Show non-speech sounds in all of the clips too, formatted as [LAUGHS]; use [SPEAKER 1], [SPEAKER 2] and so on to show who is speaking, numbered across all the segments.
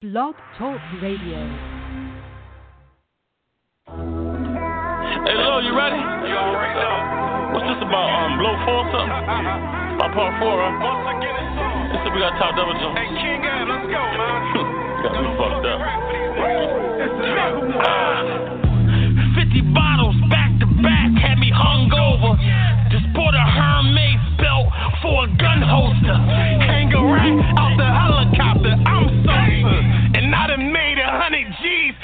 [SPEAKER 1] Blog Talk Radio.
[SPEAKER 2] Hey, Lil, you ready? You already know. What's this about? Um, blow four or something? About part four, huh? Once again, it's on. We got top double jump. Hey, King Ab, let's go, man. [LAUGHS] got me fucked up. Uh, 50 bottles back to back had me hungover. Just bought a Hermes belt for a gun holster. Hang a rack out the helicopter. I'm sober.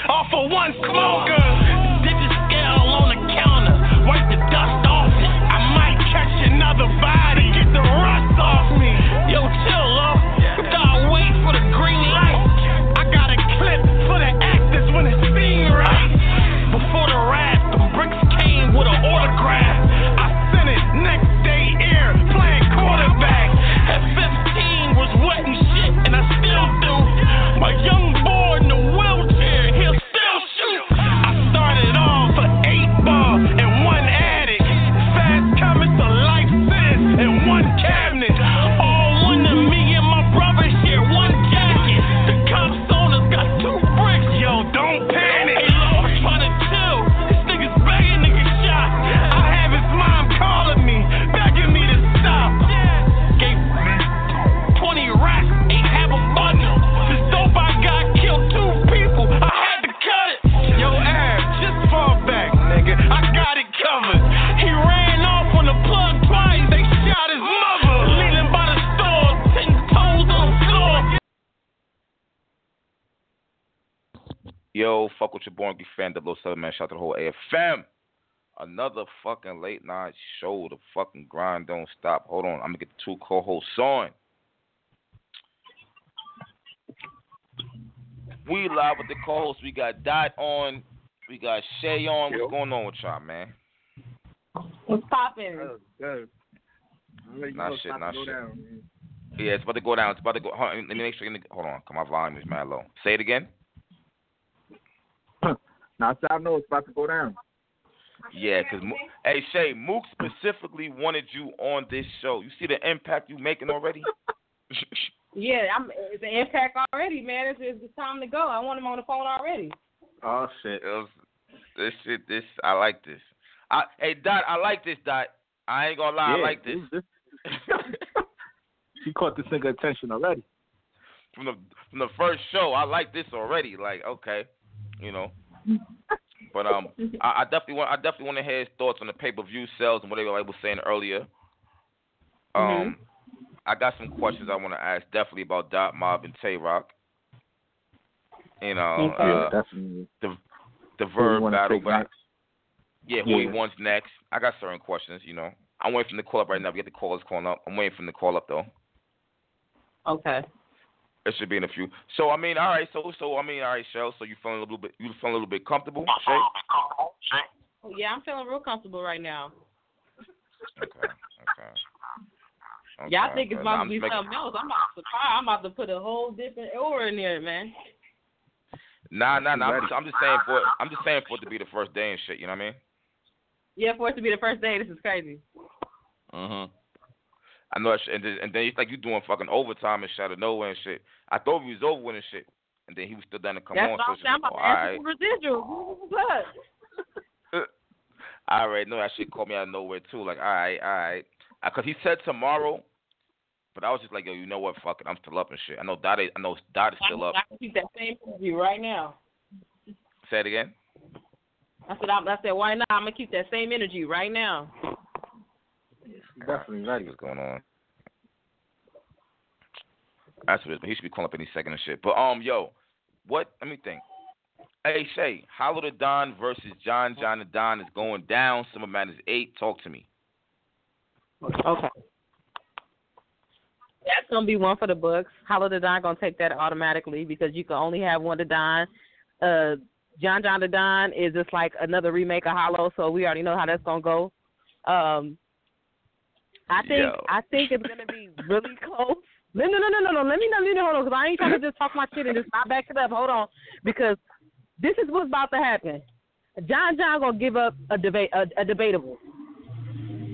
[SPEAKER 2] Off of one smoker.
[SPEAKER 3] Fuck with your boy, be fan, 007 man. Shout out to the whole AFM. Another fucking late night show. The fucking grind don't stop. Hold on, I'm gonna get the two co-hosts on. We live with the co-hosts. We got Dot on. We got Shay on. What's going on with y'all, man?
[SPEAKER 4] What's popping?
[SPEAKER 5] Good. I'm ready to
[SPEAKER 3] Nah,
[SPEAKER 5] go,
[SPEAKER 3] shit,
[SPEAKER 5] about
[SPEAKER 3] nah,
[SPEAKER 5] to go
[SPEAKER 3] shit.
[SPEAKER 5] down.
[SPEAKER 3] Yeah, it's about to go down. It's about to go. Hold on, let me make sure. Hold on, 'cause my volume is mad low. Say it again.
[SPEAKER 5] Now, so I know it's about to go down.
[SPEAKER 3] Yeah, because hey Shay, Mook specifically wanted you on this show. You see the impact you're making already? [LAUGHS]
[SPEAKER 4] Yeah, I'm. It's an impact already, man. It's, it's time to go. I want him on the phone already.
[SPEAKER 5] Oh shit.
[SPEAKER 3] It was, this shit, this I like this. I hey Dot, I like this Dot. I ain't gonna lie, I like this.
[SPEAKER 5] this- [LAUGHS] She caught this nigga attention already.
[SPEAKER 3] from the from the first show, I like this already. Like okay, you know. But um, I, I definitely want I definitely want to hear his thoughts on the pay per view sales and whatever I was saying earlier. Um, I got some questions I want to ask definitely about Dot Mob and Tay Roc. You know,
[SPEAKER 4] Okay.
[SPEAKER 3] uh,
[SPEAKER 5] definitely.
[SPEAKER 3] the the verb battle, but I, yeah, who he wants next. I got certain questions. You know, I'm waiting for the call up right now. We get the callers calling up. I'm waiting for the call up though.
[SPEAKER 4] Okay.
[SPEAKER 3] It should be in a few. So I mean, all right. So so I mean, all right, Shell. So you feeling a little bit? You feeling a little bit comfortable, Shay?
[SPEAKER 4] Yeah, I'm feeling real comfortable right now.
[SPEAKER 3] Okay. Okay. okay
[SPEAKER 4] Y'all think it's about to be something else? I'm about to surprise. I'm about to put a whole different aura in there, man.
[SPEAKER 3] Nah, nah, nah. I'm just, I'm just saying for I'm just saying for it to be the first day and shit. You know what I mean?
[SPEAKER 4] Yeah, for it to be the first day, this is crazy.
[SPEAKER 3] Mhm. I know, shit, and then, and then it's like you doing fucking overtime and shit out of nowhere and shit. I thought we was over with and shit, and then he was still down to come
[SPEAKER 4] That's
[SPEAKER 3] on.
[SPEAKER 4] what
[SPEAKER 3] So
[SPEAKER 4] I'm. About to ask
[SPEAKER 3] right.
[SPEAKER 4] residual. [LAUGHS] What?
[SPEAKER 3] I already know that shit caught me out of nowhere too. Like, all right, all right, because he said tomorrow, but I was just like, yo, you know what? Fuck it, I'm still up and shit. I know Dot, I know Dot is still up.
[SPEAKER 4] I can keep that same energy right now.
[SPEAKER 3] Say it again.
[SPEAKER 4] I said, I'm, I said, why not? I'm gonna keep that same energy right now.
[SPEAKER 5] Definitely ready.
[SPEAKER 3] What's going on? That's what it is. But he should be calling up any second and shit. But um, yo, what? Let me think. Hey Shay, Hollow Da Don versus John John Da Don is going down. Summer Madness eight. Talk to me.
[SPEAKER 4] Okay. That's gonna be one for the books. Hollow Da Don gonna take that automatically because you can only have one to Don. Uh, John John Da Don is just like another remake of Hollow, so we already know how that's gonna go. Um, I think
[SPEAKER 3] Yo.
[SPEAKER 4] I think it's gonna be really close. No, no, no, no, no, no. Let me know, let me hold on, because I ain't trying to just talk my shit and just not back it up. Hold on, because this is what's about to happen. John John gonna give up a debate, a, a debatable.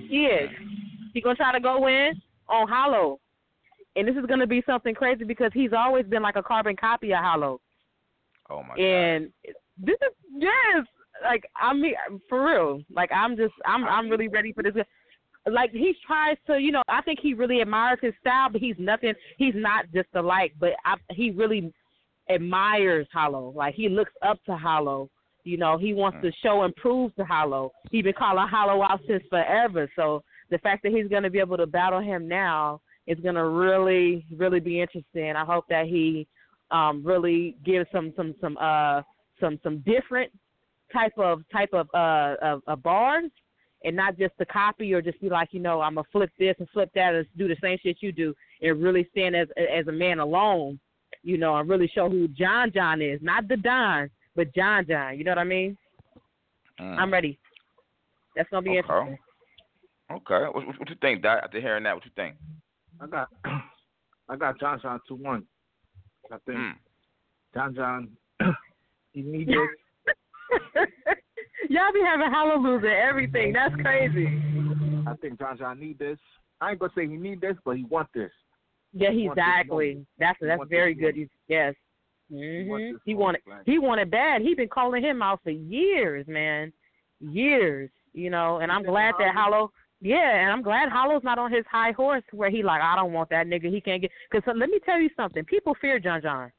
[SPEAKER 4] He is. He gonna try to go in on Hollow. and this is going to be something crazy because he's always been like a carbon copy of Hollow.
[SPEAKER 3] Oh my God.
[SPEAKER 4] and this is yes, like I mean for real. Like I'm just I'm I'm really ready for this. Like he tries to, you know, I think he really admires his style, but he's nothing. He's not just alike, but I, he really admires Hollow. Like he looks up to Hollow. You know, he wants to show and prove to Hollow. He been calling Hollow out since forever. So the fact that he's going to be able to battle him now is going to really, really be interesting. I hope that he um, really gives some, some, some, uh, some, some different type of type of uh, of, of bars, and not just to copy or just be like, you know, I'm gonna flip this and flip that and do the same shit you do, and really stand as as a man alone, you know, and really show who John John is, not the Don, but John John. You know what I mean?
[SPEAKER 3] Mm.
[SPEAKER 4] I'm ready. That's gonna be
[SPEAKER 3] Okay.
[SPEAKER 4] interesting.
[SPEAKER 3] Okay. What, what, what you think, Dot? After hearing that, what you think?
[SPEAKER 5] I got [CLEARS THROAT] I got John John two one. I think
[SPEAKER 3] Mm.
[SPEAKER 5] John John [CLEARS THROAT] he needs [LAUGHS] this.
[SPEAKER 4] Y'all be having hallelujah everything. That's crazy.
[SPEAKER 5] I think John John need this. I ain't gonna say he need this, but he want this.
[SPEAKER 4] Yeah,
[SPEAKER 5] He
[SPEAKER 4] exactly. That's that's very good. He's, yes.
[SPEAKER 5] wants
[SPEAKER 4] hmm He wanted he wanted bad. He been calling him out for years, man. Years, you know. And I'm glad that
[SPEAKER 5] Hollow-.
[SPEAKER 4] Yeah, and I'm glad Hollow's not on his high horse where he like I don't want that nigga. He can't get. Because let me tell you something. People fear John John.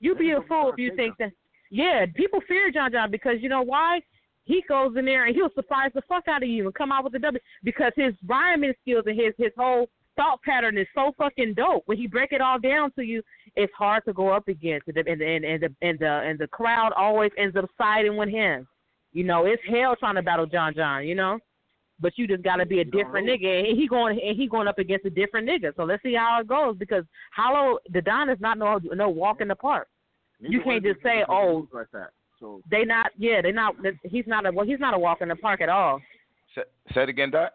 [SPEAKER 4] You be a fool if you think that. Yeah, people fear John John because you know why? He goes in there and he'll surprise the fuck out of you and come out with a W because his rhyming skills and his his whole thought pattern is so fucking dope. When he break it all down to you, it's hard to go up against it, and and and the and the and the crowd always ends up siding with him. You know, it's hell trying to battle John John. You know, but you just got to be a different nigga, and he going and he going up against a different nigga. So let's see how it goes because Hollow Da Don is not no no walk in the park. You
[SPEAKER 5] Neither one
[SPEAKER 4] can't just say, "Oh."
[SPEAKER 5] lose like that. So
[SPEAKER 4] They not yeah they not he's not a well he's not a walk in the park at all.
[SPEAKER 3] Say, say it again, Dot.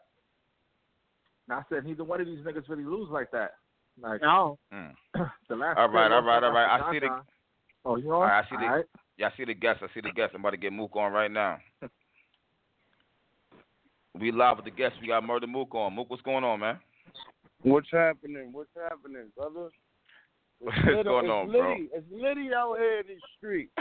[SPEAKER 5] I said neither one of these niggas really lose like that. Like
[SPEAKER 4] No.
[SPEAKER 3] Mm. [CLEARS THROAT]
[SPEAKER 5] the last.
[SPEAKER 3] All right, all right, all right. I see the-
[SPEAKER 5] John John. Oh, you on?
[SPEAKER 3] All right, I see the-
[SPEAKER 5] All right.
[SPEAKER 3] Yeah, I see the guests. I see the guests. I'm about to get Mook on right now. we live with the guests. We got Murda Mook on. Mook, what's going on, man?
[SPEAKER 6] What's happening? What's happening, brother?
[SPEAKER 3] What's
[SPEAKER 6] Little-
[SPEAKER 3] going
[SPEAKER 6] it's
[SPEAKER 3] on, bro?
[SPEAKER 6] It's litty out here in these streets.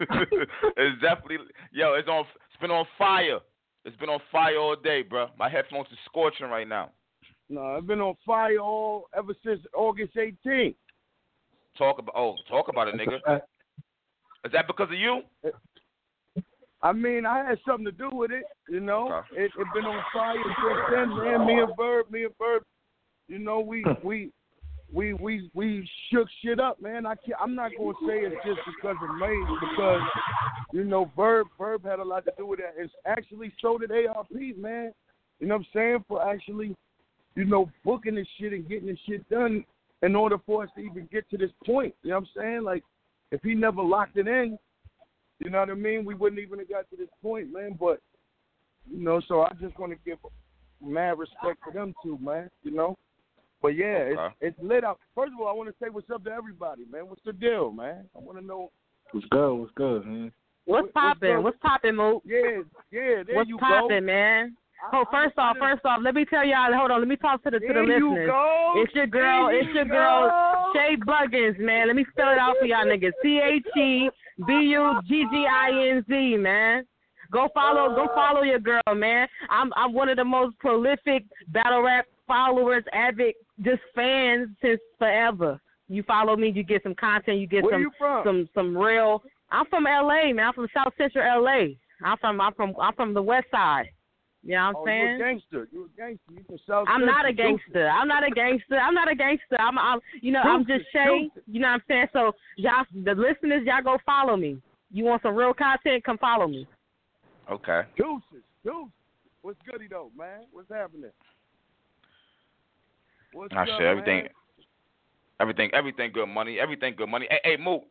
[SPEAKER 6] [LAUGHS]
[SPEAKER 3] it's definitely yo. It's on. It's been on fire. It's been on fire all day, bro. My headphones are scorching right now.
[SPEAKER 6] No, I've been on fire all ever since August 18th.
[SPEAKER 3] Talk about. Oh, talk about it, nigga. Is that because of you?
[SPEAKER 6] I mean, I had something to do with it, you know.
[SPEAKER 3] Okay.
[SPEAKER 6] It it been on fire since then, man. Me and Verb, me and Verb, you know, we we we we we shook shit up, man. I can't, I'm not gonna say it's just because of me, because you know, Verb Verb had a lot to do with that. It's actually so did ARP, man. You know what I'm saying? For actually, you know, booking this shit and getting this shit done in order for us to even get to this point. You know what I'm saying? Like, if he never locked it in, you know what I mean? We wouldn't even have got to this point, man. But you know, so I just want to give mad respect to them too, man. You know. But yeah,
[SPEAKER 3] Okay.
[SPEAKER 6] it's, it's lit up. First of all, I want to say what's up to everybody, man. What's the deal, man? I want to know.
[SPEAKER 5] What's good? What's good, man?
[SPEAKER 4] What's
[SPEAKER 6] What's
[SPEAKER 4] popping? What's popping, Mook?
[SPEAKER 6] Yeah, yeah. There
[SPEAKER 4] What's
[SPEAKER 6] you
[SPEAKER 4] popping,
[SPEAKER 6] go.
[SPEAKER 4] man?
[SPEAKER 6] I-
[SPEAKER 4] Oh, first off, first off, let me tell y'all. Hold on, let me talk to the to the
[SPEAKER 6] there you
[SPEAKER 4] listeners.
[SPEAKER 6] go.
[SPEAKER 4] It's your girl.
[SPEAKER 6] There
[SPEAKER 4] It's
[SPEAKER 6] you
[SPEAKER 4] your girl,
[SPEAKER 6] go.
[SPEAKER 4] Shay Buggins, man. Let me spell it out for y'all niggas. C H E B U G G I N Z, man. Go follow, go follow your girl, man. I'm I'm one of the most prolific battle rap followers, avid, just fans since forever. You follow me, you get some content, you get
[SPEAKER 6] Where
[SPEAKER 4] some
[SPEAKER 6] you from?
[SPEAKER 4] some some real. I'm from L.A., man. I'm from South Central L.A. I'm from I'm from I'm from the West Side. You know what I'm
[SPEAKER 6] oh,
[SPEAKER 4] saying?
[SPEAKER 6] you a gangster. You a gangster. You from South
[SPEAKER 4] I'm not a gangster. I'm not a gangster. I'm not a gangster. I'm, I'm you know, I'm just Shay.
[SPEAKER 6] deuces.
[SPEAKER 4] You know what I'm saying? So y'all, the listeners, y'all go follow me. You want some real content? Come follow me.
[SPEAKER 3] Okay.
[SPEAKER 6] Deuces, deuces. What's goody though, man? What's happening? What's
[SPEAKER 3] I
[SPEAKER 6] up,
[SPEAKER 3] share everything.
[SPEAKER 6] man?
[SPEAKER 3] Everything. Everything good money. Everything good money. Hey, hey Mook.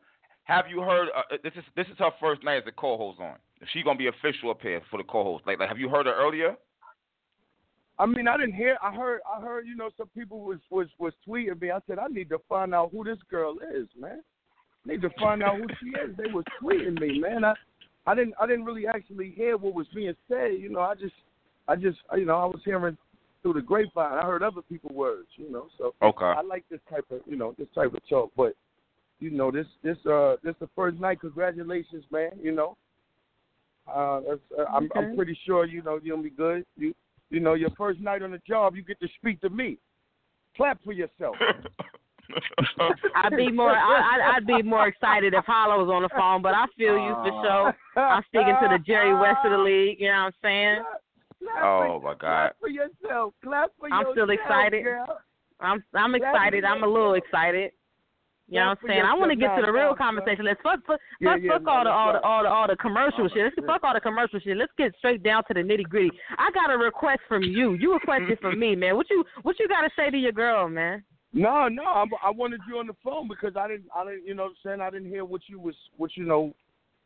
[SPEAKER 3] Have you heard? Uh, this is this is her first night as a co-host on. She gonna be official up here for the co-host. Like, like, have you heard her earlier?
[SPEAKER 6] I mean, I didn't hear. I heard. I heard. You know, some people was was was tweeting me. I said, I need to find out who this girl is, man. I need to find out who she is. They was tweeting me, man. I I didn't I didn't really actually hear what was being said. You know, I just I just you know I was hearing through the grapevine. I heard other people's words, you know. So
[SPEAKER 3] Okay.
[SPEAKER 6] I like this type of you know this type of talk. But you know this this uh this the first night. Congratulations, man. You know. Uh, that's, uh I'm I'm pretty sure you know you'll be good. You you know your first night on the job, you get to speak to me. Clap for yourself. [LAUGHS]
[SPEAKER 4] I'd be more I, I'd, I'd be more excited if Hollow was on the phone, but I feel you for sure. I'm speaking to the Jerry West of the league. You know what I'm saying?
[SPEAKER 6] Clap oh, for-
[SPEAKER 3] oh my God.
[SPEAKER 6] Clap for yourself. Clap for
[SPEAKER 4] I'm
[SPEAKER 6] yourself.
[SPEAKER 4] still excited.
[SPEAKER 6] Girl.
[SPEAKER 4] I'm I'm
[SPEAKER 6] Clap
[SPEAKER 4] excited. I'm a little excited. You know what I'm saying? I want to get to the real conversation. Let's fuck fuck,
[SPEAKER 6] Yeah,
[SPEAKER 4] fuck,
[SPEAKER 6] yeah,
[SPEAKER 4] fuck
[SPEAKER 6] no,
[SPEAKER 4] all the all the all the all the commercial shit. Let's fuck all the commercial shit. Let's get straight down to the nitty gritty. I got a request from you. You requested from me, [LAUGHS] man. What you what you got to say to your girl, man?
[SPEAKER 6] No, no, I, I wanted you on the phone because I didn't, I didn't, you know, what I'm saying I didn't hear what you was, what you know,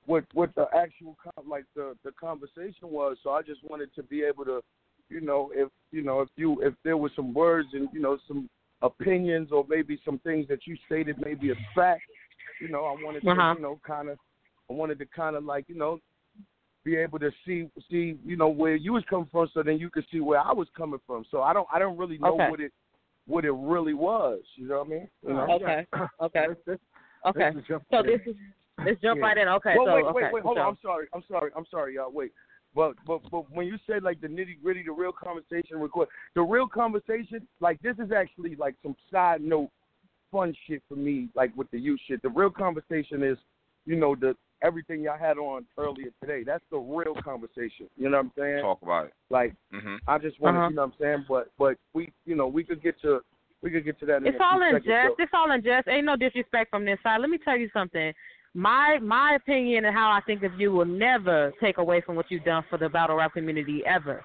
[SPEAKER 6] what what the actual con- like the the conversation was. So I just wanted to be able to, you know, if you know if you if there was some words and you know some opinions or maybe some things that you stated maybe a fact, you know, I wanted to,
[SPEAKER 4] Uh-huh.
[SPEAKER 6] you know, kind of, I wanted to kind of like you know be able to see see you know where you was coming from so then you could see where I was coming from. So I don't I don't really know
[SPEAKER 4] Okay.
[SPEAKER 6] what it what it really was. You know what I mean? You know?
[SPEAKER 4] Okay. [COUGHS] Okay. Okay.
[SPEAKER 5] Let's
[SPEAKER 4] So this is let's jump
[SPEAKER 6] Yeah.
[SPEAKER 4] right in. Okay.
[SPEAKER 6] well,
[SPEAKER 4] so
[SPEAKER 6] wait,
[SPEAKER 4] okay.
[SPEAKER 6] wait, wait, hold
[SPEAKER 4] so,
[SPEAKER 6] on. I'm sorry. I'm sorry. I'm sorry, y'all. Wait. But but but when you said like the nitty gritty, the real conversation record, the real conversation, like this is actually like some side note, fun shit for me, like with the youth shit. The real conversation is, you know, the everything y'all had on earlier today. That's the real conversation. You know what I'm saying?
[SPEAKER 3] Talk about it.
[SPEAKER 6] Like
[SPEAKER 3] Mhm.
[SPEAKER 6] I just wanted,
[SPEAKER 4] Uh-huh.
[SPEAKER 6] you know what I'm saying? But but we, you know, we could get to we could get to that. In
[SPEAKER 4] It's
[SPEAKER 6] a few
[SPEAKER 4] all in jest.
[SPEAKER 6] though.
[SPEAKER 4] It's all in jest. Ain't no disrespect from this side. Let me tell you something. My my opinion and how I think of you will never take away from what you've done for the battle rap community ever.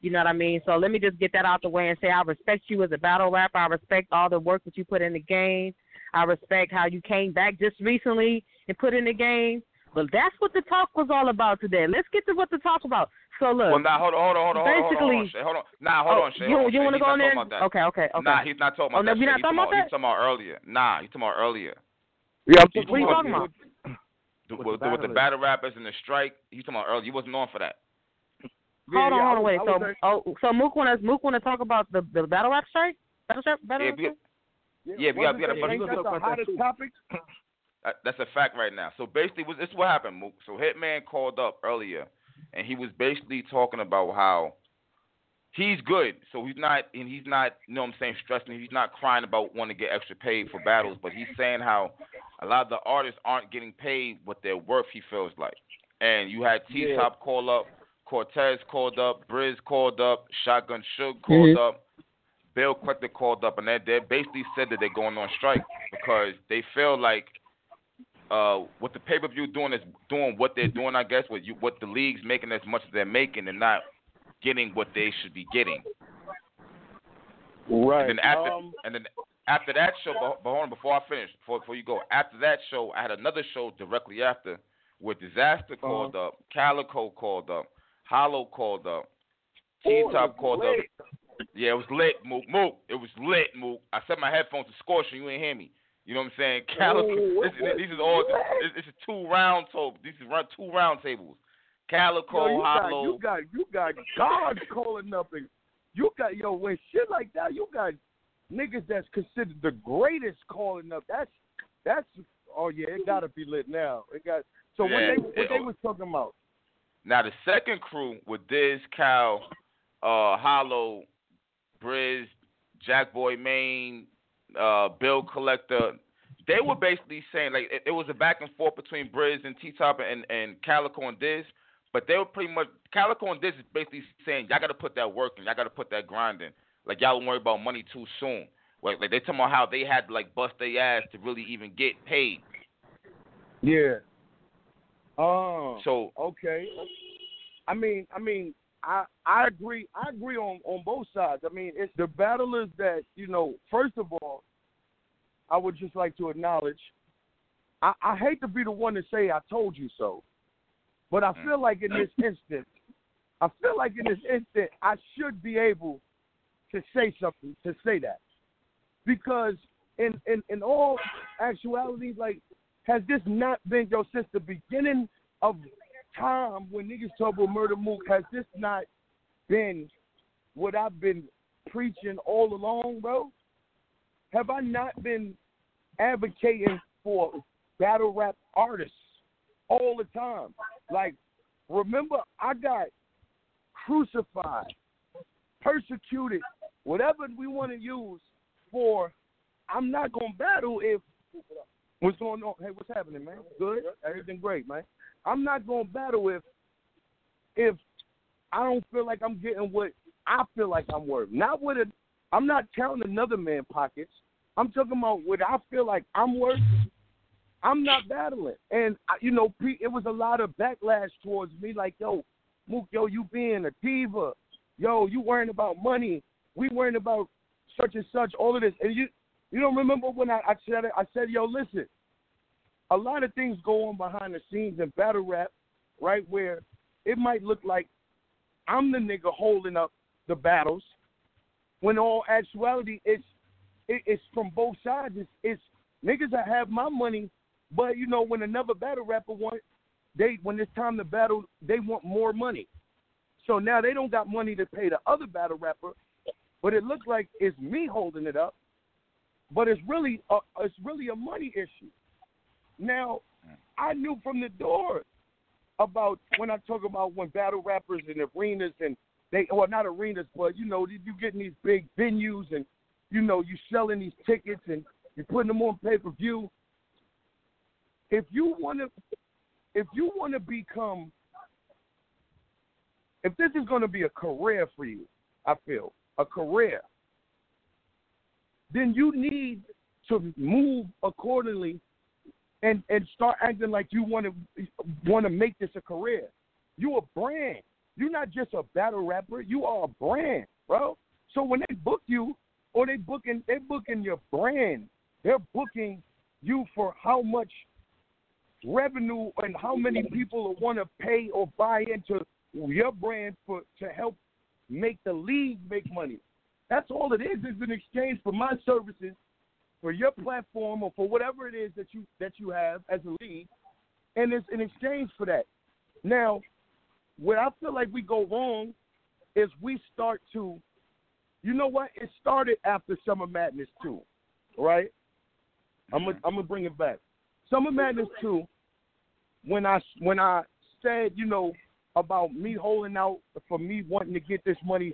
[SPEAKER 4] You know what I mean? So let me just get that out the way and say I respect you as a battle rapper. I respect all the work that you put in the game. I respect how you came back just recently and put in the game. But that's what the talk was all about today. Let's get to what the talk about. So look,
[SPEAKER 3] Well, nah, hold on, hold on, hold on, hold on, hold on,
[SPEAKER 4] Basically-
[SPEAKER 3] Shay. Hold on. Nah, hold
[SPEAKER 4] oh,
[SPEAKER 3] on, Shay.
[SPEAKER 4] you
[SPEAKER 3] hold on,
[SPEAKER 4] you want to go in there? Okay, okay, okay.
[SPEAKER 3] Nah, he's not talking about
[SPEAKER 4] Oh, no,
[SPEAKER 3] that.
[SPEAKER 4] we
[SPEAKER 3] Shay.
[SPEAKER 4] not
[SPEAKER 3] he's
[SPEAKER 4] talking about
[SPEAKER 3] He's
[SPEAKER 4] that?
[SPEAKER 3] talking about earlier. Nah, he's talking about earlier.
[SPEAKER 6] Yeah, I'm
[SPEAKER 3] He's
[SPEAKER 4] What are you talking about?
[SPEAKER 3] The,
[SPEAKER 5] With
[SPEAKER 3] with,
[SPEAKER 5] the
[SPEAKER 3] the, with the battle rappers and the strike, he's talking about earlier. You wasn't on for that.
[SPEAKER 6] Yeah,
[SPEAKER 4] hold on,
[SPEAKER 6] yeah, I
[SPEAKER 4] hold on, wait. So,
[SPEAKER 6] was
[SPEAKER 4] oh, so Mook want to Mook want to talk about the the battle rap strike? Battle rap, battle
[SPEAKER 3] Yeah,
[SPEAKER 4] rap
[SPEAKER 3] we-
[SPEAKER 4] strike?
[SPEAKER 3] Yeah, we got- we got a-
[SPEAKER 6] Wasn't
[SPEAKER 3] but
[SPEAKER 6] that-
[SPEAKER 3] he
[SPEAKER 6] ain't
[SPEAKER 5] was
[SPEAKER 6] that
[SPEAKER 5] talking
[SPEAKER 6] the hottest
[SPEAKER 5] too.
[SPEAKER 6] topic?
[SPEAKER 3] That- That's a fact right now. So basically, was this is what happened, Mook. So Hitman called up earlier, and he was basically talking about how he's good. So he's not, and he's not, you know what I'm saying, stressing. He's not crying about wanting to get extra paid for battles, but he's saying how a lot of the artists aren't getting paid what they're worth. He feels like, and you had T Top call up, Cortez called up, Briz called up, Shotgun Suge called up. Bill Collector called up, and they they basically said that they're going on strike because they feel like uh, what the pay per view doing is doing what they're doing. I guess what you what the league's making as much as they're making, and not getting what they should be getting.
[SPEAKER 6] Right.
[SPEAKER 3] And then after
[SPEAKER 6] um,
[SPEAKER 3] and then after that show, but, but hold on, before I finish, before before you go, after that show, I had another show directly after where Disaster uh-huh. called up, Calico called up, Hollow called up, T Top called up. Yeah, it was lit, Mook. Mook, it was lit, Mook. I set my headphones to scorching. You ain't hear me. You know what I'm saying? Calico.
[SPEAKER 6] Oh,
[SPEAKER 3] this, this is all. This, this is two round tables. These is two round tables. Calico,
[SPEAKER 6] yo, you got,
[SPEAKER 3] Hollow.
[SPEAKER 6] you got you got gods calling up and you got yo when shit like that you got niggas that's considered the greatest calling up. That's that's oh yeah, it gotta be lit now. It got so when they what
[SPEAKER 3] it-
[SPEAKER 6] they was talking about.
[SPEAKER 3] Now the second crew with Diz, Cal, uh, Hollow, Briz, Jack Boy Maine, uh, Bill Collector. They were basically saying like it, it was a back and forth between Briz and T Top and, and Calico and Diz, but they were pretty much Calico and Diz is basically saying y'all got to put that work in, y'all got to put that grind in. Like y'all don't worry about money too soon. Like, like they talking about how they had to like bust their ass to really even get paid.
[SPEAKER 6] Yeah. Oh.
[SPEAKER 3] So
[SPEAKER 6] Okay. I mean, I mean, I I agree. I agree on on both sides. I mean, it's the battlers that you know. First of all, I would just like to acknowledge. I, I hate to be the one to say I told you so, but I mm. feel like in this [LAUGHS] instant, I feel like in this instant, I should be able to say something to say that, because in in in all actuality, like, has this not been yo since the beginning of time when niggas talk about Murda Mook, has this not been what I've been preaching all along, bro? Have I not been advocating for battle rap artists all the time? Like, remember, I got crucified, persecuted, whatever we want to use for. I'm not gonna battle if what's going on. Hey, what's happening, man? Good, everything great, man. I'm not gonna battle if if I don't feel like I'm getting what I feel like I'm worth. Not what. I'm not counting another man pockets. I'm talking about what I feel like I'm worth. I'm not battling, and you know, it was a lot of backlash towards me. Like, yo, Mook, yo, you being a diva, yo, you worrying about money, we worrying about such and such, all of this, and you, you don't remember when I, I said it? I said, yo, listen, a lot of things go on behind the scenes in battle rap, right? Where it might look like I'm the nigga holding up the battles, when all actuality it's it, it's from both sides. It's, it's niggas that have my money, but you know when another battle rapper want they when it's time to battle, they want more money. So now they don't got money to pay the other battle rapper, but it looks like it's me holding it up. But it's really a, it's really a money issue. Now, I knew from the door about when I talk about when battle rappers in arenas and they well not arenas, but you know you getting these big venues and you know you selling these tickets and you're putting them on pay per view. If you want to, if you want to become, if this is going to be a career for you, I feel a career, then you need to move accordingly and and start acting like you want to want to make this a career. You a brand. You're not just a battle rapper. You are a brand, bro. So when they book you, or they booking they booking your brand, they're booking you for how much revenue and how many people want to pay or buy into your brand for to help make the league make money. That's all it is. It's an exchange for my services for your platform or for whatever it is that you that you have as a league, and it's in exchange for that. Now, where I feel like we go wrong is we start to, you know what? It started after Summer Madness too, right? I'm gonna mm-hmm. I'm gonna bring it back. Summer Madness too. when I when I said you know about me holding out for me wanting to get this money.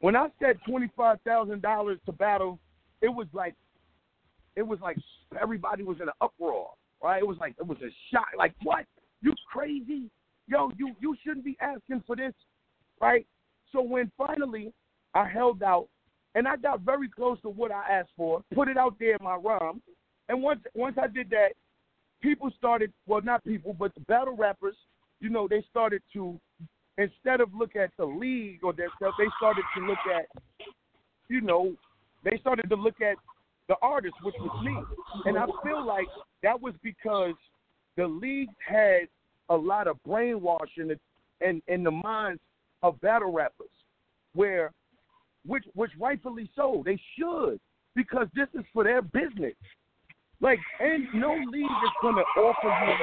[SPEAKER 6] When I said twenty five thousand dollars to battle, it was like it was like everybody was in an uproar, right? It was like it was a shock. Like what? You crazy? Yo, you you shouldn't be asking for this, right? So when finally I held out and I got very close to what I asked for, put it out there in my rhyme, and once once I did that, people started well not people but the battle rappers, you know, they started to instead of look at the league or their stuff, they started to look at, you know, they started to look at the artist, which was me. And I feel like that was because the league had a lot of brainwashing in, in, in the minds of battle rappers, where, which, which rightfully so, they should, because this is for their business. Like, and no league is going to offer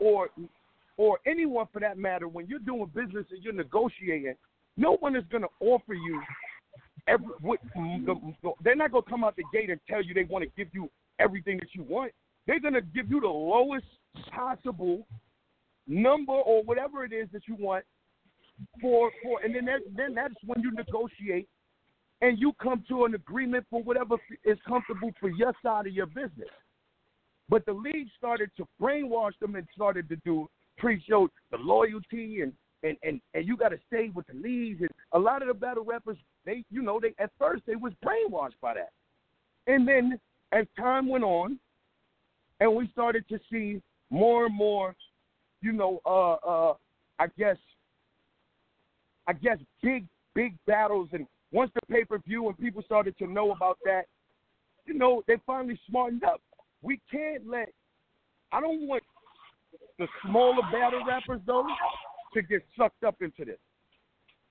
[SPEAKER 6] you, or, or anyone for that matter, when you're doing business and you're negotiating, no one is going to offer you every, what, the, the, they're not going to come out the gate and tell you they want to give you everything that you want. They're going to give you the lowest possible number or whatever it is that you want for for, and then that, then that's when you negotiate and you come to an agreement for whatever is comfortable for your side of your business. But the league started to brainwash them and started to do pre-show the loyalty and and and and you got to stay with the leagues. And a lot of the battle rappers, they you know they at first they was brainwashed by that, and then as time went on, and we started to see more and more, you know, uh, uh, I guess, I guess big big battles, and once the pay per view and people started to know about that, you know, they finally smartened up. We can't let. I don't want the smaller battle rappers though to get sucked up into this.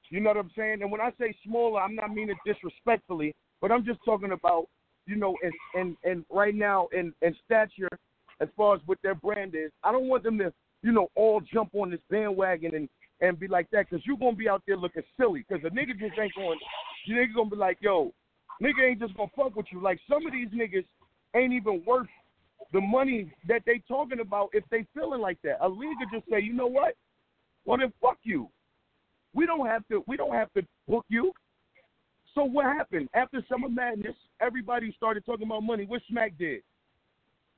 [SPEAKER 6] You know what I'm saying? And when I say smaller, I'm not meaning disrespectfully, but I'm just talking about, you know, and and, and right now in, in stature as far as what their brand is. I don't want them to, you know, all jump on this bandwagon and and be like that because you're gonna be out there looking silly because the nigga just ain't going. You nigga gonna be like, yo, nigga ain't just gonna fuck with you. Like some of these niggas ain't even worth the money that they talking about if they feeling like that. A league could just say, you know what? Well then fuck you. We don't have to. We don't have to book you. So what happened after Summer Madness? Everybody started talking about money. What Smack did?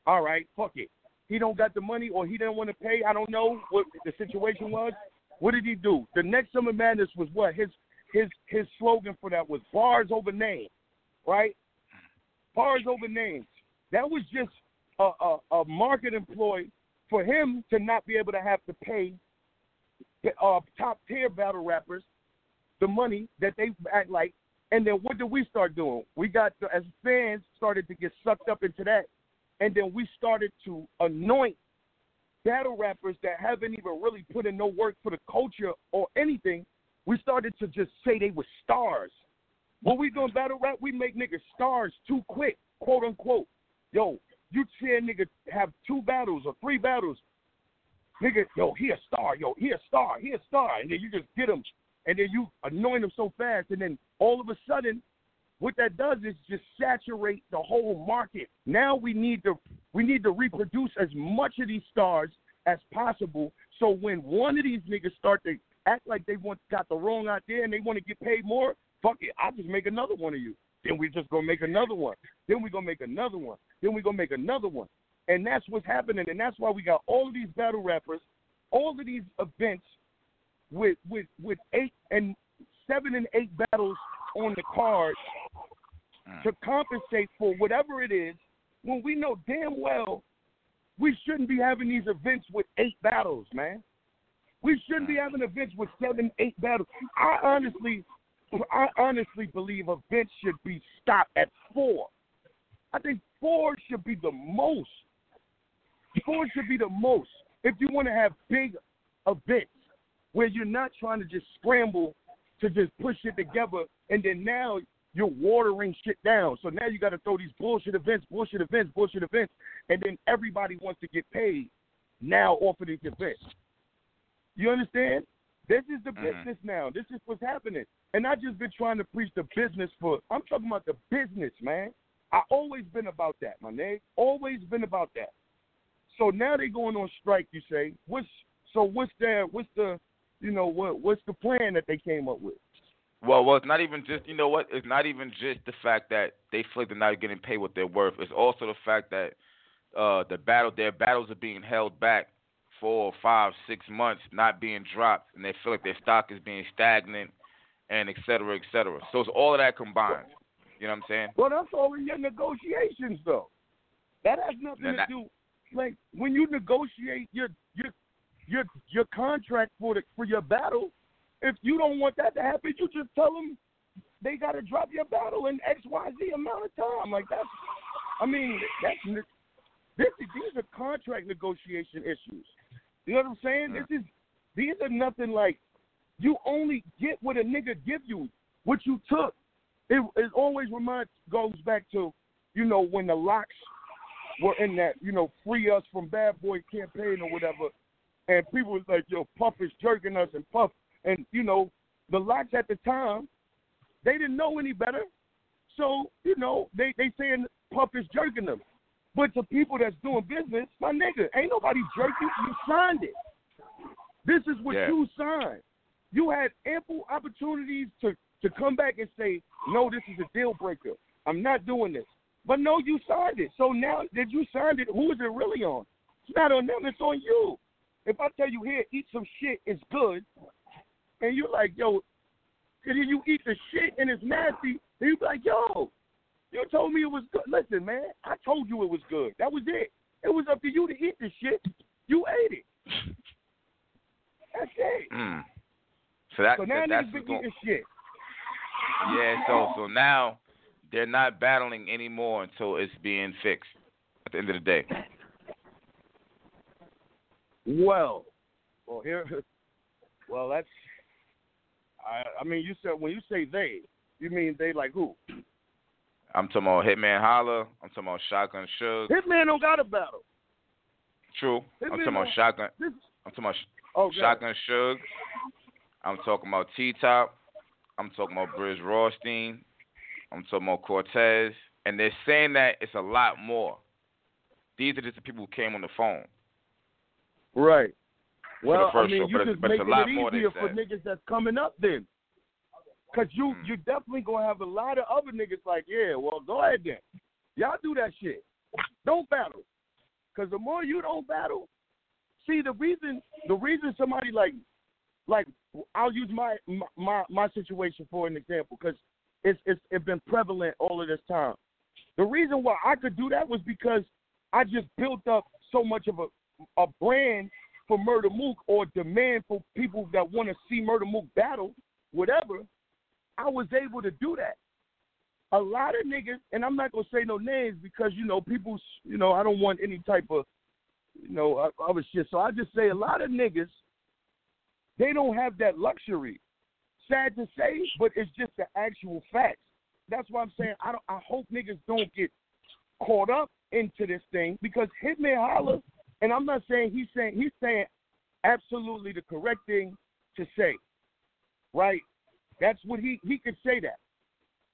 [SPEAKER 6] All right, fuck it. He don't got the money, or he didn't want to pay. I don't know what the situation was. What did he do? The next Summer Madness was what his his his slogan for that was bars over names, right? Bars over names. That was just a, a, a market employee for him to not be able to have to pay uh, top tier battle rappers the money that they act like. And then what did we start doing? We got the, as fans started to get sucked up into that, and then we started to anoint battle rappers that haven't even really put in no work for the culture or anything. We started to just say they were stars. When we doing battle rap, we make niggas stars too quick, quote unquote. Yo, you a nigga have two battles or three battles, nigga, yo, he a star, yo, he a star, he a star, and then you just get him, and then you anoint him so fast, and then all of a sudden, what that does is just saturate the whole market. Now we need to we need to reproduce as much of these stars as possible. So when one of these niggas start to act like they want got the wrong idea and they want to get paid more, fuck it, I'll just make another one of you. Then we just gonna make another one. Then we gonna make another one. Then we're gonna make another one. And that's what's happening, and that's why we got all of these battle rappers, all of these events with with with eight and seven and eight battles on the card mm. to compensate for whatever it is when we know damn well we shouldn't be having these events with eight battles, man. We shouldn't be mm. having events with seven, eight battles. I honestly, I honestly believe events should be stopped at four. I think four should be the most. Four should be the most. If you want to have big events where you're not trying to just scramble to just push it together, and then now you're watering shit down. So now you got to throw these bullshit events, bullshit events, bullshit events, and then everybody wants to get paid now off of these events. You understand? This is the
[SPEAKER 3] Mhm.
[SPEAKER 6] business now. This is what's happening. And I've just been trying to preach the business for. I'm talking about the business, man. I always been about that, my nigga. Always been about that. So now they going on strike. You say what's so? What's their what's the you know what what's the plan that they came up with?
[SPEAKER 3] Well, well, it's not even just you know what? It's not even just the fact that they feel like they're not getting paid what they're worth. It's also the fact that uh, the battle, their battles are being held back four, five, six months, not being dropped, and they feel like their stock is being stagnant, and et cetera, et cetera. So it's all of that combined. You know what I'm saying?
[SPEAKER 6] Well, that's all in your negotiations, though. That has nothing
[SPEAKER 3] Now,
[SPEAKER 6] to
[SPEAKER 3] that-
[SPEAKER 6] do. Like when you negotiate your your your your contract for the for your battle, if you don't want that to happen, you just tell them they got to drop your battle in X Y Z amount of time. Like that's, I mean, that's this is these are contract negotiation issues. You know what I'm saying? Mm. This is these are nothing like you only get what a nigga give you, what you took. It, it always reminds goes back to, you know, when the LOX were in that, you know, free us from bad boy campaign or whatever, and people was like, yo, Puff is jerking us and Puff, and you know, the LOX at the time, they didn't know any better, so you know, they they saying Puff is jerking them, but to people that's doing business, my nigga, ain't nobody jerking. You signed it. This is what
[SPEAKER 3] Yeah.
[SPEAKER 6] you signed. You had ample opportunities to to come back and say, no, this is a deal breaker. I'm not doing this. But no, you signed it. So now that you signed it, who is it really on? It's not on them. It's on you. If I tell you here, eat some shit, it's good, and you're like, yo, and then you eat the shit and it's nasty, and you be like, yo, you told me it was good. Listen, man, I told you it was good. That was it. It was up to you to eat the shit. You ate it. [LAUGHS] That's it.
[SPEAKER 3] Mm. So that,
[SPEAKER 6] So now
[SPEAKER 3] that that's
[SPEAKER 6] niggas
[SPEAKER 3] going.
[SPEAKER 6] eating shit.
[SPEAKER 3] Yeah. So so now they're not battling anymore until it's being fixed. At the end of the day.
[SPEAKER 6] Well, well here, [LAUGHS] well that's. I I mean, you said when you say they, you mean they like who?
[SPEAKER 3] I'm talking about Hitman Holla. I'm talking about Shotgun Suge.
[SPEAKER 6] Hitman don't got a battle.
[SPEAKER 3] True. I'm talking about Shotgun.
[SPEAKER 6] This
[SPEAKER 3] I'm talking about
[SPEAKER 6] oh
[SPEAKER 3] Shotgun Suge. I'm talking about T Top. I'm talking about Brizz Rawsteen. I'm talking about Cortez. And they're saying that it's a lot more. These are just the people who came on the phone.
[SPEAKER 6] Right. Well, I mean,
[SPEAKER 3] show,
[SPEAKER 6] you just
[SPEAKER 3] but it's a
[SPEAKER 6] making
[SPEAKER 3] lot
[SPEAKER 6] it
[SPEAKER 3] more,
[SPEAKER 6] easier for niggas that's coming up then. Cause you
[SPEAKER 3] Mm.
[SPEAKER 6] you definitely gonna have a lot of other niggas like, yeah, well, go ahead then. Y'all do that shit. Don't battle. Cause the more you don't battle, see the reason the reason somebody like like I'll use my my my situation for an example because it's it's it's been prevalent all of this time. The reason why I could do that was because I just built up so much of a a brand for Murda Mook or demand for people that want to see Murda Mook battle, whatever. I was able to do that. A lot of niggas, and I'm not gonna say no names because you know people, you know I don't want any type of, you know, other shit. So I just say a lot of niggas, they don't have that luxury. Sad to say, but it's just the actual facts. That's why I'm saying I don't. I hope niggas don't get caught up into this thing because Hitman Holla, and I'm not saying he's saying he's saying absolutely the correct thing to say, right? That's what he he could say that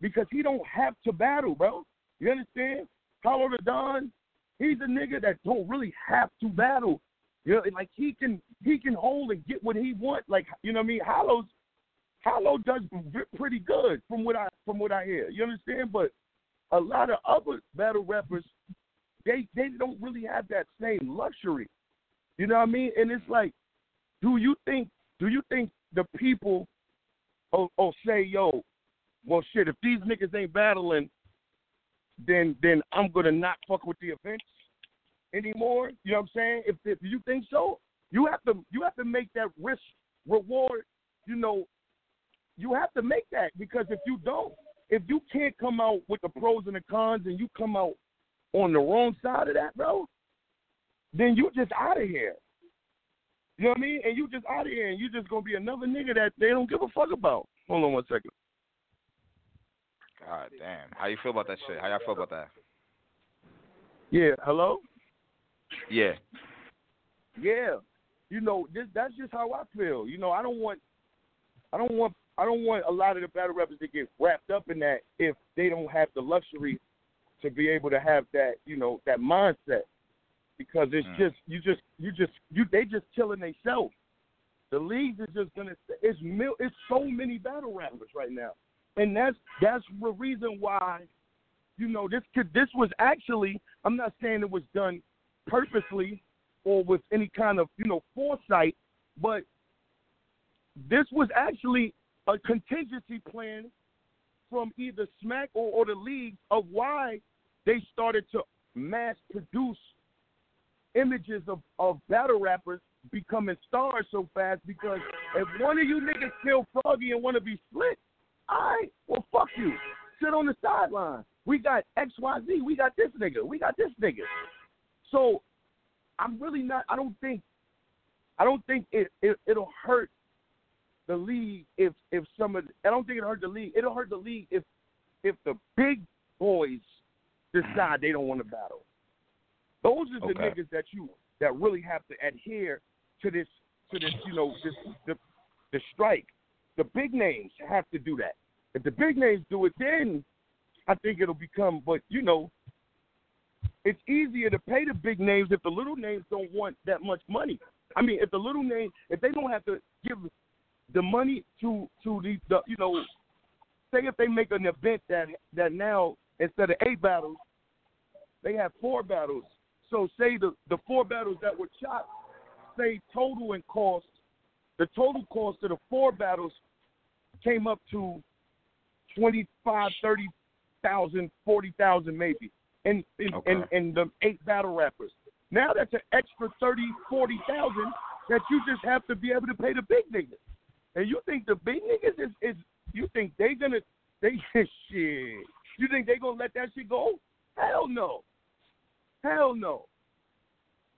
[SPEAKER 6] because he don't have to battle, bro. You understand? Hollow Da Don, he's a nigga that don't really have to battle. You know, like he can he can hold and get what he want. Like you know what I mean? Hollow's Hollow does pretty good from what I from what I hear. You understand? But a lot of other battle rappers, they they don't really have that same luxury. You know what I mean? And it's like, do you think do you think the people oh, oh say, yo, well shit, if these niggas ain't battling, then then I'm gonna not fuck with the events anymore. You know what I'm saying? If if you think so, you have to you have to make that risk reward, you know, you have to make that because if you don't, if you can't come out with the pros and the cons and you come out on the wrong side of that, bro, then you just out of here. You know what I mean? And you just out of here and you just gonna be another nigga that they don't give a fuck about. Hold on one second.
[SPEAKER 3] God damn. How you feel about that shit? How y'all feel about that?
[SPEAKER 6] Yeah, hello?
[SPEAKER 3] Yeah.
[SPEAKER 6] Yeah. You know, this that's just how I feel. You know, I don't want I don't want I don't want a lot of the battle rappers to get wrapped up in that if they don't have the luxury to be able to have that, you know, that mindset. Because it's
[SPEAKER 3] Mm.
[SPEAKER 6] just you just you just you they just killing themselves. The leagues is just gonna it's mil, it's so many battle rappers right now. And that's that's the reason why, you know, this could this was actually I'm not saying it was done purposely or with any kind of, you know, foresight, but this was actually a contingency plan from either Smack or, or the league of why they started to mass produce images of, of battle rappers becoming stars so fast because if one of you niggas kill Froggy and want to be split, right, well, fuck you. Sit on the sideline. We got XYZ. We got this nigga. We got this nigga. So I'm really not, I don't think, I don't think it, it it'll hurt the league if if some of I don't think it'll hurt the league. It'll hurt the league if if the big boys decide they don't want to battle. Those are the
[SPEAKER 3] Okay.
[SPEAKER 6] niggas that you that really have to adhere to this to this you know this the the strike. The big names have to do that. If the big names do it, then I think it'll become. But you know, it's easier to pay the big names if the little names don't want that much money. I mean, if the little names, if they don't have to give the money to to the, the you know, say if they make an event that that now instead of eight battles, they have four battles. So say the the four battles that were shot, say total in cost, the total cost of the four battles came up to twenty five, thirty thousand, forty thousand maybe. And and,
[SPEAKER 3] Okay.
[SPEAKER 6] and and the eight battle rappers. Now that's an extra thirty, forty thousand that you just have to be able to pay the big niggas. And you think the big niggas is, is you think they gonna they [LAUGHS] shit. You think they gonna let that shit go? Hell no. Hell no.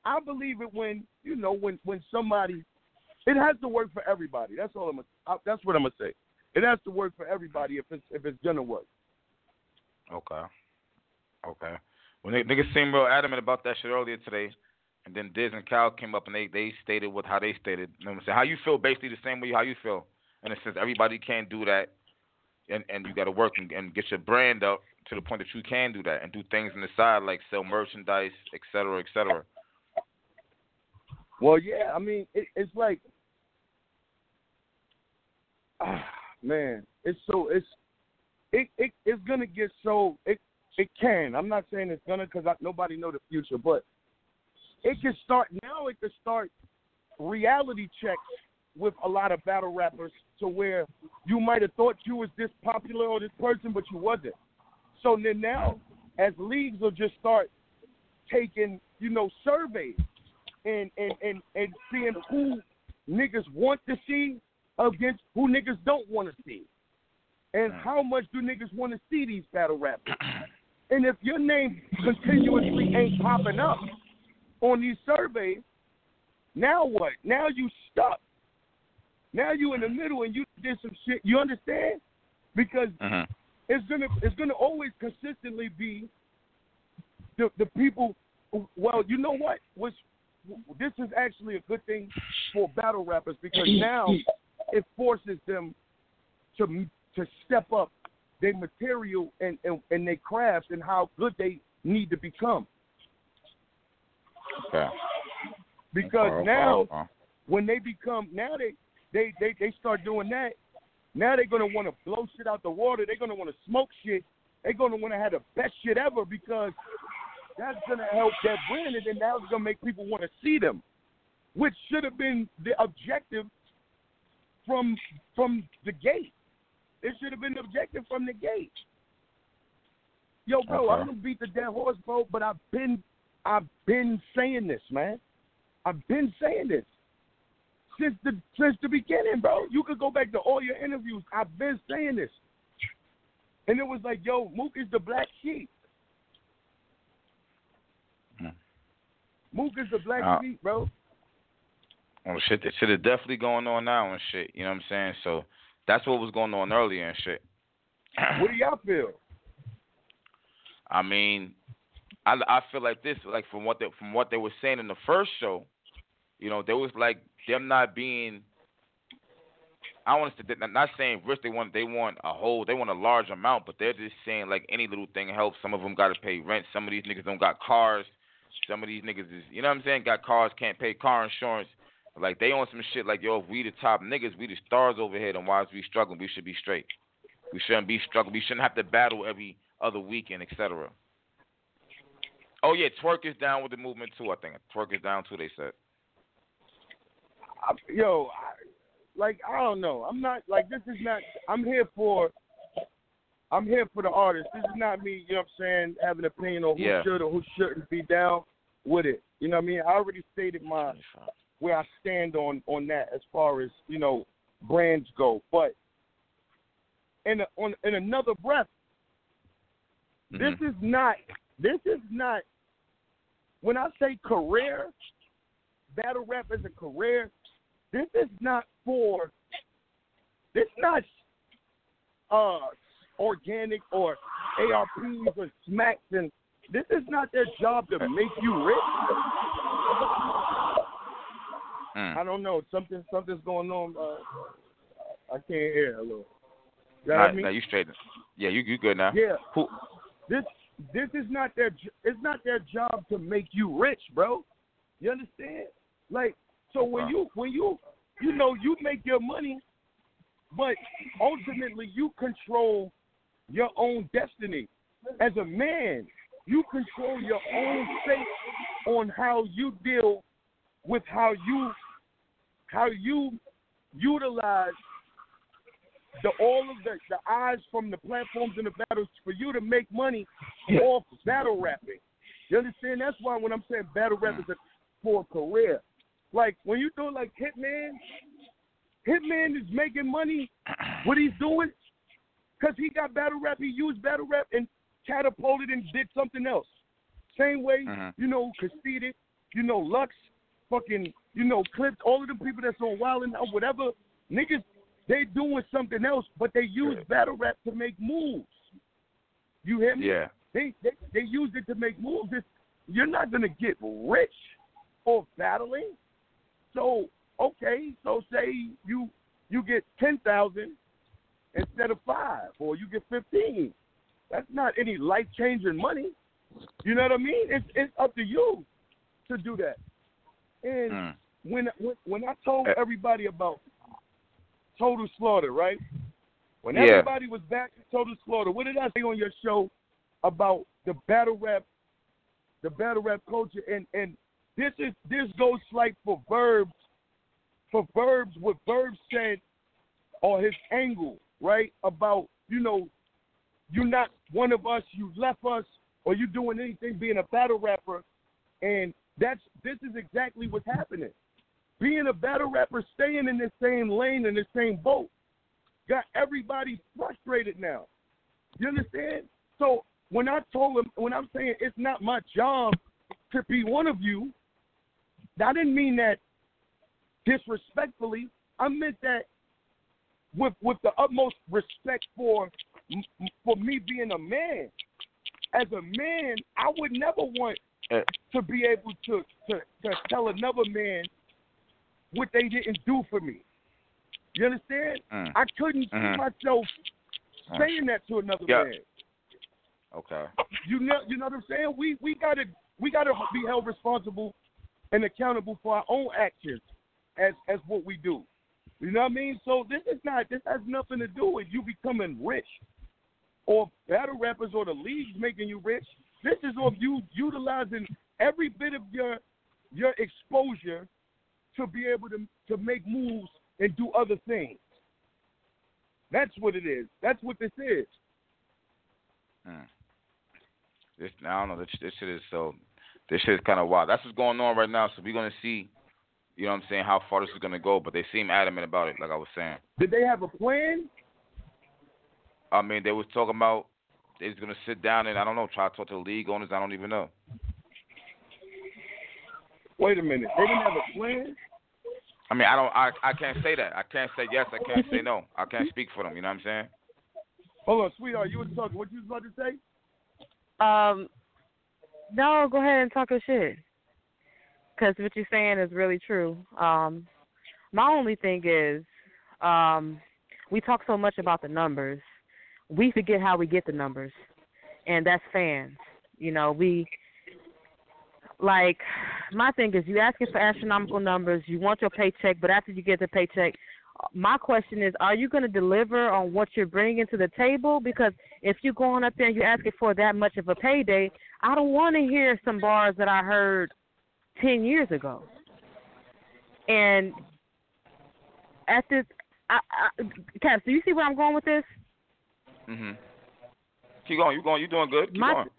[SPEAKER 6] I believe it when you know when when somebody it has to work for everybody. That's all I'm gonna, I- that's what I'm gonna say. It has to work for everybody if it's if it's gonna work.
[SPEAKER 3] Okay. Okay. Well, nigg- niggas seemed real adamant about that shit earlier today, and then Diz and Cal came up and they they stated what how they stated. You know what I'm saying? How you feel? Basically the same way how you feel. And it says everybody can't do that, and and you got to work and, and get your brand up to the point that you can do that and do things on the side like sell merchandise, et cetera, et cetera.
[SPEAKER 6] Well, yeah, I mean, it, it's like, ah, man, it's so it's it, it it's gonna get so it it can. I'm not saying it's gonna because nobody know the future, but it can start now. It can start reality checks with a lot of battle rappers to where you might have thought you was this popular or this person, but you wasn't. So then now, as leagues will just start taking, you know, surveys and and and and seeing who niggas want to see against who niggas don't want to see, and how much do niggas want to see these battle rappers. [CLEARS THROAT] And if your name continuously ain't popping up on these surveys, now what? Now you stuck. Now you in the middle and you did some shit. You understand? Because
[SPEAKER 3] Mhm.
[SPEAKER 6] it's gonna it's gonna always consistently be the the people. Well, you know what? Which this is actually a good thing for battle rappers because now it forces them to to step up their material and and, and their craft and how good they need to become.
[SPEAKER 3] Okay.
[SPEAKER 6] Because
[SPEAKER 3] Okay,
[SPEAKER 6] now
[SPEAKER 3] okay, okay.
[SPEAKER 6] when they become now they they they, they start doing that now they're gonna want to blow shit out the water they're gonna want to smoke shit they're gonna want to have the best shit ever because that's gonna help that brand and then that's gonna make people want to see them which should have been the objective from from the gate it should have been objective from the gate yo bro
[SPEAKER 3] Okay.
[SPEAKER 6] i'm gonna beat the dead horse bro but i've been i've been saying this man i've been saying this since the since the beginning, bro. You could go back to all your interviews. I've been saying this, and it was like, yo, Mook is the black sheep.
[SPEAKER 3] Hmm.
[SPEAKER 6] Mook is the black
[SPEAKER 3] Uh,
[SPEAKER 6] sheep, bro.
[SPEAKER 3] Well, shit, that shit is definitely going on now and shit. You know what I'm saying? So that's what was going on earlier and shit. [CLEARS THROAT]
[SPEAKER 6] What do y'all feel?
[SPEAKER 3] I mean, I, I feel like this, like from what they, from what they were saying in the first show, you know, there was like them not being. I want to not not saying rich. They want they want a whole they want a large amount, but they're just saying like any little thing helps. Some of them got to pay rent. Some of these niggas don't got cars. Some of these niggas is you know what I'm saying got cars can't pay car insurance. Like they on some shit like yo, if we the top niggas, we the stars over here, and why is we struggling? We should be straight. We shouldn't be struggling. We shouldn't have to battle every other weekend, etc. Oh yeah, twerk is down with the movement too. I think twerk is down too. They said.
[SPEAKER 6] I, yo, I, like I don't know. I'm not like this is not. I'm here for. I'm here for the artist. This is not me. You know what I'm saying? Having an opinion on who
[SPEAKER 3] Yeah.
[SPEAKER 6] should or who shouldn't be down with it. You know what I mean? I already stated my where I stand on on that as far as you know brands go. But in a, on in another breath, this
[SPEAKER 3] Mhm.
[SPEAKER 6] is not this is not when I say career, battle rap as a career. This is not for this not uh organic or ARPs or smacks and this is not their job to make you rich.
[SPEAKER 3] Mm.
[SPEAKER 6] I don't know. Something something's going on. Uh, I can't hear. You
[SPEAKER 3] All
[SPEAKER 6] got
[SPEAKER 3] right, now you straight. Yeah, you you good now.
[SPEAKER 6] Yeah.
[SPEAKER 3] Who?
[SPEAKER 6] This this is not their it's not their job to make you rich, bro. You understand? Like so when you when you you know you make your money, but ultimately you control your own destiny. As a man, you control your own fate on how you deal with how you how you utilize the all of the, the eyes from the platforms and the battles for you to make money off battle rapping. You understand? That's why when I'm saying battle rap is a, for a career, like when you do like Hitman, Hitman is making money. What he's doing, because he got battle rap, he used battle rap and catapulted and did something else. Same way,
[SPEAKER 3] Mhm.
[SPEAKER 6] you know, conceited, you know, Lux, fucking, you know, clips, all of the people that's on Wild and Out, whatever niggas, they doing something else, but they use
[SPEAKER 3] Yeah.
[SPEAKER 6] battle rap to make moves. You hear me?
[SPEAKER 3] Yeah.
[SPEAKER 6] They they they used it to make moves. It's, you're not gonna get rich off battling. So okay, so say you you get ten thousand instead of five, or you get fifteen. That's not any life changing money. You know what I mean? It's it's up to you to do that. And
[SPEAKER 3] Mm.
[SPEAKER 6] when when when I told
[SPEAKER 3] Uh,
[SPEAKER 6] everybody about total slaughter, right? When
[SPEAKER 3] Yeah.
[SPEAKER 6] everybody was back to total slaughter, what did I say on your show about the battle rap, the battle rap culture? And and this is this goes like for verbs, for verbs what verbs said or his angle, right? About you know, you're not one of us, you left us, or you doing anything being a battle rapper, and that's this is exactly what's happening. Being a battle rapper, staying in the same lane in the same boat, got everybody frustrated now. You understand? So when I told him, when I'm saying it's not my job to be one of you, I didn't mean that disrespectfully. I meant that with with the utmost respect for for me being a man. As a man, I would never want
[SPEAKER 3] Eh.
[SPEAKER 6] to be able to, to to tell another man what they didn't do for me. You understand?
[SPEAKER 3] Mm.
[SPEAKER 6] I couldn't
[SPEAKER 3] Mhm.
[SPEAKER 6] see myself
[SPEAKER 3] Mm.
[SPEAKER 6] saying that to another
[SPEAKER 3] Yeah.
[SPEAKER 6] man.
[SPEAKER 3] Okay.
[SPEAKER 6] You know, you know what I'm saying? We we gotta we gotta be held responsible and accountable for our own actions as as what we do. You know what I mean? So this is not this has nothing to do with you becoming rich or battle rappers or the leagues making you rich. This is of you utilizing every bit of your your exposure to be able to to make moves and do other things. That's what it is. That's what this is.
[SPEAKER 3] Mm. This I don't know. This, this shit is so. This shit is kind of wild. That's what's going on right now. So we're gonna see. You know what I'm saying? How far this is gonna go, but they seem adamant about it. Like I was saying.
[SPEAKER 6] Did they have a plan?
[SPEAKER 3] I mean, they was talking about they was gonna sit down and I don't know, try to talk to the league owners. I don't even know.
[SPEAKER 6] Wait a minute. They didn't have a plan?
[SPEAKER 3] I mean, I don't. I I can't say that. I can't say yes. I can't say no. I can't speak for them. You know what I'm saying?
[SPEAKER 6] Hold on, sweetheart. You were talking. What you was about to say?
[SPEAKER 4] Um, no, go ahead and talk your shit. Because what you're saying is really true. Um, my only thing is, um, we talk so much about the numbers, we forget how we get the numbers, and that's fans. You know, we like my thing is you asking for astronomical numbers, you want your paycheck, but after you get the paycheck, my question is, are you going to deliver on what you're bringing to the table? Because if you're going up there and you're asking for that much of a payday, I don't want to hear some bars that I heard ten years ago. And at this, I, I, Caps, do you see where I'm going with this?
[SPEAKER 3] Mhm. Keep going. You going? You doing good? Keep
[SPEAKER 4] my
[SPEAKER 3] going.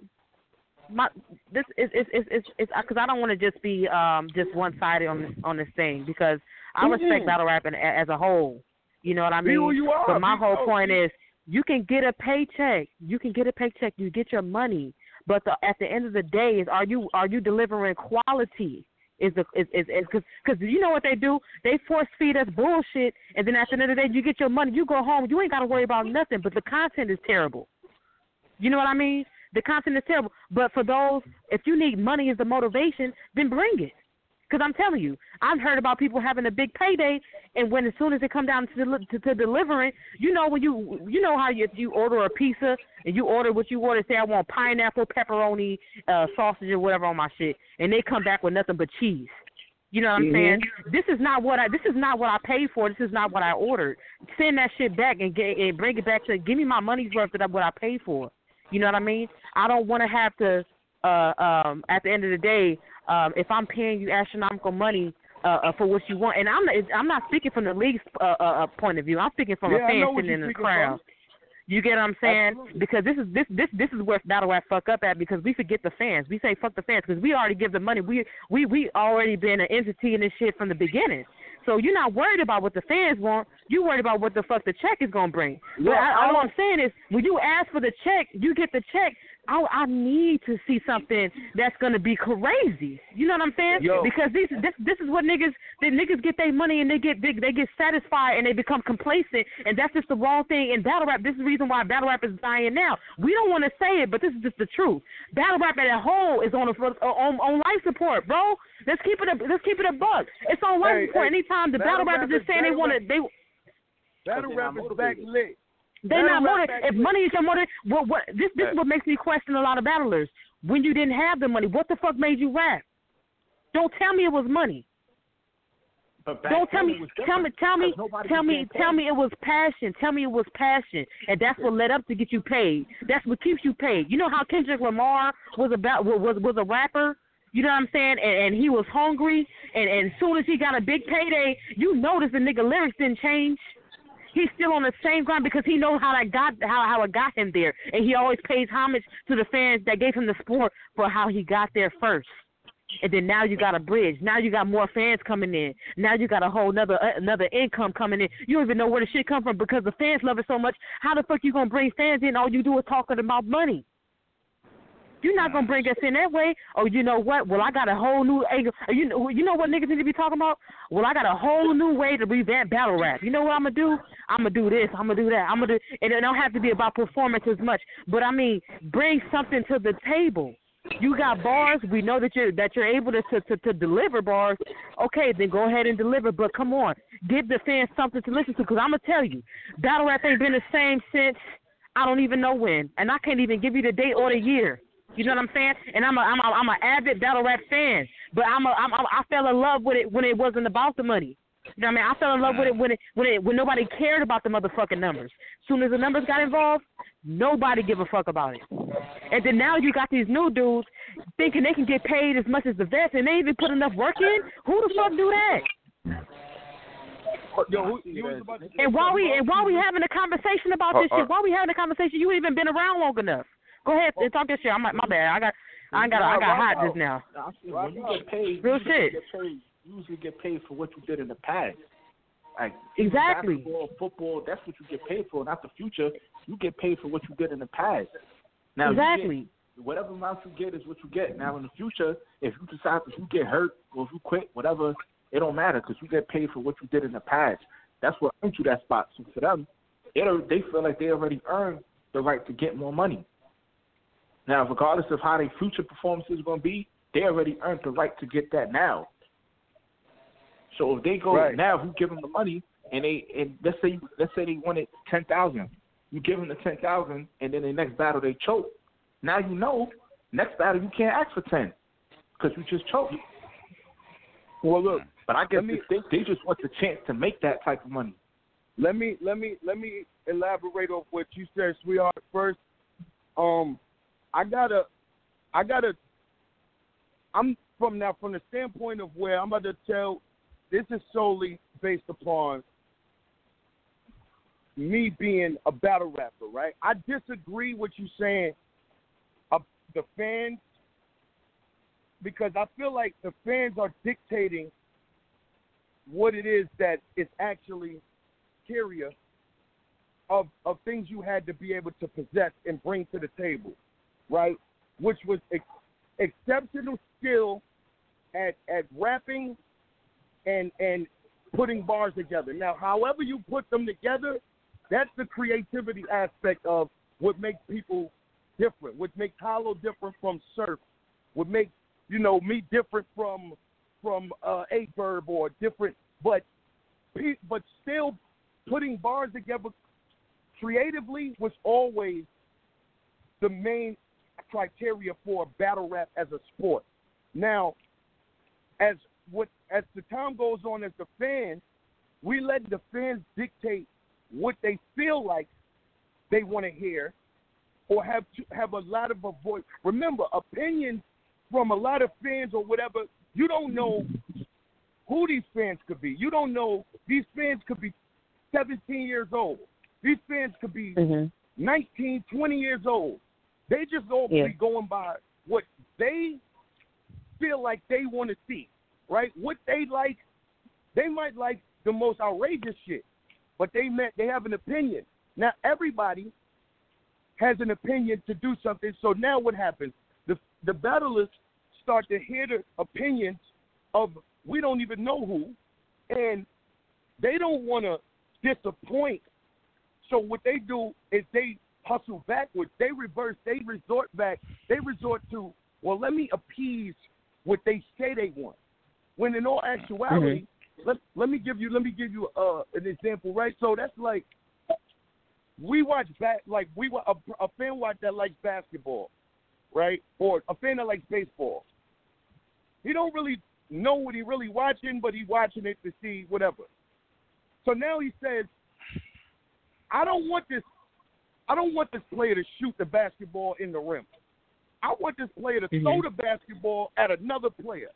[SPEAKER 4] my this is is is is is because I don't want to just be um just one sided on this on this thing because I respect
[SPEAKER 6] Mhm.
[SPEAKER 4] battle rapping a- as a whole. You know what I
[SPEAKER 6] Be
[SPEAKER 4] mean?
[SPEAKER 6] who you are.
[SPEAKER 4] But my
[SPEAKER 6] Be-
[SPEAKER 4] whole
[SPEAKER 6] no,
[SPEAKER 4] point
[SPEAKER 6] be-
[SPEAKER 4] is you can get a paycheck. You can get a paycheck. You get your money. But the, at the end of the day, is are you are you delivering quality? Is is is because because you know what they do? They force feed us bullshit, and then at the end of the day, you get your money. You go home. You ain't got to worry about nothing. But the content is terrible. You know what I mean? The content is terrible. But for those, if you need money as the motivation, then bring it. Because I'm telling you, I've heard about people having a big payday, and when as soon as they come down to, deli- to to delivering, you know when you you know how you you order a pizza and you order what you want order, say I want pineapple, pepperoni, uh, sausage or whatever on my shit, and they come back with nothing but cheese. You know what I'm
[SPEAKER 6] Mhm.
[SPEAKER 4] saying? This is not what I this is not what I paid for. This is not what I ordered. Send that shit back and get and bring it back to give me my money's worth of what I paid for. You know what I mean? I don't want to have to. Uh, um, at the end of the day, um, if I'm paying you astronomical money uh, uh, for what you want, and I'm not, I'm not speaking from the league's uh, uh, uh, point of view. I'm speaking from
[SPEAKER 6] Yeah,
[SPEAKER 4] a
[SPEAKER 6] I
[SPEAKER 4] fan sitting in the crowd.
[SPEAKER 6] from.
[SPEAKER 4] You get what I'm saying?
[SPEAKER 6] Absolutely.
[SPEAKER 4] Because this is this this this is where battle rap fuck up at because we forget the fans. We say fuck the fans because we already give the money. We we we already been an entity in this shit from the beginning. So you're not worried about what the fans want. You worried about what the fuck the check is gonna bring. But
[SPEAKER 6] Yeah,
[SPEAKER 4] I,
[SPEAKER 6] I
[SPEAKER 4] all I'm saying is when you ask for the check, you get the check. I I need to see something that's gonna be crazy. You know what I'm saying?
[SPEAKER 6] Yo.
[SPEAKER 4] Because these this this is what niggas the niggas get their money and they get they, they get satisfied and they become complacent and that's just the wrong thing in battle rap. This is the reason why battle rap is dying now. We don't want to say it, but this is just the truth. Battle rap as a whole is on a, on on life support, bro. Let's keep it a let's keep it a buck. It's on life
[SPEAKER 6] Hey,
[SPEAKER 4] support.
[SPEAKER 6] hey,
[SPEAKER 4] Anytime the
[SPEAKER 6] battle
[SPEAKER 4] battle rappers
[SPEAKER 6] rap
[SPEAKER 4] just
[SPEAKER 6] is-
[SPEAKER 4] saying they want to
[SPEAKER 6] rap-
[SPEAKER 4] they
[SPEAKER 6] Battle
[SPEAKER 5] they're
[SPEAKER 6] rap is back
[SPEAKER 5] motivated.
[SPEAKER 6] lit.
[SPEAKER 4] They
[SPEAKER 6] Battle
[SPEAKER 4] not motivated. If money is your motive, what what this this is what makes me question a lot of battlers. When you didn't have the money, what the fuck made you rap? Don't tell me it was money. Don't tell me, tell me, tell me, tell me, tell me it was passion. Tell me it was passion, and that's what led up to get you paid. That's what keeps you paid. You know how Kendrick Lamar was about was was, was a rapper. You know what I'm saying? And, and he was hungry, and and as soon as he got a big payday, you notice the nigga lyrics didn't change. He's still on the same ground because he knows how that got how how it got him there, and he always pays homage to the fans that gave him the sport for how he got there first. And then now you got a bridge. Now you got more fans coming in. Now you got a whole another uh, another income coming in. You don't even know where the shit come from because the fans love it so much. How the fuck you gonna bring fans in? All you do is talking about money. You're not gonna bring us in that way. Oh, you know what? Well, I got a whole new angle. Oh, you know, you know what niggas need to be talking about? Well, I got a whole new way to revamp battle rap. You know what I'm gonna do? I'm gonna do this. I'm gonna do that. I'm gonna do, and it don't have to be about performance as much. But I mean, bring something to the table. You got bars. We know that you're that you're able to to, to, to deliver bars. Okay, then go ahead and deliver. But come on, give the fans something to listen to. Because I'm gonna tell you, battle rap ain't been the same since I don't even know when, and I can't even give you the date or the year. You know what I'm saying? And I'm a I'm a I'm an avid battle rap fan, but I'm a I'm a, I fell in love with it when it wasn't about the money. You know what I mean? I fell in love with it when it when it when nobody cared about the motherfucking numbers. Soon as the numbers got involved, nobody give a fuck about it. And then now you got these new dudes thinking they can get paid as much as the vets, and they even put enough work in. Who the fuck do that?
[SPEAKER 6] Yo, who, you was about to say
[SPEAKER 4] And while we and while we having a conversation about
[SPEAKER 3] Uh,
[SPEAKER 4] this
[SPEAKER 3] uh.
[SPEAKER 4] shit, while we having a conversation, you ain't even been around long enough. Go ahead and talk this shit. I'm like, my bad. I got I got I got hot just now.
[SPEAKER 5] Nah, I'm saying, when you get paid,
[SPEAKER 4] Real
[SPEAKER 5] you
[SPEAKER 4] shit.
[SPEAKER 5] Get paid, you usually get paid for what you did in the past. Like
[SPEAKER 4] Exactly.
[SPEAKER 5] basketball, football, that's what you get paid for, not the future. You get paid for what you did in the past. Now you get-
[SPEAKER 4] Exactly.
[SPEAKER 5] whatever amount you get is what you get. Now in the future, if you decide if you get hurt or if you quit, whatever, it don't matter because you get paid for what you did in the past. That's what earned you that spot. So for them, they don't- they feel like they already earned the right to get more money. Now, regardless of how their future performance is going to be, they already earned the right to get that now. So if they go
[SPEAKER 6] Right.
[SPEAKER 5] now, who give them the money and they and let's say let's say they wanted ten thousand, you give them the ten thousand, and then the next battle they choke. Now you know next battle you can't ask for ten because you just choked.
[SPEAKER 6] Well, look,
[SPEAKER 5] But I guess
[SPEAKER 6] me-
[SPEAKER 5] they they just want the chance to make that type of money.
[SPEAKER 6] let me let me let me elaborate on what you said, sweetheart. First, um, I gotta, I gotta. I'm from now from the standpoint of where I'm about to tell. This is solely based upon me being a battle rapper, right? I disagree with you saying uh, the fans because I feel like the fans are dictating what it is that is actually criteria of of things you had to be able to possess and bring to the table, right? Which was ex- exceptional skill at at rapping and and putting bars together. Now, however you put them together, that's the creativity aspect of what makes people different. What makes Hollow different from Surf. What makes you know me different from from uh, a verb or different, but but still putting bars together creatively was always the main criteria for battle rap as a sport. Now, as what as the time goes on as the fans, we let the fans dictate what they feel like they want to hear or have to have a lot of a voice. Remember, opinions from a lot of fans or whatever, you don't know who these fans could be. You don't know these fans could be 17 years old. These fans could be
[SPEAKER 4] Mhm.
[SPEAKER 6] 19, 20 years old. They just all
[SPEAKER 4] Yeah.
[SPEAKER 6] be going by what they feel like they want to see, right? What they like, they might like the most outrageous shit, but they met they have an opinion. Now everybody has an opinion to do something. So now what happens? The the battlers start to hear the opinions of we don't even know who, and they don't want to disappoint. So what they do is they hustle backwards. They reverse. They resort back. They resort to well, let me appease what they say they want. When in all actuality, let let me give you let me give you uh an example, right? So that's like we watch back like we a, a fan watch that likes basketball, right? Or a fan that likes baseball. He don't really know what he really watching, but he watching it to see whatever. So now he says, I don't want this I don't want this player to shoot the basketball in the rim. I want this player to throw mm-hmm. the basketball at another player.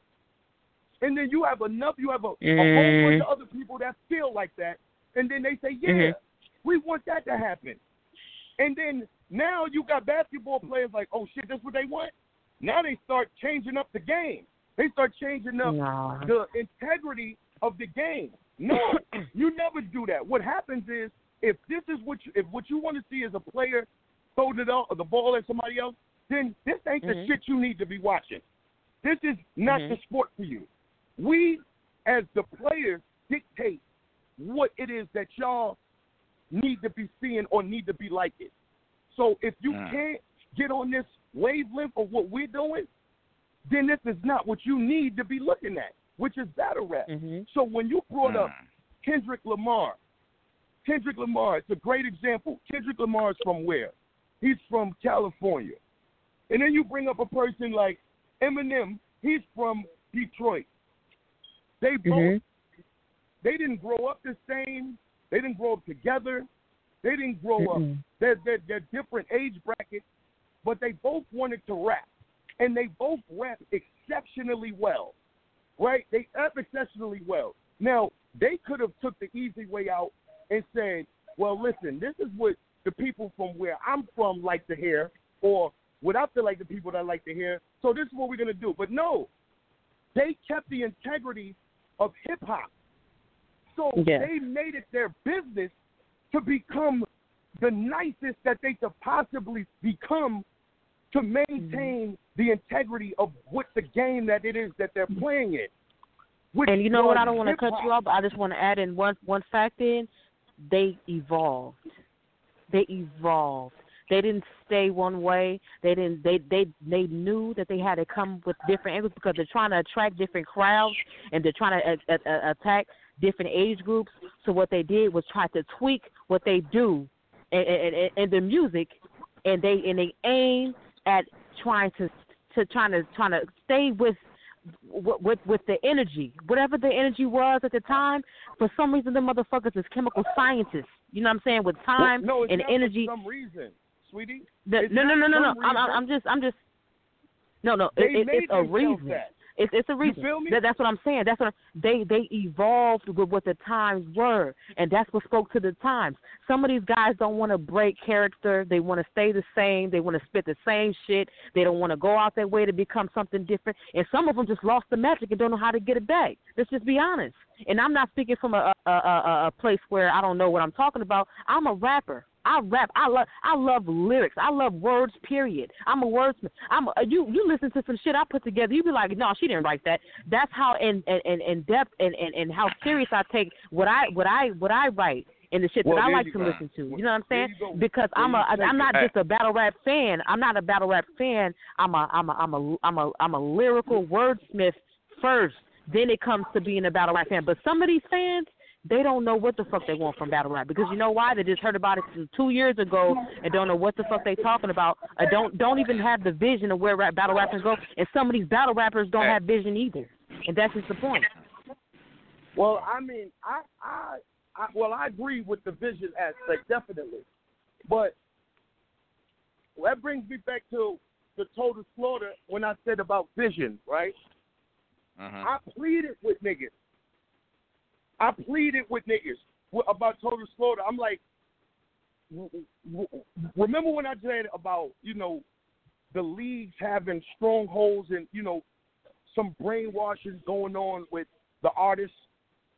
[SPEAKER 6] And then you have enough you have a, a whole bunch mm-hmm. of other people that feel like that. And then they say, Yeah, mm-hmm. we want that to happen. And then now you got basketball players like, oh shit, that's what they want. Now they start changing up the game. They start changing up
[SPEAKER 4] Nah.
[SPEAKER 6] the integrity of the game. No, [COUGHS] you never do that. What happens is if this is what you, if what you want to see is a player throwing it out the ball at somebody else, then this ain't the
[SPEAKER 4] Mhm.
[SPEAKER 6] shit you need to be watching. This is not
[SPEAKER 4] Mhm.
[SPEAKER 6] the sport for you. We, as the players, dictate what it is that y'all need to be seeing or need to be like it. So if you
[SPEAKER 3] Mm.
[SPEAKER 6] can't get on this wavelength of what we're doing, then this is not what you need to be looking at, which is battle rap.
[SPEAKER 4] Mhm.
[SPEAKER 6] So when you brought up
[SPEAKER 3] Mm.
[SPEAKER 6] Kendrick Lamar, Kendrick Lamar, it's a great example. Kendrick Lamar is from where? He's from California. And then you bring up a person like Eminem, he's from Detroit. They both
[SPEAKER 4] Mhm.
[SPEAKER 6] they didn't grow up the same. They didn't grow up together. They didn't grow up.
[SPEAKER 4] Mm-mm.
[SPEAKER 6] They're, they're, they're different age brackets, but they both wanted to rap. And they both rap exceptionally well, right? They rap exceptionally well. Now, they could have took the easy way out and said, well, listen, this is what the people from where I'm from like to hear, or what I feel like the people that like to hear, so this is what we're going to do. But no, they kept the integrity of hip hop. So
[SPEAKER 4] Yeah.
[SPEAKER 6] they made it their business to become the nicest that they could possibly become to maintain mm-hmm. the integrity of what the game that it is that they're playing in. Which
[SPEAKER 4] And you know what? I don't want to cut you off. But I just want to add in one one fact. In they evolved. They evolved. They didn't stay one way. They didn't. They they they knew that they had to come with different angles because they're trying to attract different crowds and they're trying to a, a, attack different age groups. So what they did was try to tweak what they do and, and, and the music, and they and they aim at trying to to trying to trying to stay with with with, with the energy, whatever the energy was at the time. For some reason, the motherfuckers is chemical scientists. You know what I'm saying? With time
[SPEAKER 6] no, it's
[SPEAKER 4] and
[SPEAKER 6] not
[SPEAKER 4] energy.
[SPEAKER 6] For some reason, sweetie.
[SPEAKER 4] The, no, no, no, no, no. I'm, I'm, just, I'm just. No, no. It, it's a reason.
[SPEAKER 6] that.
[SPEAKER 4] It's it's a reason. That, that's what I'm saying. That's what they they evolved with what the times were, and that's what spoke to the times. Some of these guys don't want to break character. They want to stay the same. They want to spit the same shit. They don't want to go out their way to become something different. And some of them just lost the magic and don't know how to get it back. Let's just be honest. And I'm not speaking from a a, a, a place where I don't know what I'm talking about. I'm a rapper. I rap. I love. I love lyrics. I love words. Period. I'm a wordsmith. I'm a, you. You listen to some shit I put together. You be like, no, she didn't write that. That's how in in, in depth and, and and how serious I take what I what I what I write and the shit
[SPEAKER 6] Well,
[SPEAKER 4] that I like
[SPEAKER 6] you
[SPEAKER 4] to listen to. You know what I'm saying? Because
[SPEAKER 6] There
[SPEAKER 4] I'm a I'm not just a battle rap fan. I'm not a battle rap fan. I'm a I'm a I'm a I'm a I'm a lyrical wordsmith first. Then it comes to being a battle rap fan. But some of these fans, they don't know what the fuck they want from battle rap because you know why? They just heard about it two years ago and don't know what the fuck they talking about. Or don't don't even have the vision of where rap, battle rappers go. And some of these battle rappers don't have vision either. And that's just the point.
[SPEAKER 6] Well, I mean, I, I, I, well, I agree with the vision aspect definitely, but well, that brings me back to the total slaughter when I said about vision, right?
[SPEAKER 3] Mhm.
[SPEAKER 6] I pleaded with niggas. I pleaded with niggas about total slaughter. I'm like, remember when I said about you know the leagues having strongholds and you know some brainwashing going on with the artists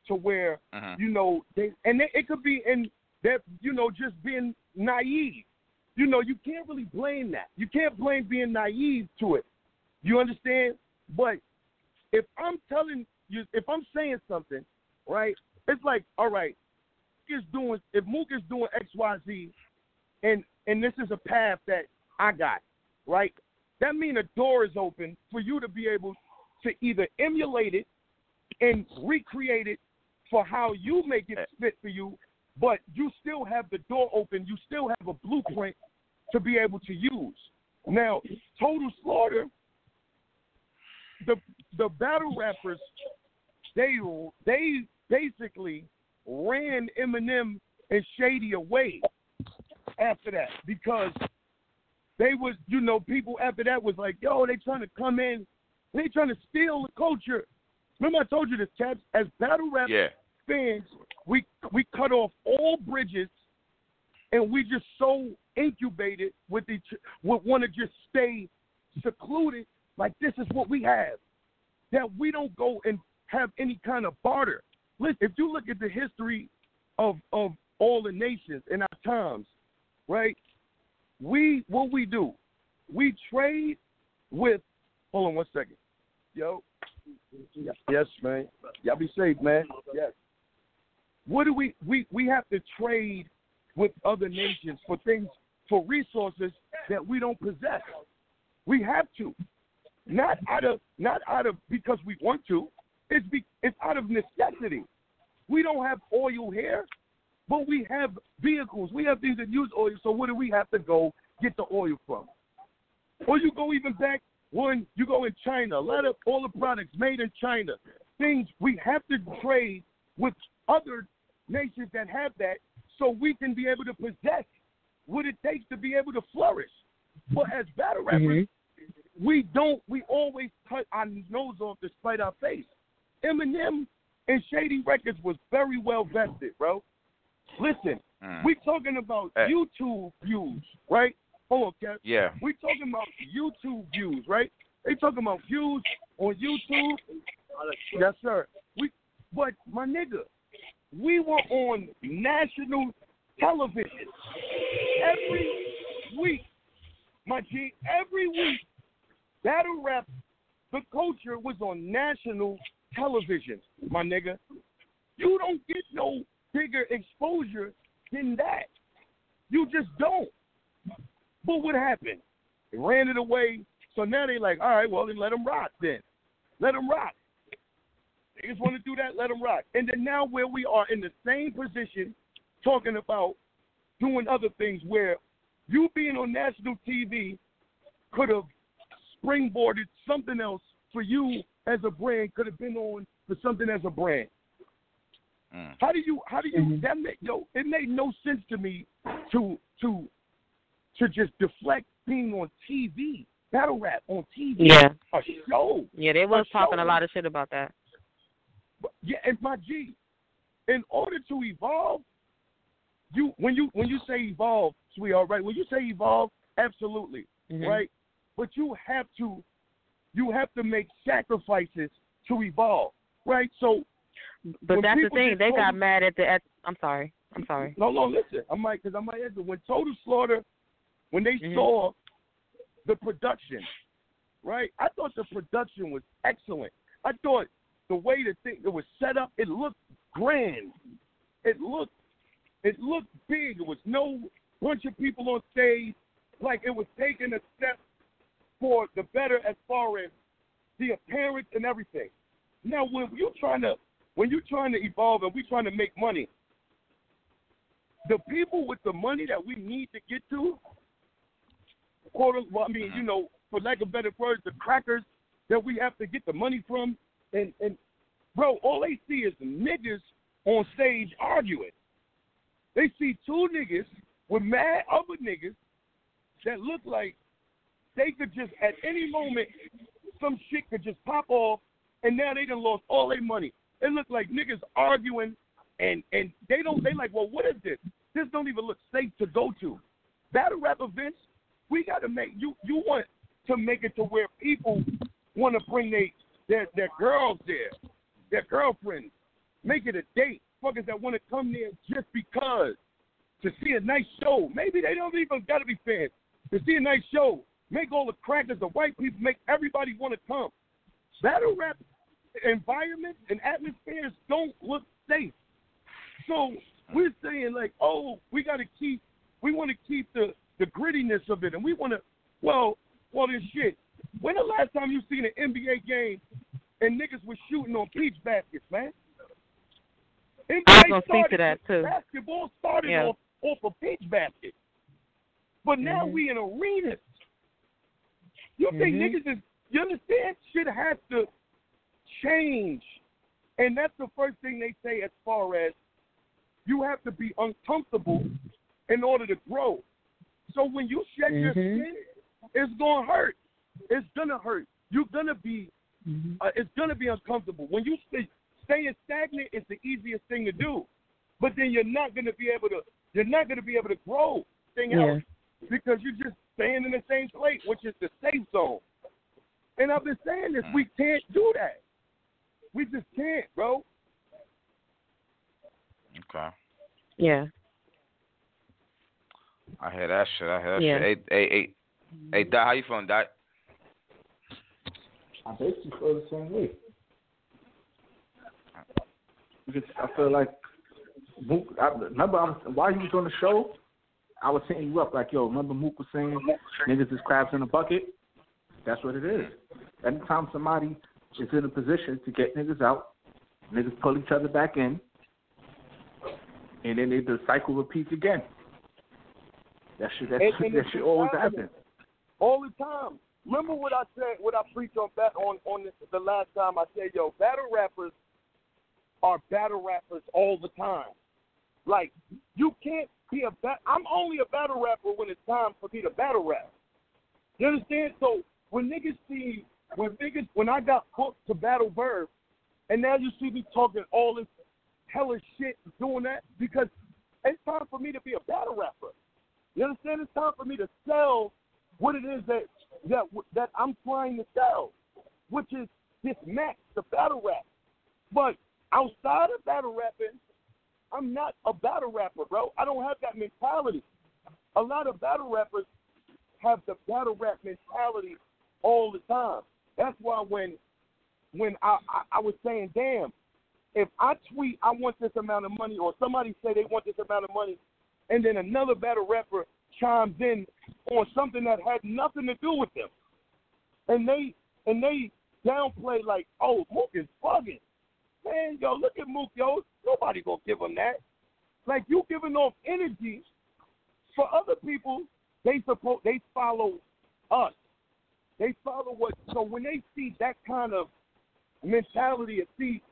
[SPEAKER 6] to where
[SPEAKER 3] Mhm.
[SPEAKER 6] you know they and they, it could be in that you know just being naive. You know you can't really blame that. You can't blame being naive to it. You understand? But if I'm telling you, if I'm saying something, right? It's like, all right, is doing if Mook is doing X Y Z, and and this is a path that I got, right? That means a door is open for you to be able to either emulate it and recreate it for how you make it eh. fit for you, but you still have the door open. You still have a blueprint to be able to use. Now, total slaughter. The the battle rappers, they they basically ran Eminem and Shady away after that because they was you know people after that was like yo they trying to come in they trying to steal the culture. Remember I told you this, Caps? As battle rap
[SPEAKER 3] Yeah.
[SPEAKER 6] fans, we we cut off all bridges, and we just so incubated with each, would want to just stay secluded. Like this is what we have, that we don't go and have any kind of barter. Listen, if you look at the history of of all the nations in our times, right? We what we do, we trade with. Hold on one second, yo. Yes, man. Y'all be safe, man. Yes. What do we we we have to trade with other nations for things for resources that we don't possess. We have to. Not out of not out of because we want to. It's be, it's out of necessity. We don't have oil here, but we have vehicles. We have things that use oil. So where do we have to go get the oil from? Or you go even back when you go in China, a lot of all the products made in China, things we have to trade with other nations that have that so we can be able to possess what it takes to be able to flourish. But as battle rappers, mm-hmm. we don't, we always cut our nose off to spite our face. Eminem and Shady Records was very well vested, bro. Listen,
[SPEAKER 3] Mm.
[SPEAKER 6] we talking about
[SPEAKER 3] Hey.
[SPEAKER 6] YouTube views, right? Hold on, Kev.
[SPEAKER 3] Yeah.
[SPEAKER 6] We talking about YouTube views, right? They talking about views on YouTube. Yes, sir. We, but my nigga, we were on national television every week. My G, every week, battle rap, the culture was on national television. My nigga, you don't get no bigger exposure than that. You just don't. But what happened? They ran it away. So now they like, all right, well then let them rock then. Let them rock. They just want to do that. Let them rock. And then now where we are in the same position, talking about doing other things where you being on national TV could have springboarded something else for you as a brand. Could have been on for something as a brand.
[SPEAKER 3] Mm.
[SPEAKER 6] How do you? How do you? That make yo? It made no sense to me to to to just deflect being on TV, battle rap on TV.
[SPEAKER 4] Yeah.
[SPEAKER 6] a show.
[SPEAKER 4] Yeah, they was
[SPEAKER 6] A
[SPEAKER 4] talking a lot of shit about that.
[SPEAKER 6] But- Yeah, and my G, in order to evolve, you when you when you say evolve, sweetheart, right? When you say evolve, absolutely,
[SPEAKER 4] Mhm.
[SPEAKER 6] right? But you have to you have to make sacrifices to evolve, right? So
[SPEAKER 4] But that's the thing. They got mad at the. At, I'm sorry. I'm sorry.
[SPEAKER 6] No, no, listen. I might because I might answer. When Total Slaughter, when they
[SPEAKER 4] Mhm.
[SPEAKER 6] saw the production, right? I thought the production was excellent. I thought the way the thing it was set up, it looked grand. It looked, it looked big. It was no bunch of people on stage. Like it was taking a step for the better as far as the appearance and everything. Now, when you're trying to when you're trying to evolve and we're trying to make money, the people with the money that we need to get to, quote, well, I mean, you mm-hmm. know, for lack of better words, the crackers that we have to get the money from, and and bro, all they see is niggas on stage arguing. They see two niggas with mad other niggas that look like they could just at any moment some shit could just pop off, and now they done lost all their money. It look like niggas arguing, and and they don't. They like, well, what is this? This don't even look safe to go to. Battle rap events, we got to make you. You want to make it to where people want to bring they, their their girls there, their girlfriends, make it a date. Fuckers that want to come there just because to see a nice show. Maybe they don't even got to be fans to see a nice show. Make all the crackers, the white people, make everybody want to come. Battle rap environments and atmospheres don't look safe. So we're saying like, oh, we got to keep, we want to keep the the grittiness of it, and we want to, well, well, this shit. When the last time you seen an NBA game and niggas was shooting on peach baskets, man?
[SPEAKER 4] I was
[SPEAKER 6] NBA
[SPEAKER 4] gonna speak to that too.
[SPEAKER 6] Basketball started
[SPEAKER 4] Yeah.
[SPEAKER 6] off off a peach basket, but now
[SPEAKER 4] Mhm.
[SPEAKER 6] we in arenas. You think
[SPEAKER 4] Mhm.
[SPEAKER 6] niggas is? You understand? Shit has to change, and that's the first thing they say as far as you have to be uncomfortable in order to grow. So when you shed your
[SPEAKER 4] Mhm.
[SPEAKER 6] skin, it's gonna hurt. It's gonna hurt. You're gonna be uh, it's gonna be uncomfortable. When you stay staying stagnant is the easiest thing to do, but then you're not gonna be able to you're not gonna be able to grow thing
[SPEAKER 4] Yeah.
[SPEAKER 6] else because you're just staying in the same place, which is the safe zone. And I've been saying this, we can't do that. We just can't, bro.
[SPEAKER 3] Okay.
[SPEAKER 4] Yeah.
[SPEAKER 3] I hear that shit. I hear that
[SPEAKER 4] Yeah.
[SPEAKER 3] shit. Hey, hey, hey, hey, Dot, how you feeling, Dot?
[SPEAKER 5] I basically feel the same way. Uh, because I feel like, I, remember I was, while you was on the show, I was hitting you up like, yo, remember Mook was saying niggas is crabs in a bucket? That's what it is. Anytime somebody is in a position to get niggas out, niggas pull each other back in, and then they, the cycle repeats again. That shit, that,
[SPEAKER 6] And- and
[SPEAKER 5] that shit always happens.
[SPEAKER 6] all the time. Remember what I said, what I preached on that on on the, the last time. I said, yo, battle rappers are battle rappers all the time. Like you can't be a bat. I'm only a battle rapper when it's time for me to battle rap. You understand? So when niggas see when niggas when I got hooked to battle Verb, and now you see me talking all this hellish shit, doing that because it's time for me to be a battle rapper. You understand? It's time for me to sell what it is that that that I'm trying to sell, which is this match, the battle rap. But outside of battle rapping, I'm not a battle rapper, bro. I don't have that mentality. A lot of battle rappers have the battle rap mentality all the time. That's why when when I, I, I was saying, damn, if I tweet I want this amount of money, or somebody say they want this amount of money, and then another battle rapper chimes in on something that had nothing to do with them, and they and they downplay like, oh, Mook is bugging. Man, yo, look at Mook, yo. Nobody gonna give him that. Like you giving off energy for other people. They support. They follow us. They follow what. So when they see that kind of mentality and see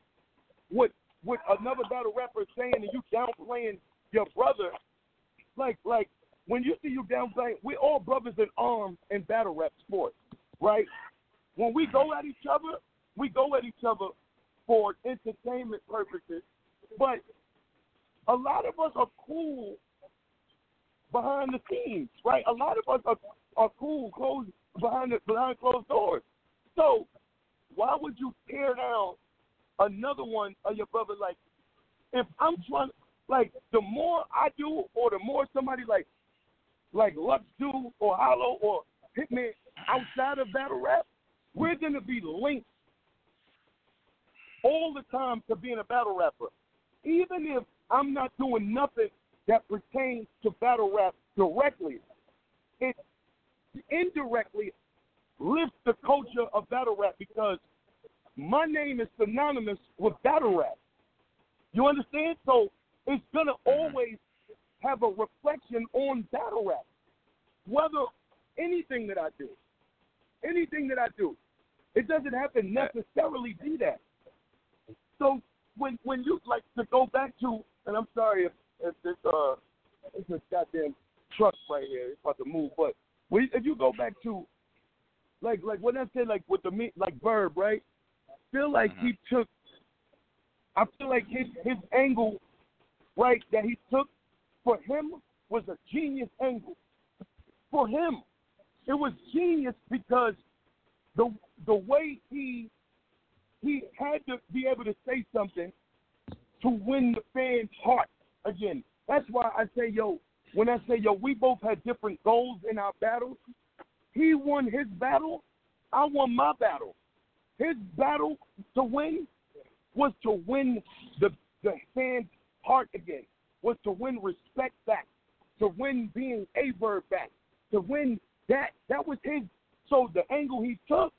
[SPEAKER 6] what what another battle rapper saying, and you downplaying your brother, like like when you see you downplaying, we're all brothers in arms in battle rap sports, right? When we go at each other, we go at each other for entertainment purposes, but a lot of us are cool behind the scenes, right? A lot of us are, are cool closed behind the behind closed doors. So why would you tear down another one of your brother? Like, if I'm trying, like, the more I do, or the more somebody like, like Lux do, or Hollow, or Hitman outside of battle rap, we're gonna be linked all the time to being a battle rapper, even if I'm not doing nothing that pertains to battle rap directly. It indirectly lifts the culture of battle rap because my name is synonymous with battle rap. You understand? So it's gonna mm-hmm. always have a reflection on battle rap. Whether anything that I do, anything that I do, it doesn't have to necessarily be that. So when when you like to go back to, and I'm sorry if if this uh it's this goddamn truck right here, it's about to move, but when, if you go back to like like when I say like with the me like Verb, right? Feel like he took. I feel like his his angle, right, that he took for him was a genius angle. For him, it was genius because the the way he he had to be able to say something to win the fans' heart again. That's why I say, yo, when I say, yo, we both had different goals in our battles. He won his battle, I won my battle. His battle to win was to win the the fans' heart again, was to win respect back, to win being a verb back, to win that. That was his. So the angle he took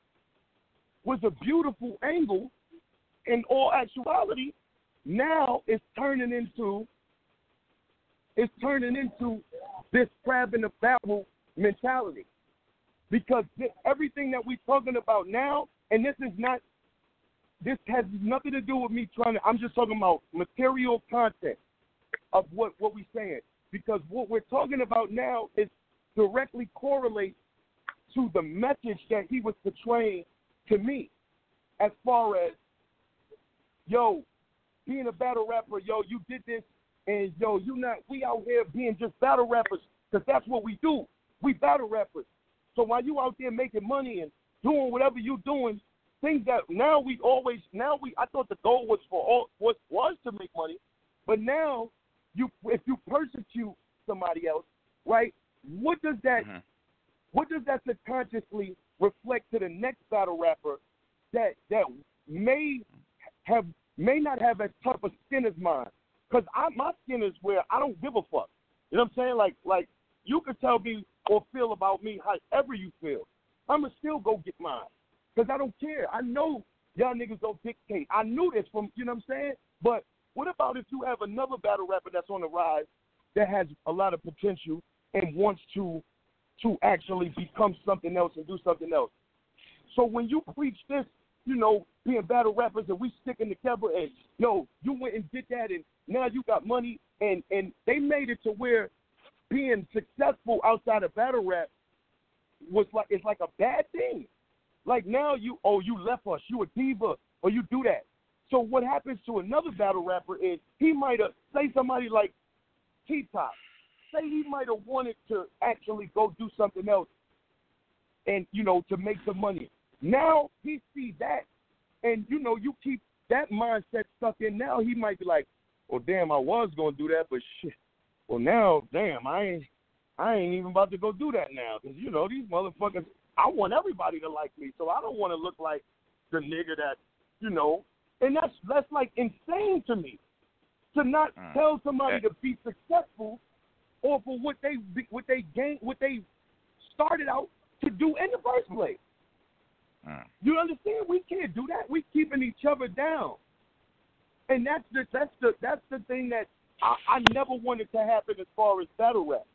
[SPEAKER 6] was a beautiful angle. In all actuality, now it's turning into it's turning into this crab in the barrel mentality. Because th- everything that we're talking about now, and this is not, this has nothing to do with me trying to, I'm just talking about material content of what, what we're saying. Because what we're talking about now is directly correlates to the message that he was portraying to me as far as, yo, being a battle rapper, yo, you did this, and yo, you not, we out here being just battle rappers, because that's what we do. We battle rappers. So while you out there making money and doing whatever you're doing, things that now we always now we I thought the goal was for all was was to make money, but now you if you persecute somebody else, right? What does that
[SPEAKER 3] Mhm.
[SPEAKER 6] what does that subconsciously reflect to the next battle rapper that that may have may not have as tough a skin as mine? Because I my skin is where I don't give a fuck. You know what I'm saying? Like like you can tell me or feel about me however you feel. I'ma still go get mine. Because I don't care. I know y'all niggas don't dictate. I knew this from you know what I'm saying? But what about if you have another battle rapper that's on the rise that has a lot of potential and wants to to actually become something else and do something else? So when you preach this, you know, being battle rappers and we sticking together and yo, you went and did that and now you got money and and they made it to where being successful outside of battle rap was like it's like a bad thing. Like now you oh you left us, you a diva, or you do that. So what happens to another battle rapper is he might have say somebody like T Top, say he might have wanted to actually go do something else and you know to make some money. Now he see that and you know you keep that mindset stuck in now he might be like, Well damn I was gonna do that but shit well now damn I ain't I ain't even about to go do that now because you know these motherfuckers. I want everybody to like me, so I don't want to look like the nigga that you know. And that's that's like insane to me to not
[SPEAKER 3] Mm.
[SPEAKER 6] tell somebody
[SPEAKER 3] Yeah.
[SPEAKER 6] to be successful or for what they what they gain what they started out to do in the first place.
[SPEAKER 3] Mm.
[SPEAKER 6] You understand? We can't do that. We keeping each other down, and that's the that's the that's the thing that I, I never wanted to happen as far as battle rap.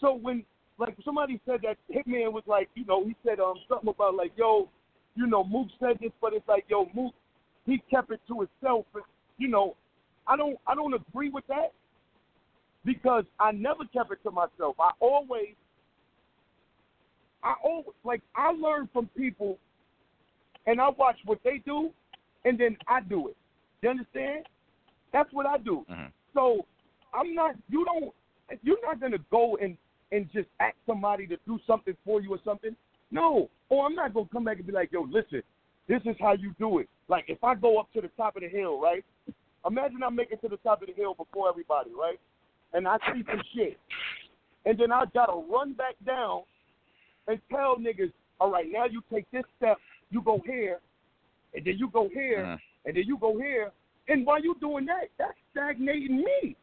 [SPEAKER 6] So when like somebody said that Hitman was like, you know, he said um something about like, yo, you know, Mook said this, but it's like, yo, Mook, he kept it to himself. And, you know, I don't I don't agree with that because I never kept it to myself. I always I always like I learn from people and I watch what they do and then I do it. You understand? That's what I do.
[SPEAKER 3] Mhm.
[SPEAKER 6] So I'm not you don't you're not gonna go and and just ask somebody to do something for you or something. No. Or I'm not gonna come back and be like, yo, listen, this is how you do it. Like if I go up to the top of the hill, right? Imagine I make it to the top of the hill before everybody, right? And I see some shit. And then I gotta run back down and tell niggas, all right, now you take this step, you go here, and then you go here,
[SPEAKER 3] Mhm.
[SPEAKER 6] and then you go here. And while you doing that, that's stagnating me.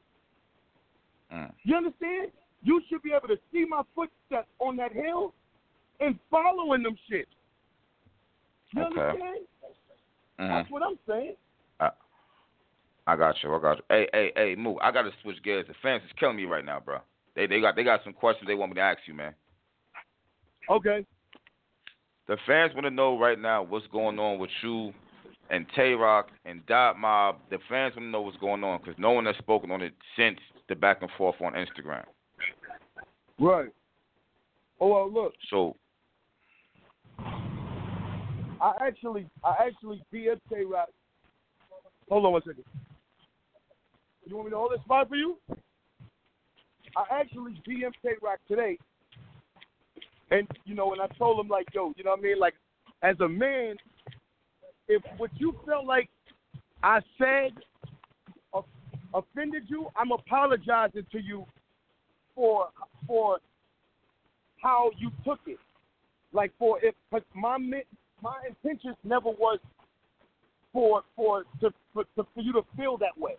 [SPEAKER 3] Mm.
[SPEAKER 6] You understand? You should be able to see my footsteps on that hill and following them shit. You
[SPEAKER 3] Okay.
[SPEAKER 6] understand?
[SPEAKER 3] Mhm.
[SPEAKER 6] That's what I'm saying.
[SPEAKER 3] I got you. I got you. Hey, hey, hey, Moo. I got to switch gears. The fans is killing me right now, bro. They they got they got some questions they want me to ask you, man.
[SPEAKER 6] Okay.
[SPEAKER 3] The fans want to know right now what's going on with you and Tay Roc and Dot Mob. The fans want to know what's going on because no one has spoken on it since the back and forth on Instagram.
[SPEAKER 6] Right. Oh well, look,
[SPEAKER 3] So,
[SPEAKER 6] I actually, I actually Tay Roc. Hold on one second. You want me to hold this spot for you? I actually DM'd Tay Roc today, and you know, and I told him like, yo, you know what I mean? Like, as a man, if what you felt like I said offended you, I'm apologizing to you for for how you took it. Like for if 'cause my my intentions never was for for to, for to for you to feel that way.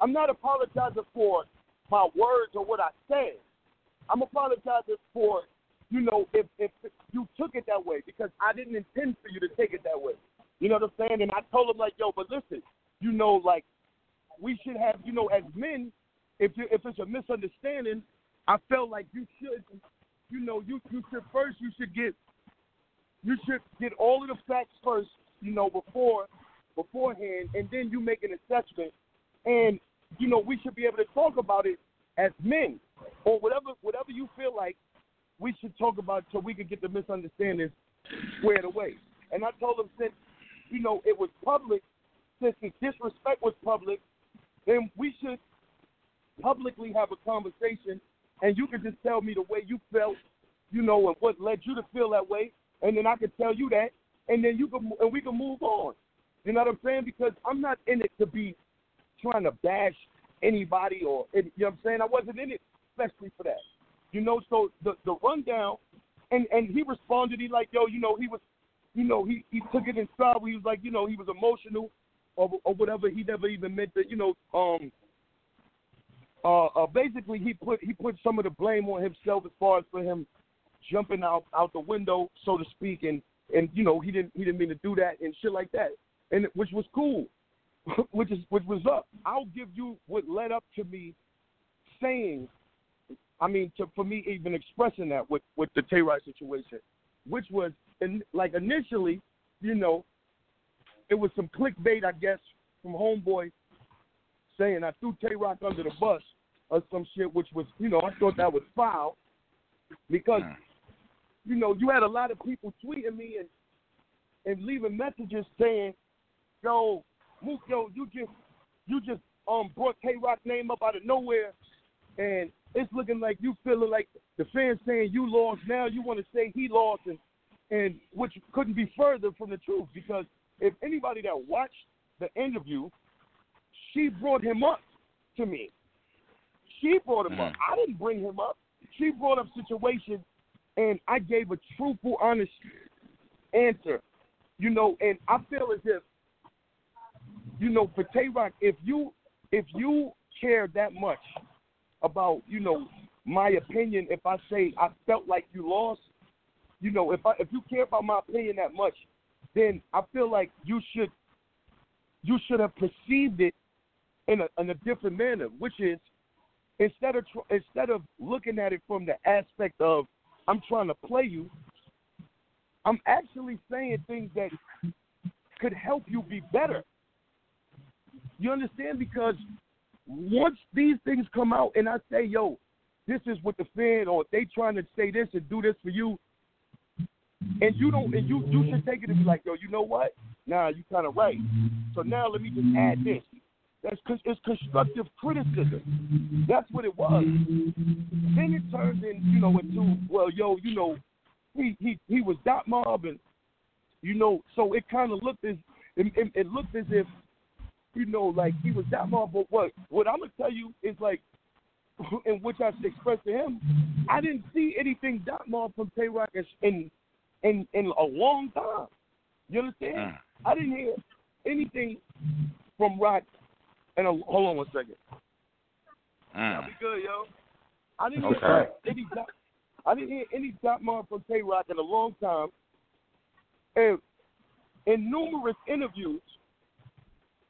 [SPEAKER 6] I'm not apologizing for my words or what I said. I'm apologizing for you know if if you took it that way because I didn't intend for you to take it that way. You know what I'm saying? And I told him like, yo, but listen, you know, like we should have, you know, as men, if you if it's a misunderstanding, I felt like you should, you know, you you should first you should get you should get all of the facts first, you know, before beforehand, and then you make an assessment. And you know, we should be able to talk about it as men, or whatever whatever you feel like we should talk about so we can get the misunderstandings squared away. And I told him since you know it was public, since the disrespect was public, then we should publicly have a conversation, and you can just tell me the way you felt, you know, and what led you to feel that way, and then I can tell you that, and then you can and we can move on. You know what I'm saying? Because I'm not in it to be trying to bash anybody or you know what I'm saying. I wasn't in it especially for that. You know, so the the rundown, and and he responded. He like, yo, you know, he was, you know, he he took it in stride. He was like, you know, he was emotional or or whatever. He never even meant to, you know, um. Uh, uh, basically, he put he put some of the blame on himself as far as for him jumping out out the window, so to speak, and and you know he didn't he didn't mean to do that and shit like that, and which was cool, [LAUGHS] which is which was up. I'll give you what led up to me saying, I mean, to for me even expressing that with with the Tay Roc situation, which was in, like initially, you know, it was some clickbait, I guess, from Homeboy saying I threw Tay Roc under the bus or some shit, which was, you know, I thought that was foul because hmm. you know, you had a lot of people tweeting me and and leaving messages saying, "Yo, Mook, yo, you just you just um brought Tay Roc name up out of nowhere, and it's looking like you feeling like the fans saying you lost. Now you want to say he lost, and and which couldn't be further from the truth because if anybody that watched the interview, she brought him up to me. She brought him up. I didn't bring him up. She brought up situation and I gave a truthful, honest answer. You know, and I feel as if, you know, for Tay Roc, if you if you care that much about, you know, my opinion, if I say I felt like you lost, you know, if I if you care about my opinion that much, then I feel like you should you should have perceived it in a in a different manner, which is instead of instead of looking at it from the aspect of I'm trying to play you. I'm actually saying things that could help you be better. You understand? Because once these things come out and I say, yo, this is what the fan or they trying to say this and do this for you, and you don't and you you should take it and be like, yo, you know what? Nah, you kinda right. So now let me just add this. That's it's constructive criticism. That's what it was. Then it turns in, you know, into well, yo, you know, he he he was dot mob, and you know, so it kind of looked as it, it, it looked as if, you know, like he was dot mob. But what what I'm gonna tell you is like, [LAUGHS] in which I should express to him, I didn't see anything dot mob from Tay Roc in in in a long time. You understand? I didn't hear anything from Roc. and a, hold on one second.
[SPEAKER 3] Mm.
[SPEAKER 6] That'll be good, yo. I didn't
[SPEAKER 3] Okay.
[SPEAKER 6] hear any I didn't hear any dot mark from Tay Roc in a long time. And in numerous interviews,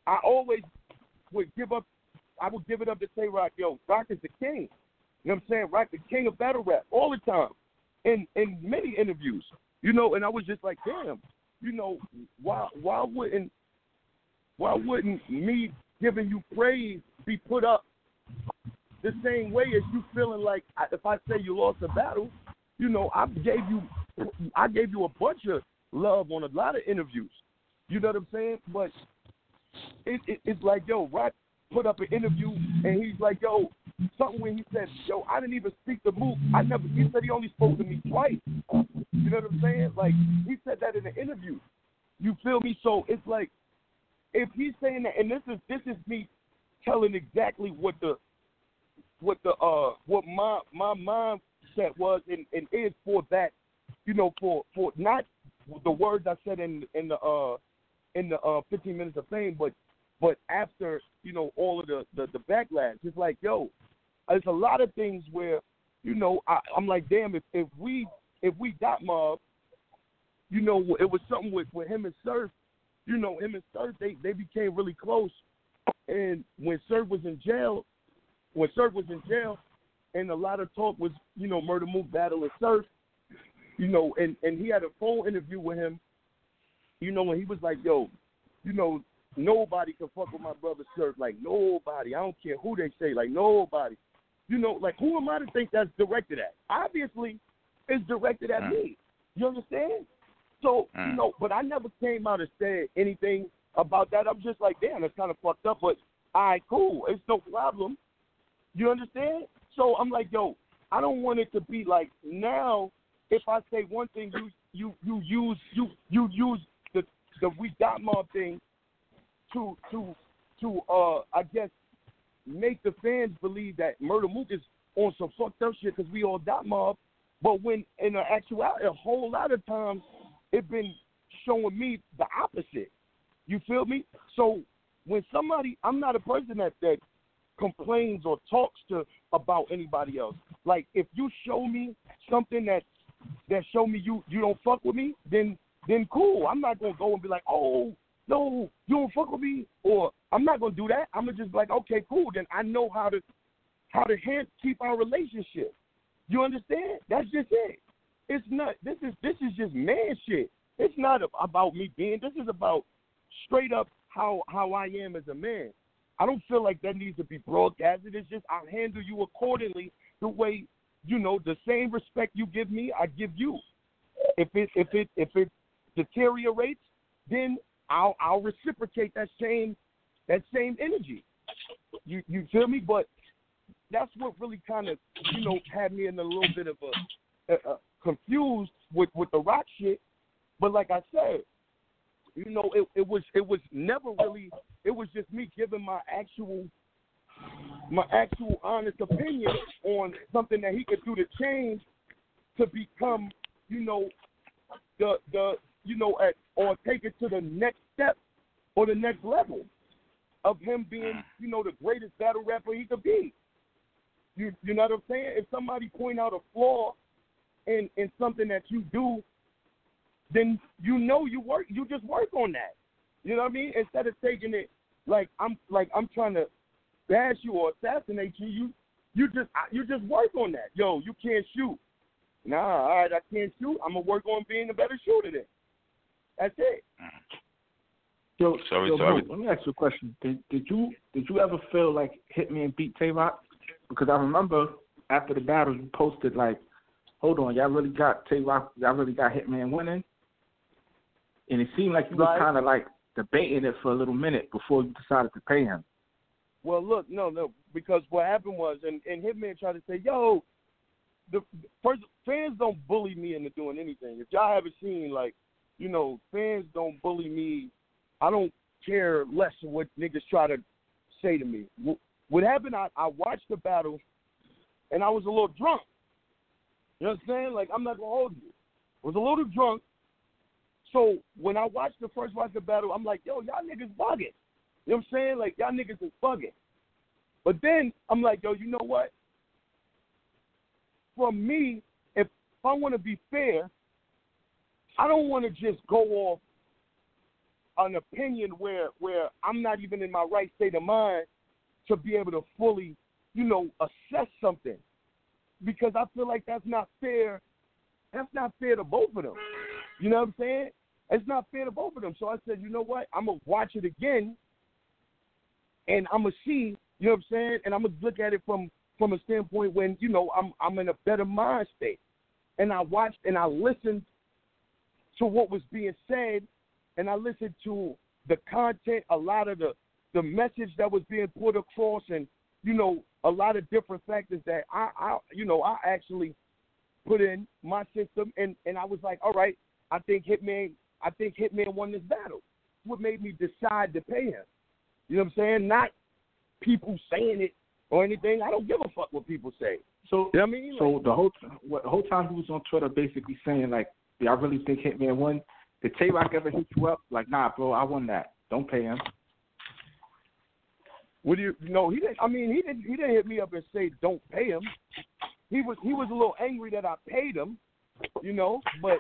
[SPEAKER 6] I always would give up. I would give it up to Tay Roc. Yo, Roc is the king. You know what I'm saying? Roc the king of battle rap all the time. In in many interviews, you know. And I was just like, damn, you know, why why wouldn't why wouldn't me giving you praise be put up the same way as you feeling like if I say you lost a battle, you know, I gave you I gave you a bunch of love on a lot of interviews. You know what I'm saying? But it, it it's like yo, Roc put up an interview and he's like, yo, something when he said, yo, I didn't even speak to Mook. I never. He said he only spoke to me twice. You know what I'm saying? Like he said that in an interview. You feel me? So it's like if he's saying that, and this is this is me telling exactly what the what the uh what my my mindset was and, and is for that, you know, for for not the words I said in in the uh in the uh 15 minutes of fame, but but after you know all of the the, the backlash, it's like yo, there's a lot of things where you know I, I'm like damn if if we if we got mob, you know it was something with with him and Surf, you know him and Surf they they became really close, And when Surf was in jail, when Surf was in jail, and a lot of talk was, you know, Murda Mook battle battling Surf, you know, and and he had a phone interview with him, you know, when he was like, "Yo, you know, nobody can fuck with my brother Surf, like nobody. I don't care who they say, like nobody. You know, like who am I to think that's directed at? Obviously, it's directed at
[SPEAKER 3] Mm.
[SPEAKER 6] me. You understand? So you
[SPEAKER 3] Mm.
[SPEAKER 6] know, but I never came out and said anything about that. I'm just like, damn, that's kind of fucked up. But all right, cool, it's no problem. You understand? So I'm like, yo, I don't want it to be like now. If I say one thing, you you you use you you use the we got mob thing to to to uh I guess make the fans believe that Murda Mook is on some fucked up shit because we all dot mob. But when in actuality, a whole lot of times it been showing me the opposite. You feel me? So when somebody, I'm not a person that that complains or talks to about anybody else. Like if you show me something that that show me you you don't fuck with me, then then cool. I'm not gonna go and be like, oh no, you don't fuck with me, or I'm not gonna do that. I'm gonna just be like, okay, cool. Then I know how to how to hand, keep our relationship. You understand? That's just it. It's not. This is this is just man shit. It's not about me being. This is about straight up how how I am as a man. I don't feel like that needs to be broadcasted. It's just I'll handle you accordingly the way you know the same respect you give me, I give you. If it if it if it deteriorates, then I'll I'll reciprocate that same that same energy. You you feel me? But that's what really kind of you know had me in a little bit of a, a, a confused with with the Roc shit. But like I said, you know, it, it was it was never really it was just me giving my actual my actual honest opinion on something that he could do to change to become, you know, the the you know at or take it to the next step or the next level of him being, mm. you know, the greatest battle rapper he could be. You you know what I'm saying? If somebody point out a flaw in in something that you do, then you know you work you just work on that. You know what I mean? Instead of taking it like I'm like I'm trying to bash you or assassinate you, you you just you just work on that. Yo, you can't shoot. Nah, all right, I can't shoot. I'm gonna work on being a better shooter then. That's it.
[SPEAKER 5] Yo,
[SPEAKER 3] So-
[SPEAKER 5] yo,
[SPEAKER 3] so
[SPEAKER 5] Mo,
[SPEAKER 3] every-
[SPEAKER 5] let me ask you a question. Did did you did you ever feel like Hitman beat Tay Roc? Because I remember after the battle you posted like, hold on, y'all really got Tay Roc, y'all really got Hitman winning, and it seemed like you was
[SPEAKER 6] Right.
[SPEAKER 5] kind of like debating it for a little minute before you decided to pay him.
[SPEAKER 6] Well, look, no, no, because what happened was, and, and Hitman tried to say, yo, the first fans don't bully me into doing anything. If y'all haven't seen, like, you know, fans don't bully me. I don't care less what niggas try to say to me. What happened? I, I watched the battle, and I was a little drunk. You know what I'm saying? Like, I'm not gonna hold you. I was a little drunk. So when I watched the first watch the battle, I'm like, yo, y'all niggas bugging. You know what I'm saying? Like y'all niggas is bugging. But then I'm like, yo, you know what? For me, if I want to be fair, I don't want to just go off an opinion where where I'm not even in my right state of mind to be able to fully, you know, assess something. Because I feel like that's not fair. That's not fair to both of them. You know what I'm saying? It's not fair to both of them. So I said, you know what? I'm gonna watch it again and I'm gonna see, you know what I'm saying, and I'm gonna look at it from from a standpoint when you know I'm I'm in a better mind state, and I watched and I listened to what was being said, and I listened to the content, a lot of the the message that was being put across, and you know a lot of different factors that I, I you know I actually put in my system, and and I was like, all right, I think Hitman, I think Hitman won this battle. What made me decide to pay him? You know what I'm saying? Not people saying it or anything. I don't give a fuck what people say.
[SPEAKER 5] So
[SPEAKER 6] You know I mean?
[SPEAKER 5] so
[SPEAKER 6] Like,
[SPEAKER 5] the whole t- what, the whole time he was on Twitter basically saying like, "Yeah, I really think Hitman won." Did Tay Roc ever hit you up like, "Nah, bro, I won that. Don't pay him."
[SPEAKER 6] what do you? No, he didn't. I mean, he didn't. He didn't hit me up and say don't pay him. He was he was a little angry that I paid him, you know. But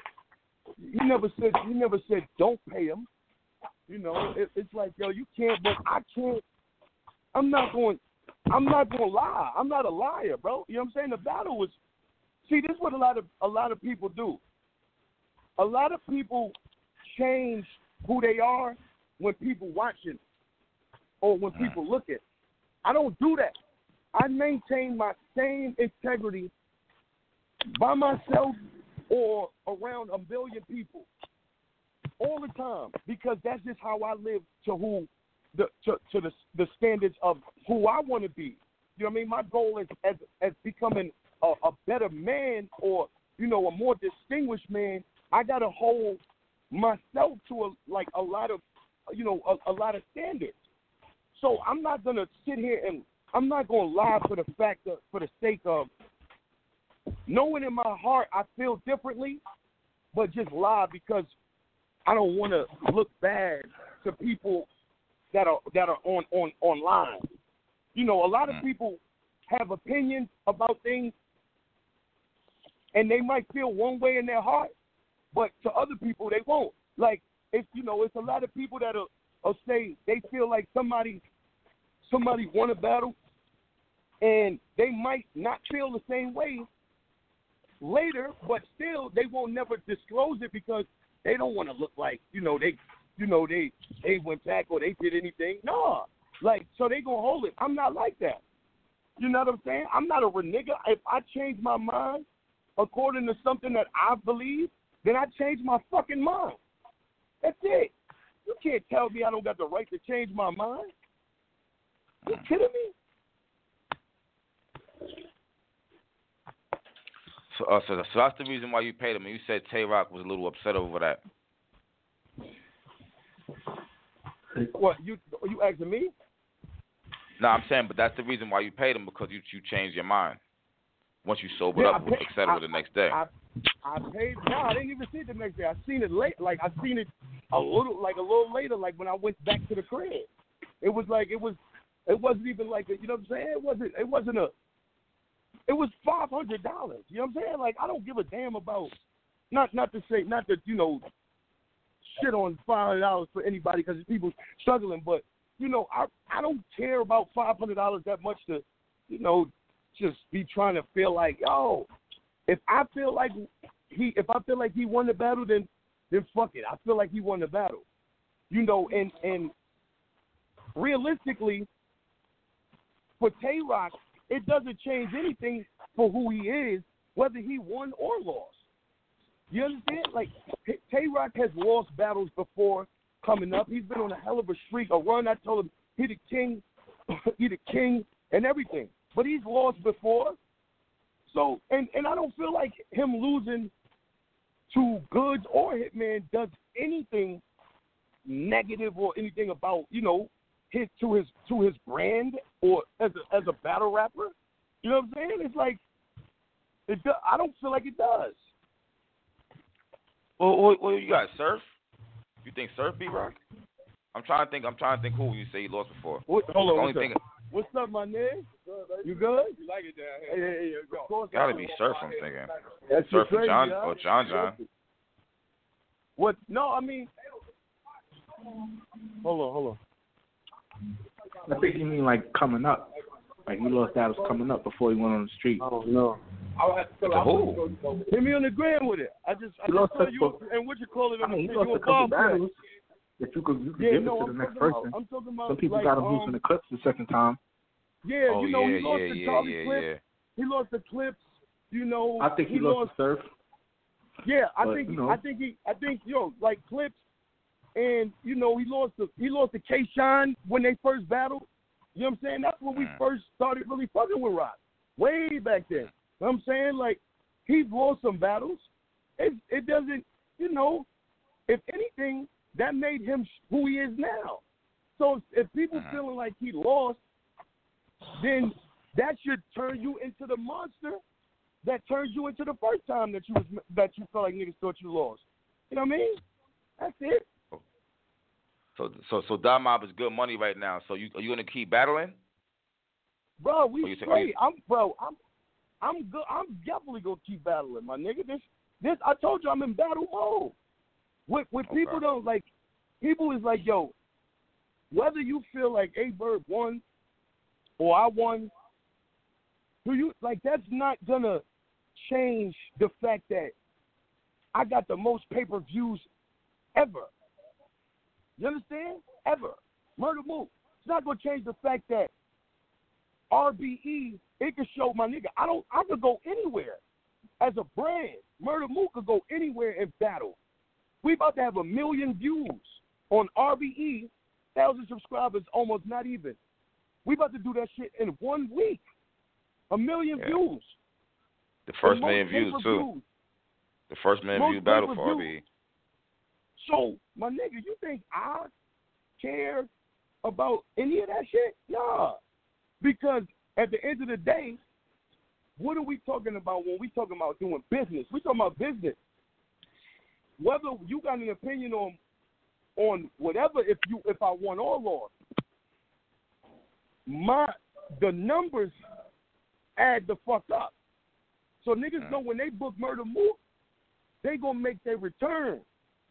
[SPEAKER 6] he never said he never said don't pay him. You know, it, it's like yo, you can't. But I can't. I'm not going. I'm not going to lie. I'm not a liar, bro. You know what I'm saying? The battle was. See, this is what a lot of a lot of people do. A lot of people change who they are when people watch watching or when people look at. I don't do that. I maintain my same integrity by myself or around a million people all the time because that's just how I live to who the to, to the the standards of who I want to be. You know what I mean? My goal is as as becoming a, a better man or you know a more distinguished man. I got to hold myself to a like a lot of you know a, a lot of standards. So I'm not gonna sit here and I'm not gonna lie for the fact that for the sake of knowing in my heart I feel differently, but just lie because I don't want to look bad to people that are that are on on online. You know, a lot of mm. people have opinions about things, and they might feel one way in their heart, but to other people they won't. Like it's you know, it's a lot of people that will, will say they feel like somebody somebody won a battle, and they might not feel the same way later, but still they won't never disclose it because they don't want to look like you know they you know they they went back or they did anything. No, like so they gonna hold it. I'm not like that. You know what I'm saying? I'm not a renegade. If I change my mind according to something that I believe, then I change my fucking mind. That's it. You can't tell me I don't got the right to change my mind. You kidding me?
[SPEAKER 3] So, uh, so, so that's the reason why you paid him. You said Tay Roc was a little upset over that.
[SPEAKER 6] What you you asking me?
[SPEAKER 3] No, I'm saying, but that's the reason why you paid him because you you changed your mind once you sobered
[SPEAKER 6] Yeah,
[SPEAKER 3] up,
[SPEAKER 6] I
[SPEAKER 3] which
[SPEAKER 6] paid-
[SPEAKER 3] was settled
[SPEAKER 6] I-
[SPEAKER 3] the next day.
[SPEAKER 6] I I paid. No, I didn't even see it the next day. I seen it late. Like I seen it a little, like a little later. Like when I went back to the crib, it was like it was. It wasn't even like a, you know what I'm saying. It wasn't. It wasn't a. It was five hundred dollars. You know what I'm saying? Like I don't give a damn about. Not not to say not to you know. Shit on five hundred dollars for anybody because people struggling, but you know I I don't care about five hundred dollars that much to, you know, just be trying to feel like yo, if I feel like he if I feel like he won the battle, then then fuck it. I feel like he won the battle. You know, and and realistically, for Tay Roc, it doesn't change anything for who he is, whether he won or lost. You understand? Like Tay Roc has lost battles before coming up. He's been on a hell of a streak, a run. I told him he the king, [COUGHS] he the king, and everything. But he's lost before. So and and I don't feel like him losing to Goodz or Hitman does anything negative or anything about you know his to his to his brand or as a as a battle rapper. You know what I'm saying? It's like it. Do, I don't feel like it does.
[SPEAKER 3] Well, what you got, Surf? You think Surf beat Roc? I'm trying to think. I'm trying to think who you say he lost before.
[SPEAKER 6] What, hold on, what's up? My nigga? You good?
[SPEAKER 7] You like it down
[SPEAKER 6] Hey,
[SPEAKER 7] here?
[SPEAKER 6] hey, hey, of course
[SPEAKER 3] gotta
[SPEAKER 6] I-
[SPEAKER 3] be Surf. I'm thinking.
[SPEAKER 6] That's
[SPEAKER 3] Surf
[SPEAKER 6] crazy,
[SPEAKER 3] John
[SPEAKER 6] huh?
[SPEAKER 3] or John John.
[SPEAKER 6] What? No, I mean, hold on, hold on.
[SPEAKER 5] I think you mean like coming up. Like he lost battles coming up before he went on the street.
[SPEAKER 6] Oh no.
[SPEAKER 7] I would have to fill
[SPEAKER 3] To
[SPEAKER 7] out.
[SPEAKER 6] Hit me on the gram with it. I just, I
[SPEAKER 5] He
[SPEAKER 6] just
[SPEAKER 5] lost
[SPEAKER 6] saw you
[SPEAKER 5] couple-
[SPEAKER 6] and what you call it
[SPEAKER 5] I
[SPEAKER 6] on
[SPEAKER 5] mean, he
[SPEAKER 6] the
[SPEAKER 5] lost a
[SPEAKER 6] you
[SPEAKER 5] couple battles. That you could you could
[SPEAKER 6] Yeah,
[SPEAKER 5] give
[SPEAKER 6] no,
[SPEAKER 5] it to
[SPEAKER 6] I'm
[SPEAKER 5] the next
[SPEAKER 6] talking
[SPEAKER 5] person.
[SPEAKER 6] about. I'm talking about.
[SPEAKER 5] Some people
[SPEAKER 6] like,
[SPEAKER 5] got him
[SPEAKER 6] um,
[SPEAKER 5] loose in the clips the second time.
[SPEAKER 6] Yeah,
[SPEAKER 3] Oh
[SPEAKER 6] you know,
[SPEAKER 3] yeah,
[SPEAKER 6] he lost
[SPEAKER 3] yeah,
[SPEAKER 6] the
[SPEAKER 3] yeah,
[SPEAKER 6] Charlie
[SPEAKER 3] yeah,
[SPEAKER 6] clip.
[SPEAKER 3] yeah.
[SPEAKER 6] He lost the clips. You know,
[SPEAKER 5] I think he, lost, the surf.
[SPEAKER 6] Yeah, I
[SPEAKER 5] But,
[SPEAKER 6] think
[SPEAKER 5] you know.
[SPEAKER 6] I think he I think yo like clips, and you know he lost the he lost the K Shine when they first battled. You know what I'm saying? That's when we
[SPEAKER 3] Mm.
[SPEAKER 6] first started really fucking with Roc, way back then. You know what I'm saying like he's lost some battles. It it doesn't you know, if anything that made him who he is now. So if people
[SPEAKER 3] Mhm.
[SPEAKER 6] feeling like he lost, then that should turn you into the monster that turns you into the first time that you was that you felt like niggas thought you lost. You know what I mean? That's it.
[SPEAKER 3] So so so Don Mob is good money right now. So you are you gonna keep battling?
[SPEAKER 6] Bro, we
[SPEAKER 3] oh, you-
[SPEAKER 6] I'm bro, I'm I'm good I'm definitely gonna keep battling, my nigga. This this I told you I'm in battle mode. What what
[SPEAKER 3] Okay.
[SPEAKER 6] people don't like people is like, yo, whether you feel like A Bird won or I won. Do you like that's not gonna change the fact that I got the most pay per views ever. You understand? Ever. Murda Mook. It's not gonna change the fact that RBE it can show my nigga. I don't I could go anywhere as a brand. Murda Mook could go anywhere and battle. We about to have a million views on RBE, thousand subscribers, almost not even. We about to do that shit in one week. A million
[SPEAKER 3] Yeah.
[SPEAKER 6] views.
[SPEAKER 3] The first
[SPEAKER 6] The
[SPEAKER 3] million views too. The first million view battle for. RBE.
[SPEAKER 6] So, my nigga, you think I care about any of that shit? Nah. Because at the end of the day, what are we talking about when we talking about doing business? We talking about business. Whether you got an opinion on on whatever, if you if I won or lost, my the numbers add the fuck up. So niggas mm. know when they book Murda Mook, they gonna make their return.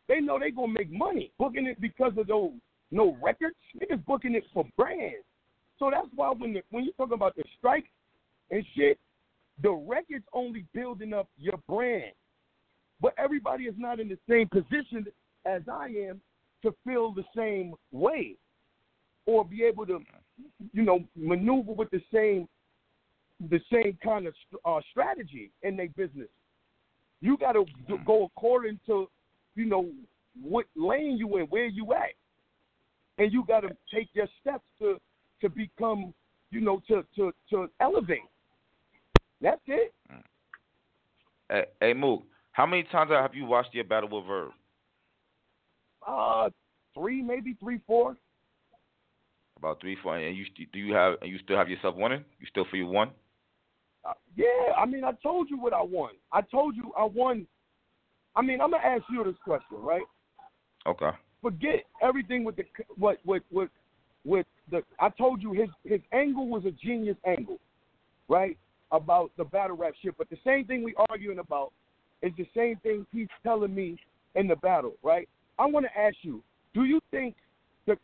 [SPEAKER 6] They know they gonna make money booking it because of those no records. Niggas booking it for brands. So that's why when the, when you talk about the strike and shit, the records only building up your brand. But everybody is not in the same position as I am to feel the same way or be able to, you know, maneuver with the same the same kind of uh, strategy in their business. You got to go according to, you know, what lane you in, where you at, and you got to take your steps to to become, you know, to to to elevate. That's it.
[SPEAKER 3] Hey, hey Mook, how many times have you watched your battle with Verb?
[SPEAKER 6] Uh, three, maybe three, four.
[SPEAKER 3] About three, four, and you do you have and you still have yourself winning? You still feel you won?
[SPEAKER 6] Uh, yeah, I mean, I told you what I won. I told you I won. I mean, I'm gonna ask you this question, right?
[SPEAKER 3] Okay.
[SPEAKER 6] Forget everything with the what with with with the. I told you his his angle was a genius angle, right? About the battle rap shit, but the same thing we arguing about is the same thing he's telling me in the battle, right? I want to ask you: Do you think the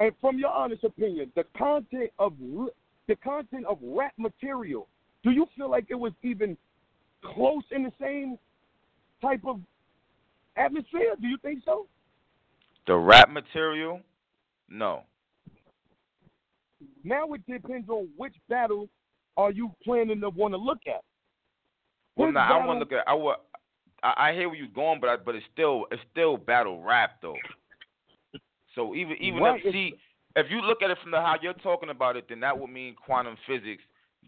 [SPEAKER 6] and from your honest opinion, the content of the content of rap material, do you feel like it was even close in the same type of atmosphere? Do you think so?
[SPEAKER 3] The rap material? No.
[SPEAKER 6] Now it depends on which battle are you planning to want to look at.
[SPEAKER 3] Well, nah, I want to look at. I wa- I, I hear where you're going, but I, but it's still it's still battle rap though. So even even
[SPEAKER 6] Right,
[SPEAKER 3] if see if you look at it from the how you're talking about it, then that would mean quantum physics,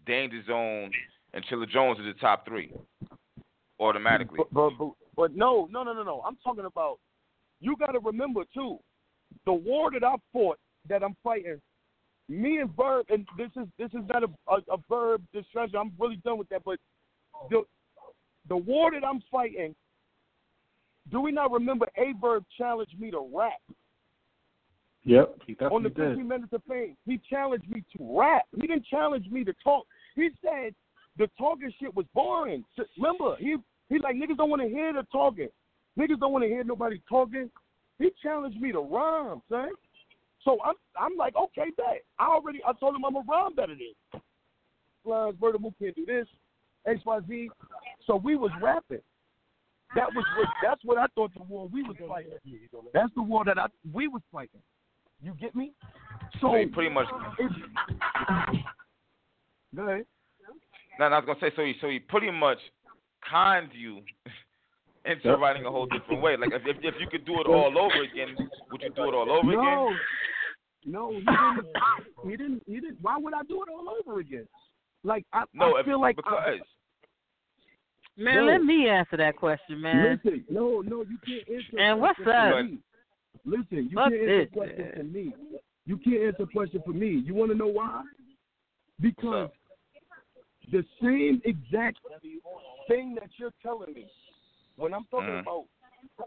[SPEAKER 3] Danger Zone, and Chilla Jones is the top three automatically.
[SPEAKER 6] But, but, but, but no, no, no, no, no. I'm talking about. You got to remember too, the war that I fought, that I'm fighting. Me and Verb, and this is this is not a a, a Verb distraction. I'm really done with that. But the the war that I'm fighting. Do we not remember A Verb challenged me to rap
[SPEAKER 5] Yep, he
[SPEAKER 6] on the
[SPEAKER 5] definitely
[SPEAKER 6] 50
[SPEAKER 5] did.
[SPEAKER 6] minutes of fame? He challenged me to rap. He didn't challenge me to talk. He said the talking shit was boring. Remember, he he like niggas don't want to hear the talking. Niggas don't want to hear nobody talking. He challenged me to rhyme, son. So I'm I'm like, okay, bet. I already I told him I'm a rhyme better than. Lines, Murda Mook can't do this, X Y Z. So we was rapping. That was what that's what I thought the war we was fighting. That's the war that I we was fighting. You get me? So
[SPEAKER 3] he pretty much.
[SPEAKER 6] go ahead.
[SPEAKER 3] No, no, I was gonna say so. He so he pretty much conned you [LAUGHS] into
[SPEAKER 5] Yep.
[SPEAKER 3] writing a whole different way. Like if, if if you could do it all over again, would you do it all over
[SPEAKER 6] No,
[SPEAKER 3] again?
[SPEAKER 6] no, he didn't. he didn't. He didn't. Why would I do it all over again? Like I,
[SPEAKER 3] No,
[SPEAKER 6] I
[SPEAKER 3] if,
[SPEAKER 6] feel like I-
[SPEAKER 3] because
[SPEAKER 4] Man,
[SPEAKER 6] No.
[SPEAKER 4] let me answer that question, man.
[SPEAKER 6] Listen, no, no, you can't answer. a
[SPEAKER 4] And what's
[SPEAKER 6] question
[SPEAKER 4] up?
[SPEAKER 6] Listen, you
[SPEAKER 4] Fuck
[SPEAKER 6] can't answer a
[SPEAKER 4] this,
[SPEAKER 6] question
[SPEAKER 4] man.
[SPEAKER 6] for me. You can't answer a question for me. You want to know why? Because the same exact thing that you're telling me when I'm talking
[SPEAKER 3] Mhm.
[SPEAKER 6] about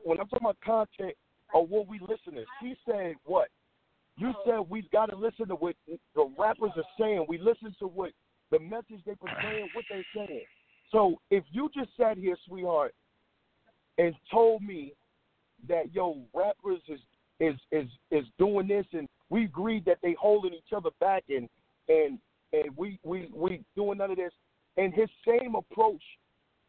[SPEAKER 6] when I'm talking about content or what we listen to. She said what? You said we've got to listen to what the rappers are saying. We listen to what the message they're portraying, what they're saying. So if you just sat here, sweetheart, and told me that yo rappers is is is is doing this and we agreed that they holding each other back and and and we we we doing none of this. And his same approach.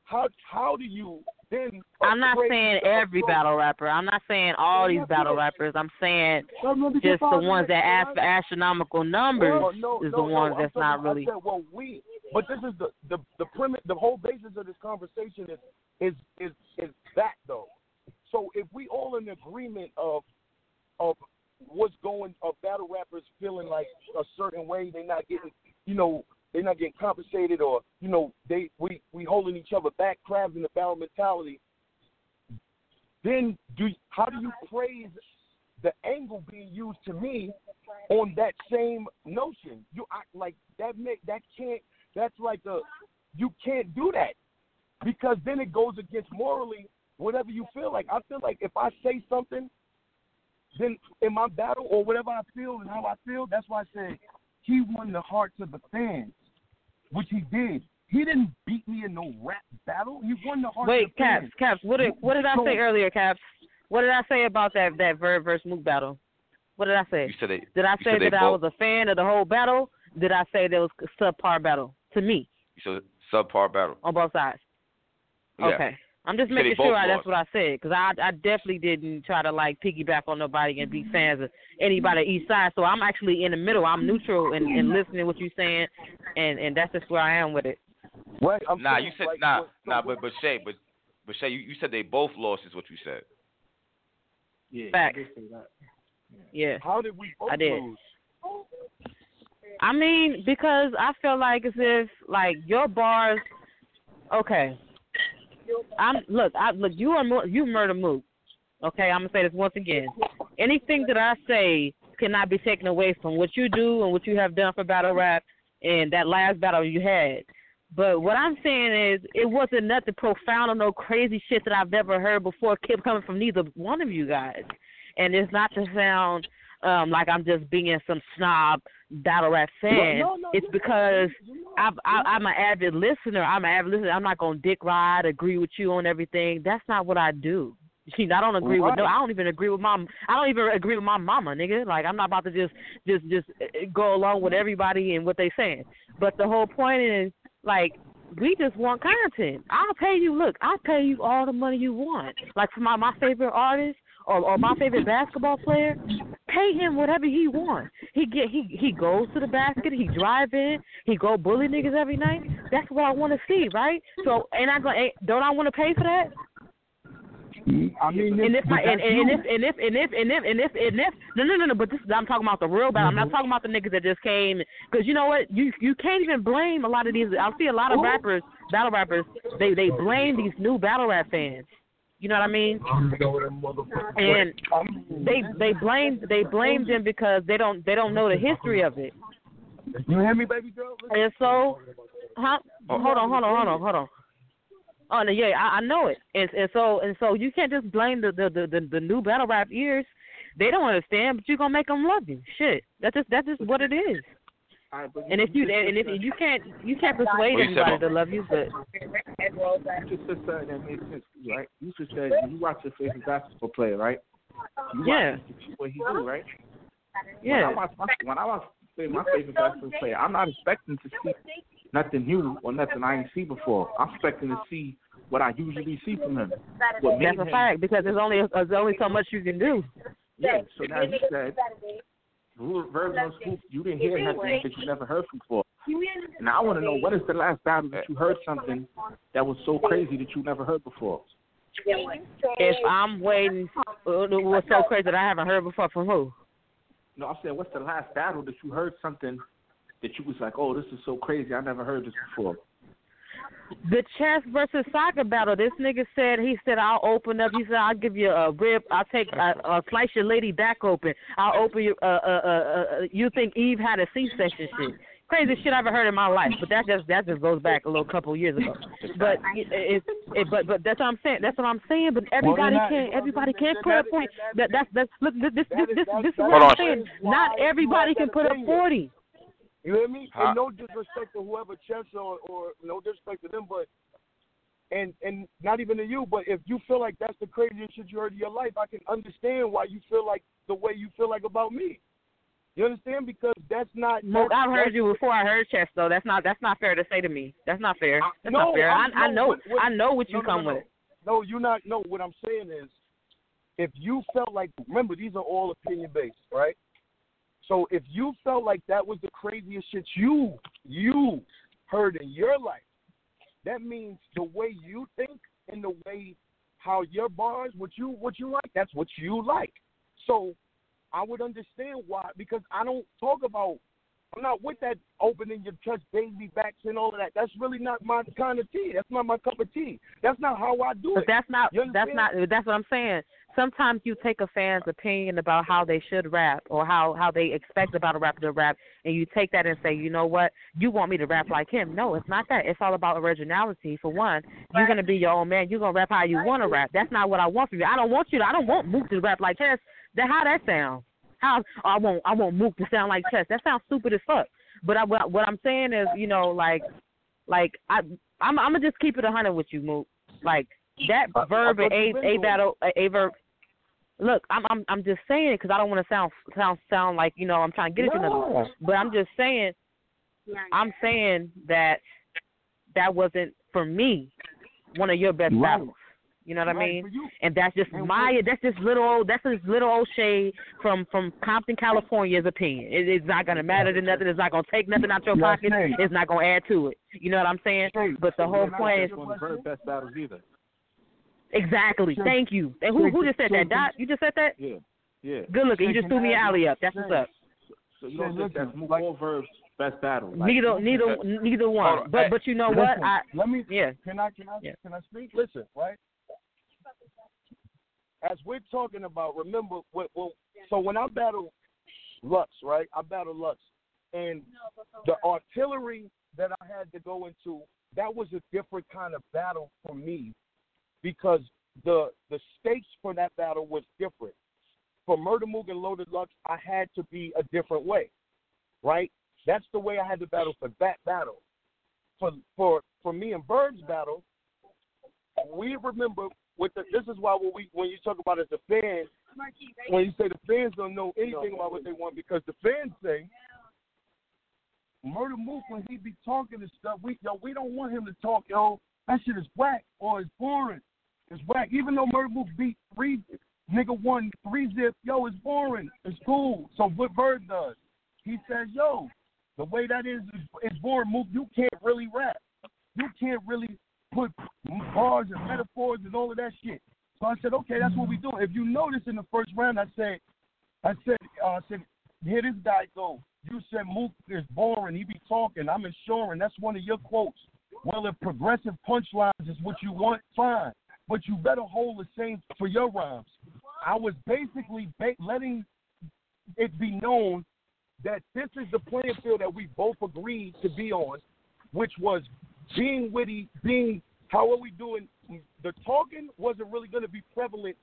[SPEAKER 6] How how do you then?
[SPEAKER 4] I'm not saying every
[SPEAKER 6] approach?
[SPEAKER 4] battle rapper. I'm not saying all these battle rappers. I'm saying
[SPEAKER 6] No, no,
[SPEAKER 4] just the ones that ask for astronomical numbers
[SPEAKER 6] Well, no,
[SPEAKER 4] is
[SPEAKER 6] no,
[SPEAKER 4] the
[SPEAKER 6] no,
[SPEAKER 4] ones
[SPEAKER 6] I'm
[SPEAKER 4] that's not really.
[SPEAKER 6] said, well, we, but this is the the the premise, the whole basis of this conversation is is is is that though. So if we all in agreement of of what's going of battle rappers feeling like a certain way, they're not getting, you know, they're not getting compensated, or you know, they we we holding each other back, crabs in the barrel mentality. Then do how do you praise the angle being used to me on that same notion. You like that make that can't that's like a you can't do that because then it goes against morally whatever you feel like. I feel like if I say something, then in my battle or whatever I feel and how I feel, that's why I said he won the hearts of the fans, which he did. He didn't beat me in no rap battle. He won the hearts of
[SPEAKER 4] Wait,
[SPEAKER 6] the
[SPEAKER 4] Caps,
[SPEAKER 6] fans.
[SPEAKER 4] Caps. What did what did I
[SPEAKER 6] So-
[SPEAKER 4] say earlier, Caps? What did I say about that that Verb versus Mook battle? What did I say?
[SPEAKER 3] You said they.
[SPEAKER 4] Did I say that I was a fan of the whole battle? Did I say there was a subpar battle to me
[SPEAKER 3] You said subpar battle.
[SPEAKER 4] on both sides?
[SPEAKER 3] Yeah.
[SPEAKER 4] Okay. I'm just
[SPEAKER 3] You
[SPEAKER 4] making sure I, that's what I said because I I definitely didn't try to like piggyback on nobody and be fans of anybody east side. So I'm actually in the middle. I'm neutral and, and listening to what you're saying, and and that's just where I am with it.
[SPEAKER 6] What? I'm
[SPEAKER 3] Nah,
[SPEAKER 6] saying,
[SPEAKER 3] you said
[SPEAKER 6] like,
[SPEAKER 3] nah,
[SPEAKER 6] what-
[SPEAKER 3] nah,
[SPEAKER 6] what-
[SPEAKER 3] but but Shay, but but Shay, you, you said they both lost is what you said.
[SPEAKER 5] Yeah,
[SPEAKER 4] Facts.
[SPEAKER 5] you say that.
[SPEAKER 4] Yeah.
[SPEAKER 6] how did we both
[SPEAKER 4] I did.
[SPEAKER 6] lose?
[SPEAKER 4] I mean, because I feel like as if like your bars. Okay. I'm look. I look. You are mo- you Murda Mook. Okay, I'm gonna say this once again. Anything that I say cannot be taken away from what you do and what you have done for battle rap and that last battle you had. But what I'm saying is, it wasn't nothing profound or no crazy shit that I've never heard before kept coming from neither one of you guys. And it's not to sound um like I'm just being some snob battle rap fan.
[SPEAKER 6] No, no,
[SPEAKER 4] it's because
[SPEAKER 6] know,
[SPEAKER 4] I've, I, I'm an avid listener. I'm an avid listener. I'm not gonna dick ride, agree with you on everything. That's not what I do. [LAUGHS] See, I don't agree with no. I don't even agree with my. I don't even agree with my mama, nigga. Like I'm not about to just, just, just uh, go along with everybody and what they saying. But the whole point is, like, we just want content. I'll pay you. Look, I'll pay you all the money you want. Like for my my favorite artist or or my favorite basketball player, pay him whatever he wants. He get he he goes to the basket. He drive in. He go bully niggas every night. That's what I want to see, right? So, ain't I going? Don't I want to pay for that?
[SPEAKER 6] I mean,
[SPEAKER 4] And
[SPEAKER 6] if,
[SPEAKER 4] my and, and, and if and if and if and if and if and if no no no no but this I'm talking about the real battle. I'm not talking about the niggas that just came because you know what you you can't even blame a lot of these. I see a lot of rappers battle rappers they they blame these new battle rap fans. You know what I mean? And they they blame they blame them because they don't they don't know the history of it.
[SPEAKER 6] You hear me, baby girl?
[SPEAKER 4] And so, huh? Hold on, hold on, hold on, hold on. Oh no, yeah, I, I know it. And and so and so you can't just blame the the the, the, the new battle rap ears. They don't understand, but you're gonna make them love you. Shit, that's just that's just what it is.
[SPEAKER 5] Right,
[SPEAKER 4] And if you and if you can't you can't persuade
[SPEAKER 3] said,
[SPEAKER 4] to love you, but
[SPEAKER 5] you just said that makes sense, right? You just said you watch your favorite basketball player, right? You
[SPEAKER 4] Yeah.
[SPEAKER 5] what he do, right?
[SPEAKER 4] yeah,
[SPEAKER 5] When I watch my, when I watch say, my favorite basketball player, I'm not expecting to see nothing new or nothing I ain't seen before. I'm expecting to see what I usually see from him. What
[SPEAKER 4] that's a fact because there's only there's only so much you can do.
[SPEAKER 5] Yeah. So now you said Virgil and Scoop, you didn't hear nothing that you never heard from before. And I want to know what is the last battle that you heard something that was so crazy that you never heard before.
[SPEAKER 4] If I'm waiting, uh, what's so crazy that I haven't heard before from who?
[SPEAKER 5] No, I'm saying what's the last battle that you heard something that you was like, oh, this is so crazy, I never heard this before.
[SPEAKER 4] The chess versus soccer battle. This nigga said he said I'll open up. He said I'll give you a rib. I'll take uh, uh, slice your lady back open. I'll open you. Uh, uh, uh, uh, you think Eve had a C-section? Shit. Crazy shit I ever heard in my life. But that just that just goes back a little couple of years ago. But it, it, it but but that's what I'm saying. That's what I'm saying. But everybody
[SPEAKER 6] that-
[SPEAKER 4] can't. Everybody can't put up point.
[SPEAKER 6] that-
[SPEAKER 4] That that's that's look. This this this
[SPEAKER 6] is-
[SPEAKER 4] this, this is what I'm saying. Not everybody can put up forty.
[SPEAKER 6] You hear me?
[SPEAKER 3] Huh?
[SPEAKER 6] And no disrespect to whoever chess or or no disrespect to them, but and and not even to you, but if you feel like that's the craziest shit you heard in your life, I can understand why you feel like the way you feel like about me. You understand? Because that's not.
[SPEAKER 4] Mook, I've heard
[SPEAKER 6] that's-
[SPEAKER 4] you before I heard chess though. That's not that's not fair to say to me. That's not fair.
[SPEAKER 6] I-
[SPEAKER 4] That's
[SPEAKER 6] no,
[SPEAKER 4] not fair. I,
[SPEAKER 6] I'm-
[SPEAKER 4] I know
[SPEAKER 6] what- what-
[SPEAKER 4] I know what you
[SPEAKER 6] no, no,
[SPEAKER 4] come
[SPEAKER 6] no, no.
[SPEAKER 4] with.
[SPEAKER 6] No, you're not. No, what I'm saying is, if you felt like, remember, these are all opinion based, right? So if you felt like that was the craziest shit you you heard in your life, that means the way you think and the way how your bars, what you what you like, that's what you like. So I would understand why because I don't talk about I'm not with that opening your chest baby backs and all of that. That's really not my kind of tea. That's not my cup of tea. That's not how I do
[SPEAKER 4] But
[SPEAKER 6] it.
[SPEAKER 4] that's not that's not that's what I'm saying. Sometimes you take a fan's opinion about how they should rap or how how they expect about a rapper to rap, and you take that and say, you know what, you want me to rap like him? No, it's not that. It's all about originality. For one, you're gonna be your own man. You're gonna rap how you want to rap. That's not what I want from you. I don't want you to. I don't want Mook to rap like Chess. That how that sound? How oh, I want I want Mook to sound like Chess. That sounds stupid as fuck. But I, what, what I'm saying is, you know, like like I I'm I'm gonna just keep it a hundred with you, Mook. Like that verb and a a battle a verb. Look, I'm I'm I'm just saying it because I don't want to sound sound sound like you know I'm trying to get at you, nothing.
[SPEAKER 6] No.
[SPEAKER 4] but I'm just saying I'm saying that that wasn't for me one of your best
[SPEAKER 6] Right.
[SPEAKER 4] battles. You know what I mean? And that's just
[SPEAKER 6] And
[SPEAKER 4] my that's just little old that's just little old shade from from Compton, California's opinion. It, it's not gonna matter to nothing. It's not gonna take nothing out your pocket. It's not gonna add to it. You know what I'm saying? But the whole point is
[SPEAKER 5] One of
[SPEAKER 6] question?
[SPEAKER 5] her best battles either.
[SPEAKER 4] Exactly.
[SPEAKER 6] Sure.
[SPEAKER 4] Thank you. And who who just said
[SPEAKER 6] Sure.
[SPEAKER 4] that? Dot? You just said that?
[SPEAKER 5] Yeah, yeah.
[SPEAKER 4] Good looking. You just threw me
[SPEAKER 6] ask
[SPEAKER 4] alley up. That's what's up.
[SPEAKER 5] So you don't think
[SPEAKER 6] listen,
[SPEAKER 5] that's Mook
[SPEAKER 6] like-
[SPEAKER 5] or Verb's best battle? Like,
[SPEAKER 4] neither neither neither one.
[SPEAKER 3] Hold on.
[SPEAKER 4] But but you know what? I
[SPEAKER 6] let me.
[SPEAKER 4] yeah.
[SPEAKER 6] Can I? Can I?
[SPEAKER 4] Yeah.
[SPEAKER 6] Can I speak? Listen, right? As we're talking about, remember, when, when, so when I battle Lux, right? I battle Lux, and the artillery that I had to go into, that was a different kind of battle for me, because the the stakes for that battle was different. For Murda Mook and Loaded Lux, I had to be a different way, right? That's the way I had to battle for that battle. For for for me and Bird's battle, we remember with the, this is why when we when you talk about as a fan, when you say the fans don't know anything about what they want because the fans say Murda Mook when he be talking and stuff, we yo we don't want him to talk, yo. That shit is whack or it's boring. It's whack. Even though Murda Mook beat three nigga won three zip, yo, it's boring. It's cool. So what Bird does, he says, yo, the way that is, it's boring. Mook, you can't really rap. You can't really put bars and metaphors and all of that shit. So I said, okay, that's what we do. If you notice in the first round, I said, I said, uh, I said, here this guy go. You said Mook is boring. He be talking. I'm ensuring that's one of your quotes. Well, if progressive punchlines is what you want, fine. But you better hold the same for your rhymes. I was basically ba- letting it be known that this is the playing field that we both agreed to be on, which was being witty, being how are we doing? The talking wasn't really going to be prevalent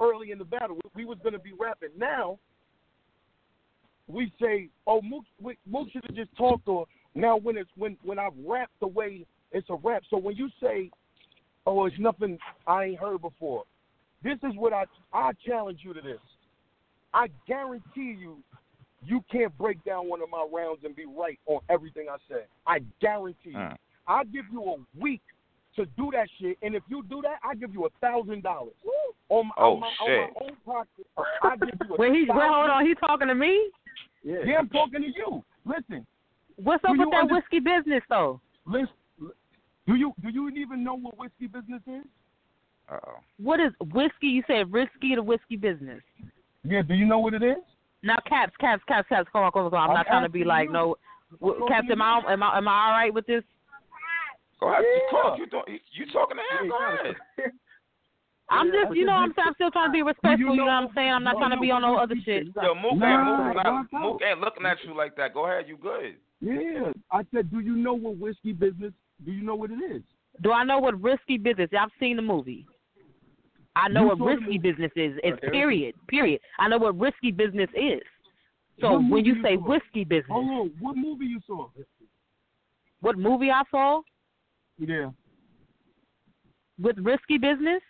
[SPEAKER 6] early in the battle. We was going to be rapping. Now we say, oh, Mook, Mook should have just talked, or now when it's when when I rap the way it's a rap. So when you say, oh, it's nothing I ain't heard before, this is what I I challenge you to this. I guarantee you, you can't break down one of my rounds and be right on everything I say. I guarantee you.
[SPEAKER 3] Mm.
[SPEAKER 6] I'll give you a week to do that shit, and if you do that, I give you a thousand dollars on my
[SPEAKER 3] Oh,
[SPEAKER 6] on my,
[SPEAKER 3] shit.
[SPEAKER 6] on my own pocket. I give you a [LAUGHS]
[SPEAKER 4] Wait, he wait, hold on. He talking to me?
[SPEAKER 5] yeah.
[SPEAKER 6] Yeah, I'm talking to you. Listen,
[SPEAKER 4] What's up with that
[SPEAKER 6] under-
[SPEAKER 4] whiskey business though?
[SPEAKER 6] listen. Do you do you even know what whiskey business is?
[SPEAKER 3] Uh oh.
[SPEAKER 4] What is whiskey? You said risky to whiskey business.
[SPEAKER 6] Yeah, do you know what it is?
[SPEAKER 4] Now, caps, caps, caps, caps. Come on, come on, come on. I'm
[SPEAKER 6] I'm
[SPEAKER 4] not trying to be like
[SPEAKER 6] you.
[SPEAKER 4] no. w-
[SPEAKER 6] I'm
[SPEAKER 4] Caps,
[SPEAKER 6] asking
[SPEAKER 4] am I, am I am I all right with this?
[SPEAKER 3] Go ahead.
[SPEAKER 6] Yeah.
[SPEAKER 3] talk. You, talk, you talking to him? Go ahead. [LAUGHS]
[SPEAKER 4] I'm
[SPEAKER 5] Yeah,
[SPEAKER 4] just, you know, I'm, I'm still trying to be respectful. You know, what I'm saying? I'm not
[SPEAKER 6] do
[SPEAKER 4] trying to be on no other shit.
[SPEAKER 6] is?
[SPEAKER 3] Yo, Mook
[SPEAKER 6] Nah,
[SPEAKER 3] ain't, Mook,
[SPEAKER 6] knock.
[SPEAKER 3] Mook ain't looking at you like that. Go ahead. You good.
[SPEAKER 6] Yeah, I said, do you know what whiskey business? Do you know what it is?
[SPEAKER 4] Do I know what risky business? I've seen the movie. I know
[SPEAKER 6] You
[SPEAKER 4] what risky business is. It's
[SPEAKER 5] Okay.
[SPEAKER 4] period. Period. I know what risky business is. So
[SPEAKER 6] What
[SPEAKER 4] when you
[SPEAKER 6] you
[SPEAKER 4] say
[SPEAKER 6] saw?
[SPEAKER 4] whiskey business,
[SPEAKER 6] Hold on, what movie you saw?
[SPEAKER 4] what movie I saw
[SPEAKER 6] Yeah.
[SPEAKER 4] with risky business?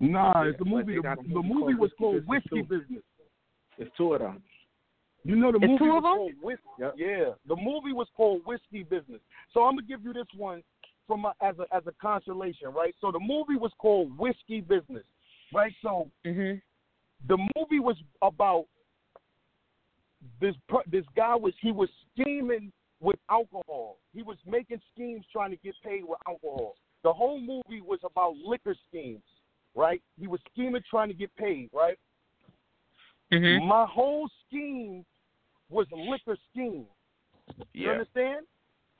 [SPEAKER 6] Nah,
[SPEAKER 5] Yeah,
[SPEAKER 6] it's the movie. The, the
[SPEAKER 5] movie
[SPEAKER 6] movie was called
[SPEAKER 5] Business,
[SPEAKER 6] Whiskey. Business.
[SPEAKER 5] It's two of them.
[SPEAKER 6] You know the
[SPEAKER 4] It's
[SPEAKER 6] movie
[SPEAKER 4] two
[SPEAKER 6] was
[SPEAKER 4] them?
[SPEAKER 6] called Whiskey.
[SPEAKER 5] Yep.
[SPEAKER 6] Yeah, the movie was called Whiskey Business. So I'm gonna give you this one from my, as a as a consolation, right? So the movie was called Whiskey Business, right? So
[SPEAKER 4] Mhm.
[SPEAKER 6] the movie was about this this guy was he was scheming with alcohol. He was making schemes trying to get paid with alcohol. The whole movie was about liquor schemes, right? He was scheming trying to get paid, right?
[SPEAKER 4] Mhm.
[SPEAKER 6] My whole scheme was liquor scheme. You
[SPEAKER 3] Yeah.
[SPEAKER 6] understand?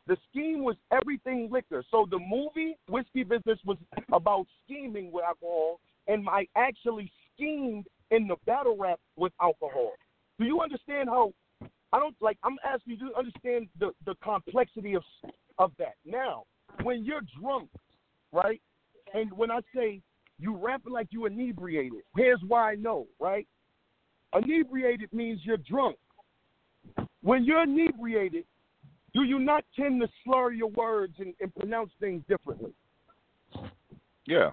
[SPEAKER 6] The scheme was everything liquor. So the movie Whiskey Business was about scheming with alcohol, and I actually schemed in the battle rap with alcohol. Do you understand how? I don't like. I'm asking you. Do you understand the the complexity of of that? Now, when you're drunk, right? And when I say you rapping like you inebriated, here's why I know, right? Inebriated means you're drunk. When you're inebriated, do you not tend to slur your words and, and pronounce things differently?
[SPEAKER 3] Yeah.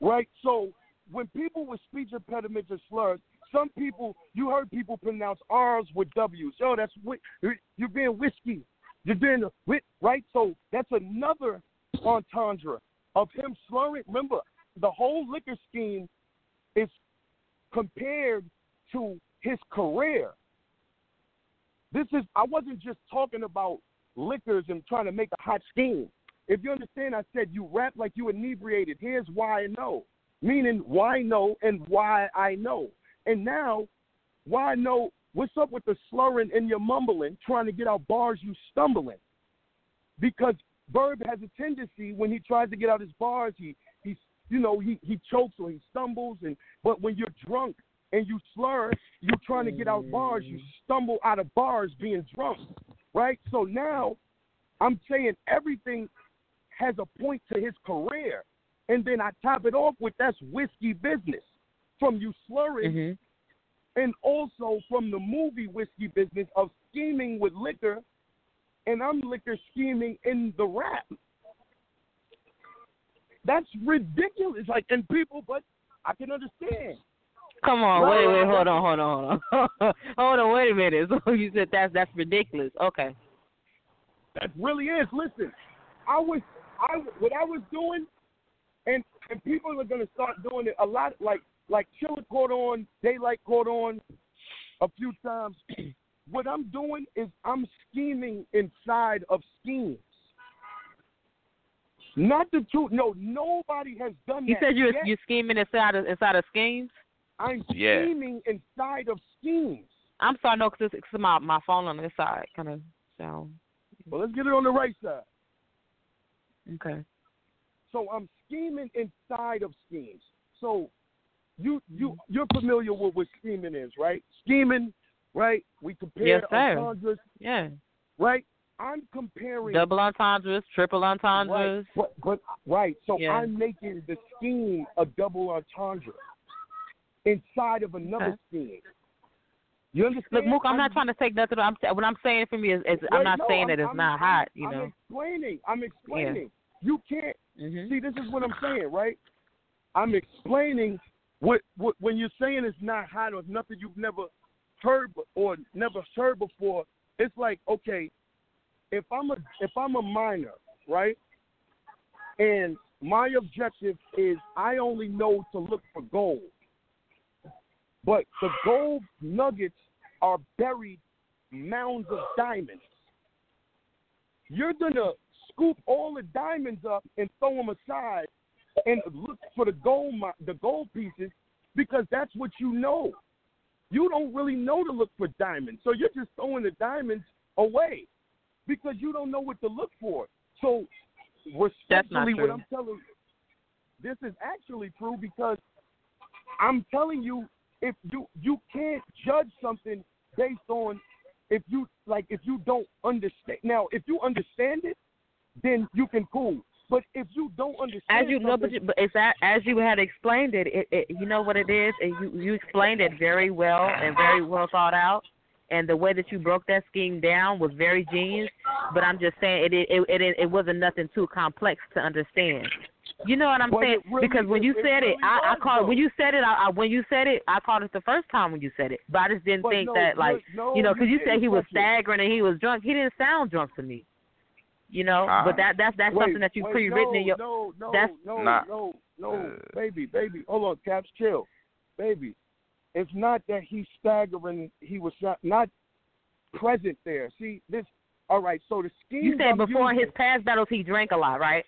[SPEAKER 6] Right? So when people with speech impediments and slurs, some people you heard people pronounce R's with W's. Yo, that's you're being whiskey. You're being a wit, right? So that's another entendre of him slurring. Remember, the whole liquor scheme is compared to his career. This is I wasn't just talking about liquors and trying to make a hot scheme. If you understand, I said you rap like you inebriated. Here's why I know. Meaning why know and why I know. And now, why know what's up with the slurring and your mumbling, trying to get out bars you stumbling. Because Verb has a tendency when he tries to get out his bars, he he you know, he, he chokes or he stumbles and but when you're drunk and you slur, you're trying to get out bars, you stumble out of bars being drunk. Right? So now I'm saying everything has a point to his career. And then I top it off with that's whiskey business. From you slurring
[SPEAKER 4] Mhm.
[SPEAKER 6] and also from the movie whiskey business of scheming with liquor, and I'm liquor scheming in the rap. That's ridiculous. Like, and people, but I can understand.
[SPEAKER 4] Come on, wait, wait, hold on, hold on, hold on, [LAUGHS] hold on, wait a minute. [LAUGHS] So you said that's that's ridiculous. Okay.
[SPEAKER 6] That really is. Listen, I was, I what I was doing, and and people are gonna start doing it a lot. Like like Chiller caught on, Daylight caught on, a few times. [CLEARS THROAT] what I'm doing is I'm scheming inside of schemes. Not the truth. No, nobody has done
[SPEAKER 4] You
[SPEAKER 6] that.
[SPEAKER 4] You said you
[SPEAKER 6] yet.
[SPEAKER 4] you scheming inside of inside of schemes.
[SPEAKER 6] I'm
[SPEAKER 3] Yeah.
[SPEAKER 6] scheming inside of schemes.
[SPEAKER 4] I'm sorry, no, because it's, my my phone on this side kind of sound.
[SPEAKER 6] Well, let's get it on the right side.
[SPEAKER 4] Okay.
[SPEAKER 6] So I'm scheming inside of schemes. So you you you're familiar with what scheming is, right? Scheming, right? We compare
[SPEAKER 4] Yes, sir.
[SPEAKER 6] entendres,
[SPEAKER 4] Yeah.
[SPEAKER 6] right? I'm comparing
[SPEAKER 4] Double entendres, triple entendres.
[SPEAKER 6] right, but, but right. So
[SPEAKER 4] Yeah.
[SPEAKER 6] I'm making the scheme a double entendre inside of another
[SPEAKER 4] Okay.
[SPEAKER 6] scheme. You understand? Look.
[SPEAKER 4] Mook, I'm not trying to take nothing. I'm what I'm saying for me is, is I'm not
[SPEAKER 6] no,
[SPEAKER 4] saying
[SPEAKER 6] I'm-
[SPEAKER 4] that it's
[SPEAKER 6] I'm-
[SPEAKER 4] not hot. You
[SPEAKER 6] I'm
[SPEAKER 4] know.
[SPEAKER 6] explaining. I'm explaining. You can't
[SPEAKER 4] Mhm.
[SPEAKER 6] See, this is what I'm saying, right? I'm explaining what, what when you're saying it's not hot or nothing you've never heard or never heard before. It's like okay, if I'm a if I'm a miner, right, and my objective is I only know to look for gold, but the gold nuggets are buried mounds of diamonds. You're gonna scoop all the diamonds up and throw them aside and look for the gold the gold pieces because that's what you know. You don't really know to look for diamonds, so you're just throwing the diamonds away because you don't know what to look for. So,
[SPEAKER 4] That's not
[SPEAKER 6] respectfully, what. I'm telling you this is actually true because I'm telling you, if you you can't judge something based on if you like if you don't understand. Now, if you understand it, then you can cool. But if you don't understand,
[SPEAKER 4] As you know, but, you, but it's that, as you had explained it, it, it, you know what it is, and you you explained it very well and very well thought out, and the way that you broke that scheme down was very genius. But I'm just saying, it it it it, it wasn't nothing too complex to understand. You know what I'm
[SPEAKER 6] But
[SPEAKER 4] saying?
[SPEAKER 6] really-
[SPEAKER 4] because when you
[SPEAKER 6] it- it
[SPEAKER 4] said it,
[SPEAKER 6] really
[SPEAKER 4] I, I called when you said it. I, I when you said it, I called it the first time when you said it. But I just didn't
[SPEAKER 6] But
[SPEAKER 4] think
[SPEAKER 6] no,
[SPEAKER 4] that like
[SPEAKER 6] no,
[SPEAKER 4] you know because you, said he was
[SPEAKER 6] touch it.
[SPEAKER 4] staggering and he was drunk. He didn't sound drunk to me. You know,
[SPEAKER 3] Ah.
[SPEAKER 4] but that that's that's
[SPEAKER 6] Wait,
[SPEAKER 4] something that you
[SPEAKER 6] wait,
[SPEAKER 4] pre-written
[SPEAKER 6] no,
[SPEAKER 4] in your.
[SPEAKER 6] No, no,
[SPEAKER 4] that's-
[SPEAKER 6] no,
[SPEAKER 3] Nah.
[SPEAKER 6] no, no,
[SPEAKER 3] Uh,
[SPEAKER 6] baby, baby. Hold on, Caps, chill, baby. It's not that he's staggering. He was not, not present there. See this. All right. So the scheme.
[SPEAKER 4] You said before
[SPEAKER 6] using,
[SPEAKER 4] his past battles he drank a lot, right?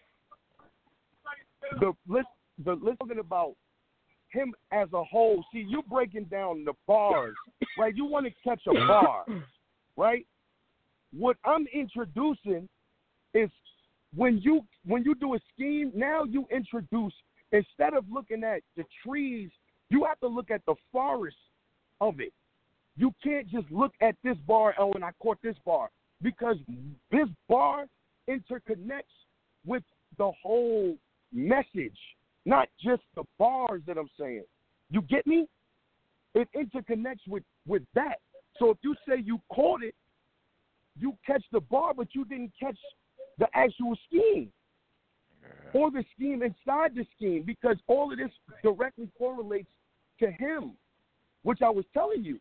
[SPEAKER 6] The list the list talking about him as a whole. See, you breaking down the bars, right? You want to catch a bar, right? What I'm introducing is when you when you do a scheme, now you introduce instead of looking at the trees, you have to look at the forest of it. You can't just look at this bar, oh, and I caught this bar, because this bar interconnects with the whole message, not just the bars that I'm saying. You get me? It interconnects with with that. So if you say you caught it, you catch the bar, but you didn't catch the actual scheme or the scheme inside the scheme because all of this directly correlates to him, which I was telling you.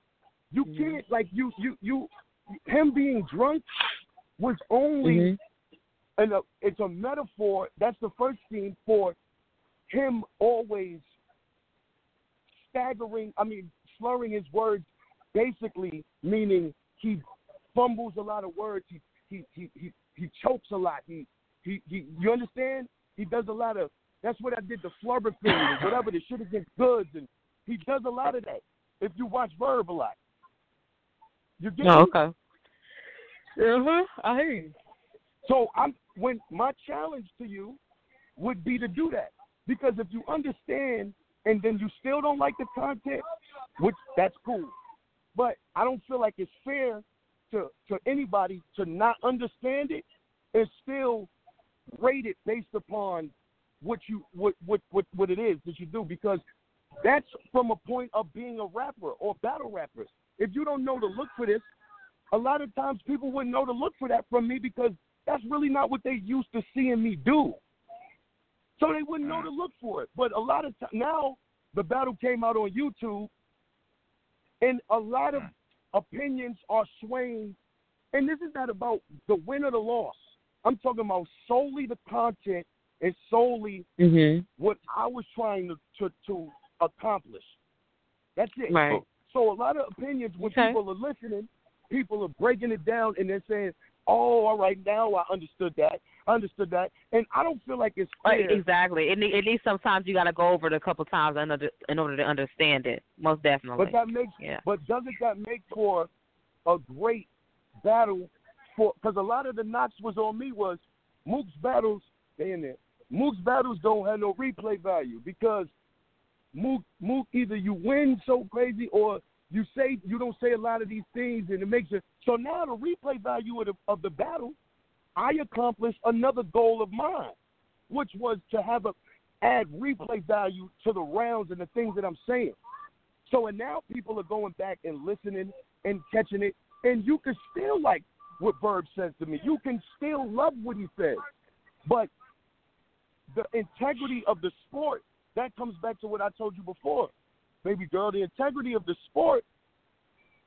[SPEAKER 6] You can't like you you you him being drunk was only
[SPEAKER 4] Mm-hmm.
[SPEAKER 6] And a, it's a metaphor. That's the first scheme for him always staggering. I mean, slurring his words, basically meaning he fumbles a lot of words. He he he he, he chokes a lot. He, he he you understand? He does a lot of. That's what I did the flubber thing, and whatever the shit against Goodz, and he does a lot of that. If you watch Verb a lot, you get me?
[SPEAKER 4] okay. Uh huh. I hear you.
[SPEAKER 6] So I'm when my challenge to you would be to do that. Because if you understand and then you still don't like the content, which that's cool, but I don't feel like it's fair to to anybody to not understand it and still rate it based upon what you what what what, what it is that you do. Because that's from a point of being a rapper or battle rappers. If you don't know to look for this, a lot of times people wouldn't know to look for that from me because that's really not what they used to seeing me do. So they wouldn't know to look for it. But a lot of times now the battle came out on YouTube, and a lot of opinions are swaying. And this is not about the win or the loss. I'm talking about solely the content and solely
[SPEAKER 4] Mhm.
[SPEAKER 6] what I was trying to to, to accomplish. That's it.
[SPEAKER 4] Right.
[SPEAKER 6] So a lot of opinions when
[SPEAKER 4] Okay.
[SPEAKER 6] people are listening, people are breaking it down and they're saying, "Oh, all right, now I understood that. I understood that." And I don't feel like it's
[SPEAKER 4] Right, exactly. It, need- at least sometimes you got to go over it a couple times in order, in order to understand it. Most definitely.
[SPEAKER 6] But that makes
[SPEAKER 4] Yeah.
[SPEAKER 6] but doesn't that make for a great battle for because a lot of the knocks was on me was Mook's battles they in there. Mook's battles don't have no replay value because Mook Mook either you win so crazy or you say you don't say a lot of these things and it makes it so now the replay value of the of the battle, I accomplished another goal of mine, which was to have a add replay value to the rounds and the things that I'm saying. So and now people are going back and listening and catching it, and you can still like what Verb says to me. You can still love what he says, but the integrity of the sport that comes back to what I told you before, baby girl. The integrity of the sport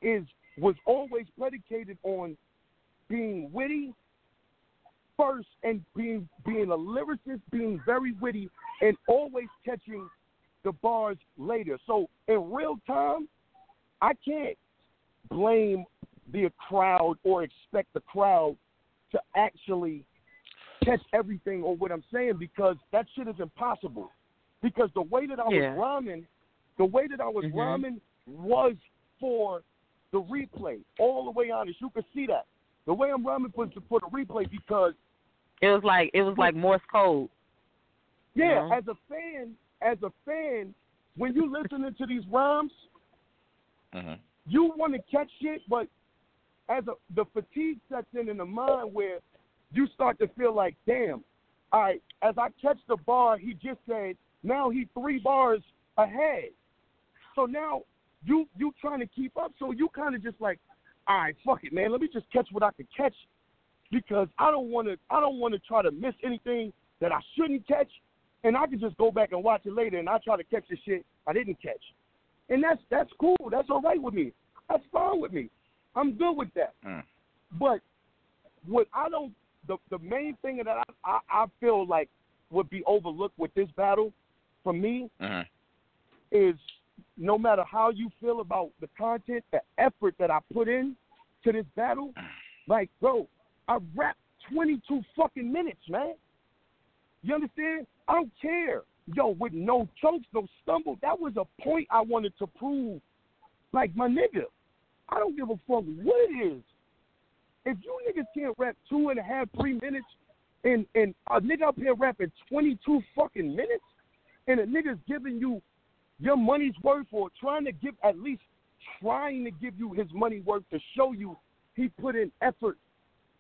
[SPEAKER 6] is was always predicated on being witty first and being being a lyricist, being very witty, and always catching the bars later. So in real time, I can't blame the crowd or expect the crowd to actually catch everything or what I'm saying because that shit is impossible. Because the way that I
[SPEAKER 4] Yeah.
[SPEAKER 6] was rhyming, the way that I was
[SPEAKER 4] Mhm.
[SPEAKER 6] rhyming was for the replay. All the way on it. You can see that. The way I'm rhyming was for the replay because
[SPEAKER 4] It was like it was like Morse code.
[SPEAKER 6] Yeah,
[SPEAKER 4] Yeah.
[SPEAKER 6] as a fan, as a fan, when you listening to these rhymes,
[SPEAKER 3] Mhm.
[SPEAKER 6] you want to catch shit, but as a the fatigue sets in in the mind where you start to feel like, damn, all right, as I catch the bar, he just said, now he three bars ahead. So now you you trying to keep up, so you kind of just like, all right, fuck it, man, let me just catch what I can catch because I don't want to I don't want to try to miss anything that I shouldn't catch and I can just go back and watch it later, and I try to catch the shit I didn't catch, and that's that's cool. That's all right with me. That's fine with me. I'm good with that.
[SPEAKER 3] Mm.
[SPEAKER 6] But what I don't, the the main thing that I, I I feel like would be overlooked with this battle, for me,
[SPEAKER 3] Mhm.
[SPEAKER 6] is no matter how you feel about the content, the effort that I put in to this battle, like, bro, I rapped 22 fucking minutes, man. You understand? I don't care. Yo, with no chokes, no stumble, that was a point I wanted to prove. Like, my nigga, I don't give a fuck what it is. If you niggas can't rap two and a half, three minutes, and, and a nigga up here rapping 22 fucking minutes, and a nigga's giving you your money's worth or trying to give at least trying to give you his money worth to show you he put in effort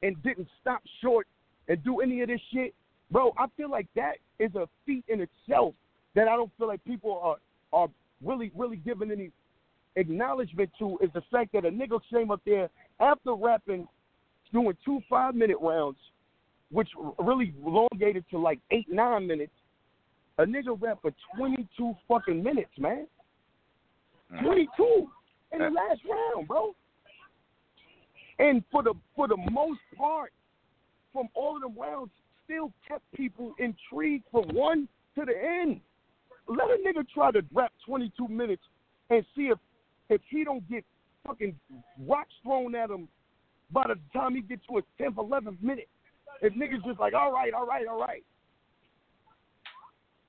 [SPEAKER 6] and didn't stop short and do any of this shit, bro, I feel like that is a feat in itself that I don't feel like people are are really really giving any acknowledgement to is the fact that a nigga came up there after rapping doing two five minute rounds, which really elongated to like eight nine minutes. A nigga rap for twenty two fucking minutes, man.
[SPEAKER 3] Mm.
[SPEAKER 6] Twenty two in the last round, bro. And for the for the most part, from all of the rounds, still kept people intrigued from one to the end. Let a nigga try to rap 22 minutes and see if if he don't get fucking rocks thrown at him by the time he gets to his 10th, 11th minute. If niggas just like, all right, all right, all right.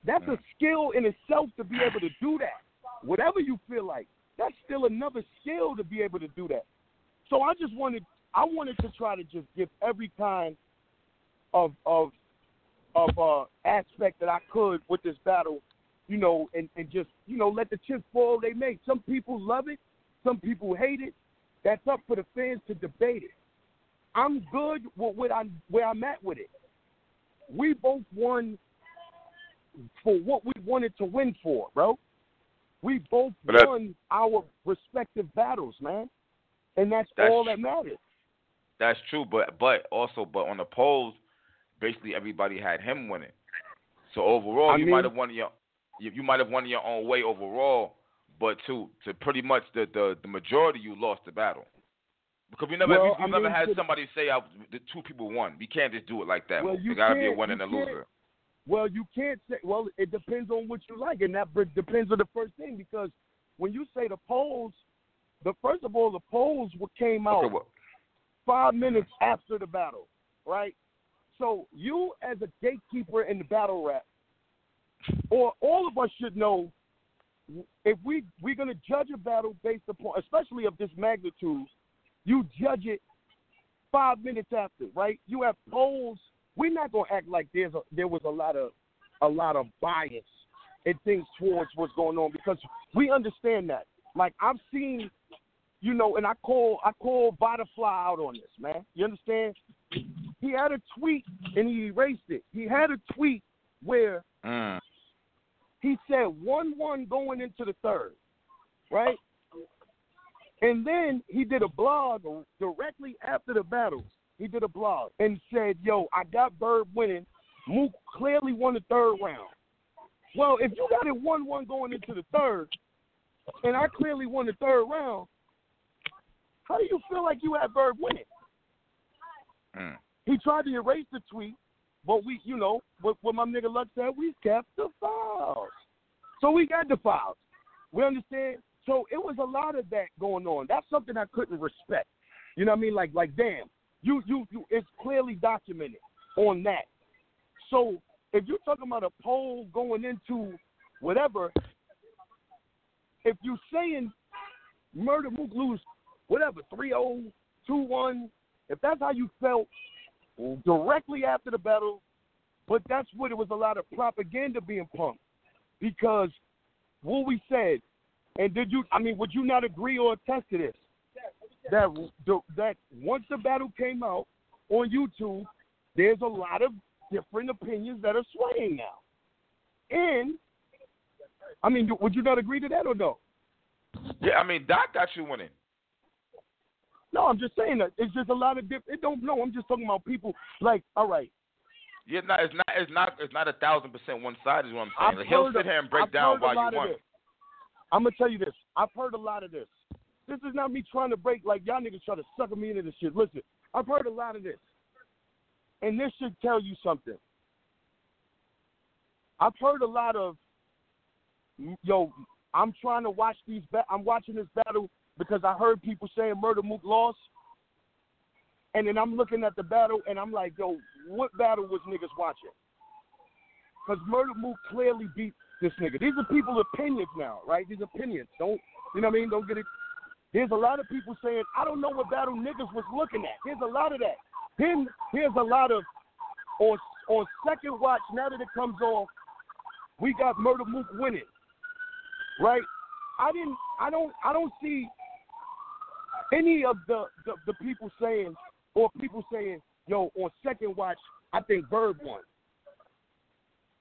[SPEAKER 6] That's a skill in itself to be able to do that. Whatever you feel like, that's still another skill to be able to do that. So I just wanted, I wanted to try to just give every kind of of of uh, aspect that I could with this battle, you know, and, and just you know let the chips fall they may. Some people love it, some people hate it. That's up for the fans to debate it. I'm good with what I where I'm at with it. We both won for what we wanted to win for, bro. We both
[SPEAKER 3] that-
[SPEAKER 6] won our respective battles, man, and that's,
[SPEAKER 3] That's
[SPEAKER 6] all that matters.
[SPEAKER 3] That's true, but but also but on the polls, basically everybody had him winning. So overall,
[SPEAKER 6] I
[SPEAKER 3] you
[SPEAKER 6] mean-
[SPEAKER 3] might have won your you, you might have won your own way overall, but to to pretty much the the, the majority you lost the battle. Because we never
[SPEAKER 6] Well,
[SPEAKER 3] we,
[SPEAKER 6] I
[SPEAKER 3] have never
[SPEAKER 6] mean,
[SPEAKER 3] had somebody say I, the two people won. We can't just do it like that.
[SPEAKER 6] Well, you
[SPEAKER 3] there gotta be a winner and a loser.
[SPEAKER 6] Well, you can't say. Well, it depends on what you like, and that depends on the first thing. Because when you say the polls, the first of all, the polls came out
[SPEAKER 3] Okay, well,
[SPEAKER 6] five minutes after the battle, right? So you, as a gatekeeper in the battle rap, or all of us should know, if we we're gonna judge a battle based upon, especially of this magnitude, you judge it five minutes after, right? You have polls. We're not gonna act like there's a, there was a lot of a lot of bias and things towards what's going on because we understand that. Like I've seen, you know, and I call I call Butterfly out on this, man. You understand? He had a tweet and he erased it. He had a tweet where
[SPEAKER 3] mm,
[SPEAKER 6] he said one one going into the third, right? And then he did a blog directly after the battle. He did a blog and said, "Yo, I got Bird winning. Mook clearly won the third round. Well, if you got it one one going into the third, and I clearly won the third round, how do you feel like you had Bird winning?"
[SPEAKER 3] mm.
[SPEAKER 6] He tried to erase the tweet, but we, you know, what, what my nigga Luck said, we kept the files. So we got the files. We understand? So it was a lot of that going on. That's something I couldn't respect. You know what I mean? Like, like, damn, you, you, you. It's clearly documented on that. So if you're talking about a poll going into whatever, if you're saying Murda Mook lose whatever 3-0, 2-1, if that's how you felt directly after the battle, but that's what it was a lot of propaganda being pumped because what we said, and did you? I mean, would you not agree or attest to this? That that once the battle came out on YouTube, there's a lot of different opinions that are swaying now, and I mean, would you not agree to that or no?
[SPEAKER 3] Yeah, I mean Doc got you winning.
[SPEAKER 6] No, I'm just saying that it's just a lot of different. It don't know. I'm just talking about people like, all right,
[SPEAKER 3] Yeah, not it's not it's not it's not a thousand percent one side. Is what I'm saying. Like, he'll sit here and break
[SPEAKER 6] I've
[SPEAKER 3] down why you want.
[SPEAKER 6] I'm gonna tell you this. I've heard a lot of this. This is not me trying to break like y'all niggas try to sucker me into this shit. Listen, I've heard a lot of this, and this should tell you something. I've heard a lot of, yo, I'm trying to watch these. Ba- I'm watching this battle because I heard people saying Murda Mook lost, and then I'm looking at the battle and I'm like, yo, what battle was niggas watching? Because Murda Mook clearly beat this nigga. These are people's opinions now, right? These opinions. Don't you know what I mean? Don't get it. There's a lot of people saying, I don't know what battle niggas was looking at. There's a lot of that. Then here's a lot of on on second watch, now that it comes off, we got Murda Mook winning. Right? I didn't I don't I don't see any of the, the, the people saying or people saying, yo, on second watch, I think Verb won.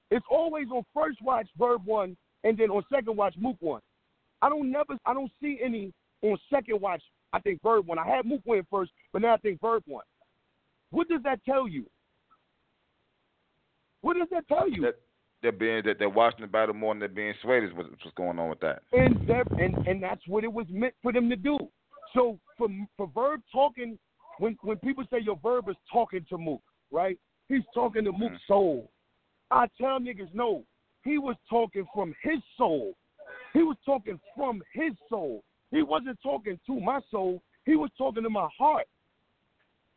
[SPEAKER 6] It's always on first watch Verb won, and then on second watch Mook won. I don't never I don't see any on second watch. I think Verb won. I had Mook win first, but now I think Verb won. What does that tell you? What does that tell you?
[SPEAKER 3] That they're being that they're watching the battle more than they're being swayed is what's what's going on with that.
[SPEAKER 6] and they're- and and that's what it was meant for them to do. So for for Verb talking, when when people say your Verb is talking to Mook, right? He's talking to Mook's mm-hmm. soul. I tell niggas no, he was talking from his soul. He was talking from his soul. He wasn't talking to my soul. He was talking to my heart.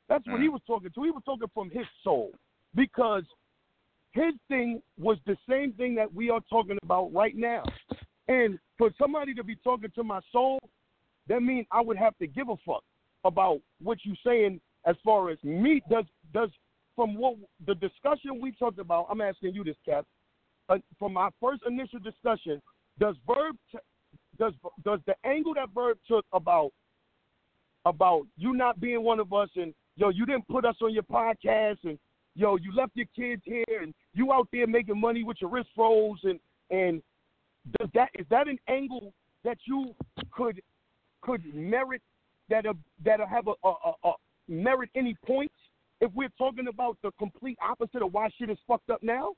[SPEAKER 6] That's what he was talking to. He was talking from his soul because his thing was the same thing that we are talking about right now. And for somebody to be talking to my soul, that means I would have to give a fuck about what you're saying as far as me does does from what the discussion we talked about. I'm asking you this, Cap. Uh, from my first initial discussion, does verb t- does does the angle that verb took about about you not being one of us and yo you didn't put us on your podcast and yo you left your kids here and you out there making money with your wrist rolls and and does that is that an angle that you could could merit that a, that have a, a, a, a merit any points if we're talking about the complete opposite of why shit is fucked up now?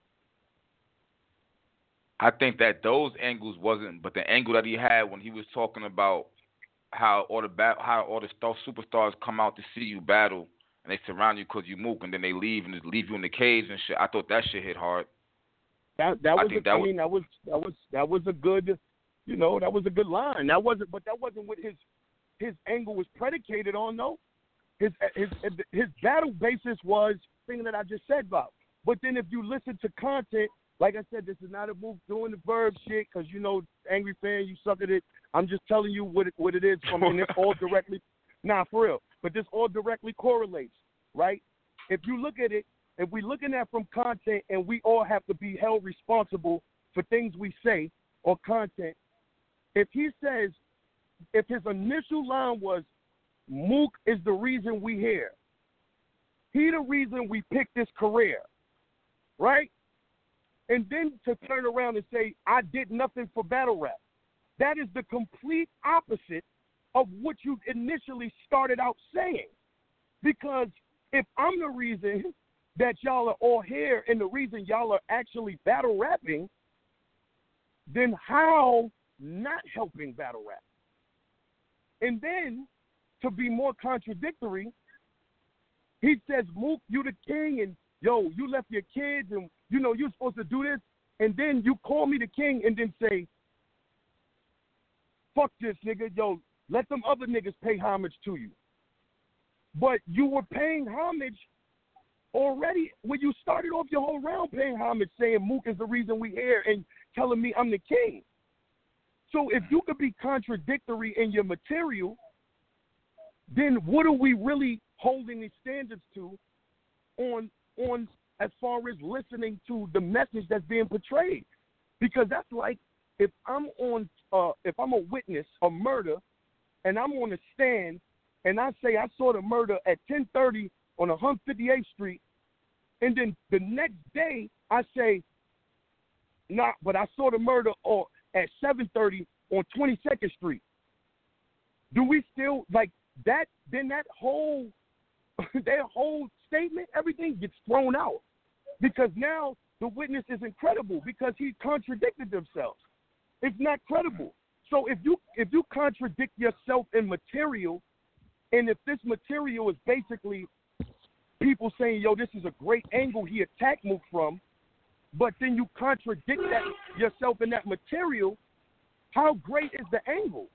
[SPEAKER 3] I think that those angles wasn't, but the angle that he had when he was talking about how all the bat, how all the star, superstars come out to see you battle and they surround you because you mook and then they leave and just leave you in the cage and shit. I thought that shit hit hard.
[SPEAKER 6] That that
[SPEAKER 3] I
[SPEAKER 6] was
[SPEAKER 3] think
[SPEAKER 6] a,
[SPEAKER 3] that
[SPEAKER 6] I
[SPEAKER 3] was-
[SPEAKER 6] mean that was that was that was a good you know that was a good line. That wasn't but that wasn't what his his angle was predicated on though. His his his battle basis was thing that I just said about. But then if you listen to content, like I said, this is not a move doing the verb shit because you know angry fan you suck at it. I'm just telling you what it, what it is from and it all [LAUGHS] directly. Nah, for real. But this all directly correlates, right? If you look at it, if we're looking at from content and we all have to be held responsible for things we say or content, if he says, if his initial line was, Mook is the reason we here, he the reason we picked this career, right? And then to turn around and say, I did nothing for battle rap. That is the complete opposite of what you initially started out saying. Because if I'm the reason that y'all are all here and the reason y'all are actually battle rapping, then how not helping battle rap? And then to be more contradictory, he says, Mook, you the king, and yo, you left your kids, and you know you're supposed to do this, and then you call me the king, and then say, fuck this nigga, yo, let them other niggas pay homage to you. But you were paying homage already when you started off your whole round paying homage, saying Mook is the reason we here, and telling me I'm the king. So if you could be contradictory in your material, then what are we really holding these standards to on on as far as listening to the message that's being portrayed? Because that's like if I'm on uh, if I'm a witness of murder and I'm on the stand and I say I saw the murder at 10:30 on 158th Street, and then the next day I say, nah, but I saw the murder or at 7:30 on 22nd Street. Do we still like that? Then that whole [LAUGHS] that whole statement, everything gets thrown out because now the witness is incredible because he contradicted themselves. It's not credible. So if you if you contradict yourself in material, and if this material is basically people saying, "Yo, this is a great angle he attacked me from," but then you contradict that yourself in that material, how great is the angle?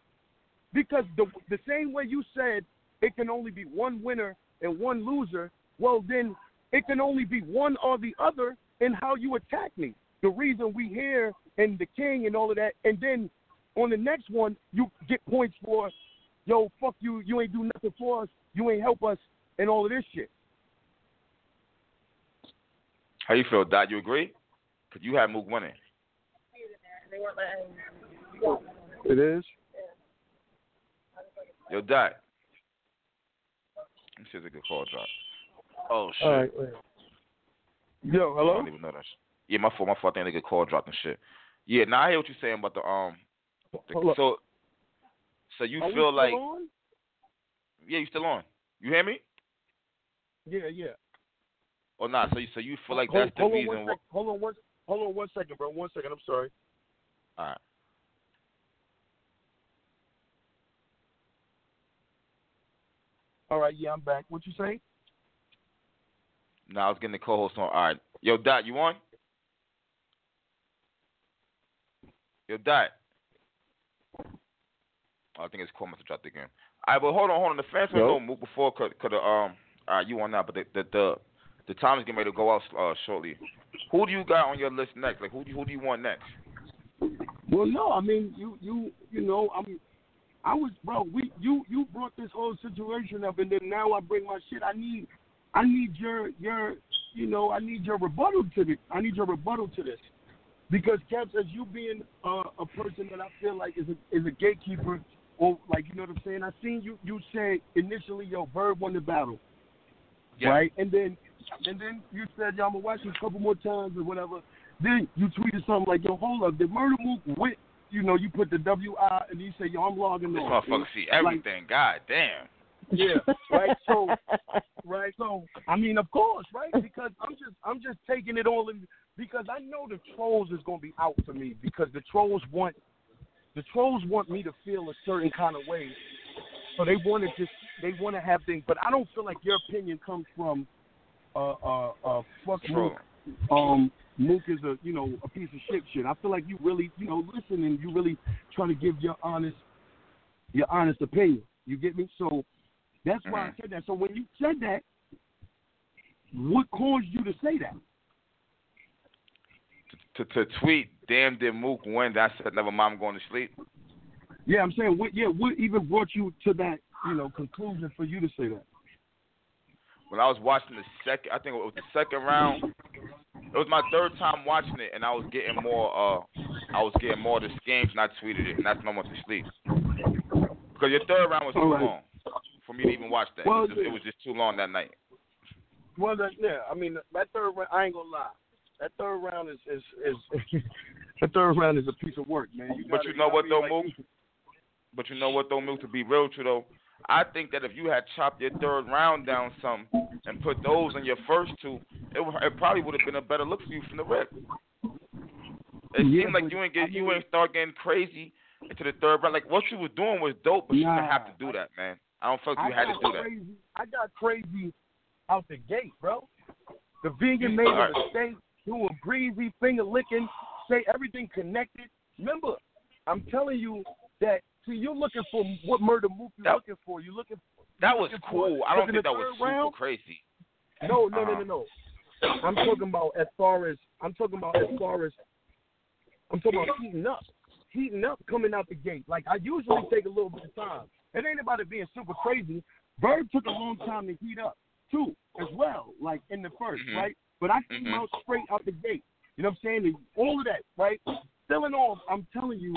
[SPEAKER 6] Because the the same way you said it can only be one winner and one loser, well then it can only be one or the other in how you attack me. The reason we here and the king and all of that, and then on the next one you get points for, yo, fuck you, you ain't do nothing for us, you ain't help us, and all of this shit.
[SPEAKER 3] How you feel, Dot? You agree? Cause you had Mook winning.
[SPEAKER 6] It is.
[SPEAKER 3] Yo, Dot. Let me see if it's a good call drop. Oh shit.
[SPEAKER 6] All right. wait. Yo,
[SPEAKER 3] I
[SPEAKER 6] hello.
[SPEAKER 3] don't even know that. Shit. Yeah, my fault. My fault. I think they get call dropped and shit. Yeah, now I hear what you're saying about the um. The, so, so you
[SPEAKER 6] Are
[SPEAKER 3] feel like
[SPEAKER 6] on?
[SPEAKER 3] yeah, you still on? You hear me
[SPEAKER 6] Yeah, yeah.
[SPEAKER 3] or not? So you so you feel like
[SPEAKER 6] hold,
[SPEAKER 3] that's the
[SPEAKER 6] hold on
[SPEAKER 3] reason why?
[SPEAKER 6] sec- hold on one. Hold on one second, bro. One second. I'm sorry.
[SPEAKER 3] All right.
[SPEAKER 6] All right. Yeah, I'm back. What you say?
[SPEAKER 3] No, I was getting the co-host on. All right. Yo, Dot, you on? Yo, Dot. Oh, I think it's call must have dropped again. All right, but hold on, hold on. The fans
[SPEAKER 6] Yo.
[SPEAKER 3] know move before could could um. All right, you on now, but the the the, the time is getting ready to go out uh, shortly. Who do you got on your list next? Like who do you, who do you want next?
[SPEAKER 6] Well, no. I mean, you you you know, I'm. I was, bro. We you you brought this whole situation up, and then now I bring my shit. I need, I need your your, you know, I need your rebuttal to this. I need your rebuttal to this, because Caps, as you being uh, a person that I feel like is a is a gatekeeper, or like you know what I'm saying. I seen you you say initially, your verb won the battle,
[SPEAKER 3] Yeah.
[SPEAKER 6] right? And then and then you said, I'm gonna watch it a couple more times or whatever. Then you tweeted something like, yo, hold up, the Murda Mook win? You know, you put the WI and you say, yo, I'm logging
[SPEAKER 3] This
[SPEAKER 6] on.
[SPEAKER 3] motherfucker see
[SPEAKER 6] Like,
[SPEAKER 3] everything. God damn.
[SPEAKER 6] Yeah, right. So, [LAUGHS] right. So, I mean, of course, right? Because I'm just, I'm just taking it all in because I know the trolls is gonna be out for me because the trolls want, the trolls want me to feel a certain kind of way. So they want to just, they want to have things, but I don't feel like your opinion comes from, uh, uh, uh, fuck. Mook. Um, Mook is a, you know, a piece of shit. Shit. I feel like you really, you know, listen and you really trying to give your honest, your honest opinion. You get me? So that's why I
[SPEAKER 3] Mhm.
[SPEAKER 6] said that. So when you said that, what caused you to say that?
[SPEAKER 3] To to tweet, damn did Mook win? I said never mind, I'm going to sleep.
[SPEAKER 6] Yeah, I'm saying what. Yeah, what even brought you to that, you know, conclusion for you to say that?
[SPEAKER 3] when I was watching the second, I think it was the second round. It was my third time watching it, and I was getting more. Uh, I was getting more of the schemes, and I tweeted it, and that's when I went to sleep. Because your third round was too
[SPEAKER 6] right.
[SPEAKER 3] long for me to even watch that.
[SPEAKER 6] Well,
[SPEAKER 3] it, was just, it was just too long that night.
[SPEAKER 6] Well, that, yeah, I mean that third round. I ain't gonna lie. That third round is is is. [LAUGHS] the third round is a piece of work, man. You
[SPEAKER 3] But
[SPEAKER 6] gotta-
[SPEAKER 3] you know what though,
[SPEAKER 6] like,
[SPEAKER 3] Mook? But you know what though, Mook? To be real true though, I think that if you had chopped your third round down some and put those in your first two, it, would- it probably would have been a better look for you from the rip. It
[SPEAKER 6] Yeah,
[SPEAKER 3] seemed like you ain't
[SPEAKER 6] I
[SPEAKER 3] get you
[SPEAKER 6] mean-
[SPEAKER 3] ain't start getting crazy into the third round. Like what you was doing was dope, but you didn't have to do that, man. I don't like you
[SPEAKER 6] I
[SPEAKER 3] had to do that.
[SPEAKER 6] crazy. I got crazy out the gate, bro. The vegan made
[SPEAKER 3] Alright.
[SPEAKER 6] a mistake, doing breezy, finger licking, say everything connected. Remember, I'm telling you that. See, you're looking for what Murda Mook you
[SPEAKER 3] That-
[SPEAKER 6] looking for. You looking For,
[SPEAKER 3] That was
[SPEAKER 6] looking
[SPEAKER 3] cool. I don't think that was super
[SPEAKER 6] round?
[SPEAKER 3] crazy.
[SPEAKER 6] No, no, no,
[SPEAKER 3] Uh-huh.
[SPEAKER 6] no, no. I'm talking about as far as I'm talking about as far as I'm talking about heating up, heating up, coming out the gate. Like I usually take a little bit of time. It ain't about it being super crazy. Bird took a long time to heat up too, as well. Like in the 1st
[SPEAKER 3] Mhm.
[SPEAKER 6] right? But I came
[SPEAKER 3] Mhm.
[SPEAKER 6] out straight out the gate. You know what I'm saying? And all of that, right? Still in all, I'm telling you,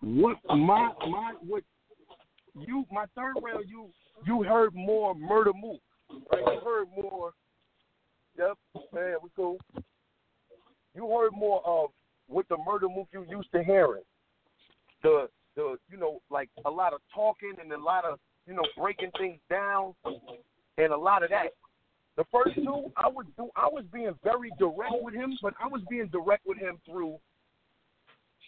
[SPEAKER 6] what my my what you my third round you you heard more Murda Mook. Right? You heard more Yep, man, we cool. You heard more of what the Murda Mook you used to hearing. The the you know, like a lot of talking and a lot of, you know, breaking things down and a lot of that. The first two, I was do, I was being very direct with him, but I was being direct with him through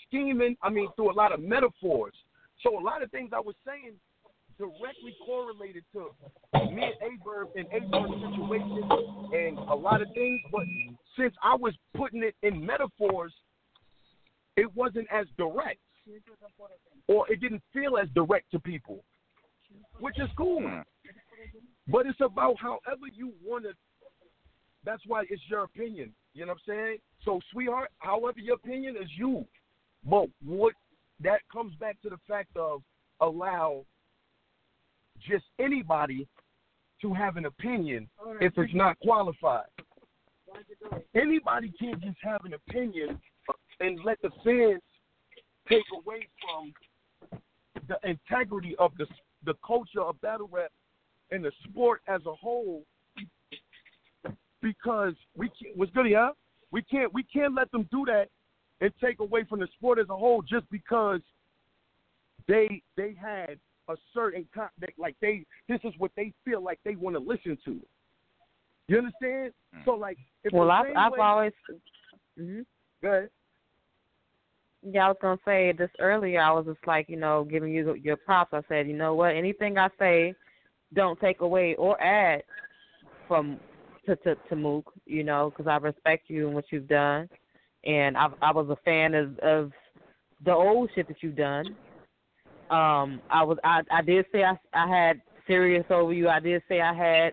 [SPEAKER 6] scheming. I mean, through a lot of metaphors. So a lot of things I was saying directly correlated to me and Aye Verb and Aye Verb's situation and a lot of things. But since I was putting it in metaphors, it wasn't as direct, or it didn't feel as direct to people, which is cool. But it's about however you want to. That's why it's your opinion. You know what I'm saying? So, sweetheart, however your opinion is you. But what that comes back to the fact of allow just anybody to have an opinion if it's not qualified. Anybody can't just have an opinion and let the fans take away from the integrity of the the culture of battle rap and the sport as a whole because we can't, what's good, yeah? We can't we can't let them do that and take away from the sport as a whole just because they they had a certain con- like they this is what they feel like they want to listen to. You understand? So like, if
[SPEAKER 4] Well, I've,
[SPEAKER 6] same
[SPEAKER 4] I've
[SPEAKER 6] way,
[SPEAKER 4] always. hmm
[SPEAKER 6] Go ahead.
[SPEAKER 4] Yeah, I was gonna say this earlier. I was just like, you know, giving you your props. I said, you know what? Anything I say, don't take away or add from to to, to Mook. You know, because I respect you and what you've done, and I I was a fan of of the old shit that you've done. Um, I was I I did say I I had Serius over you. I did say I had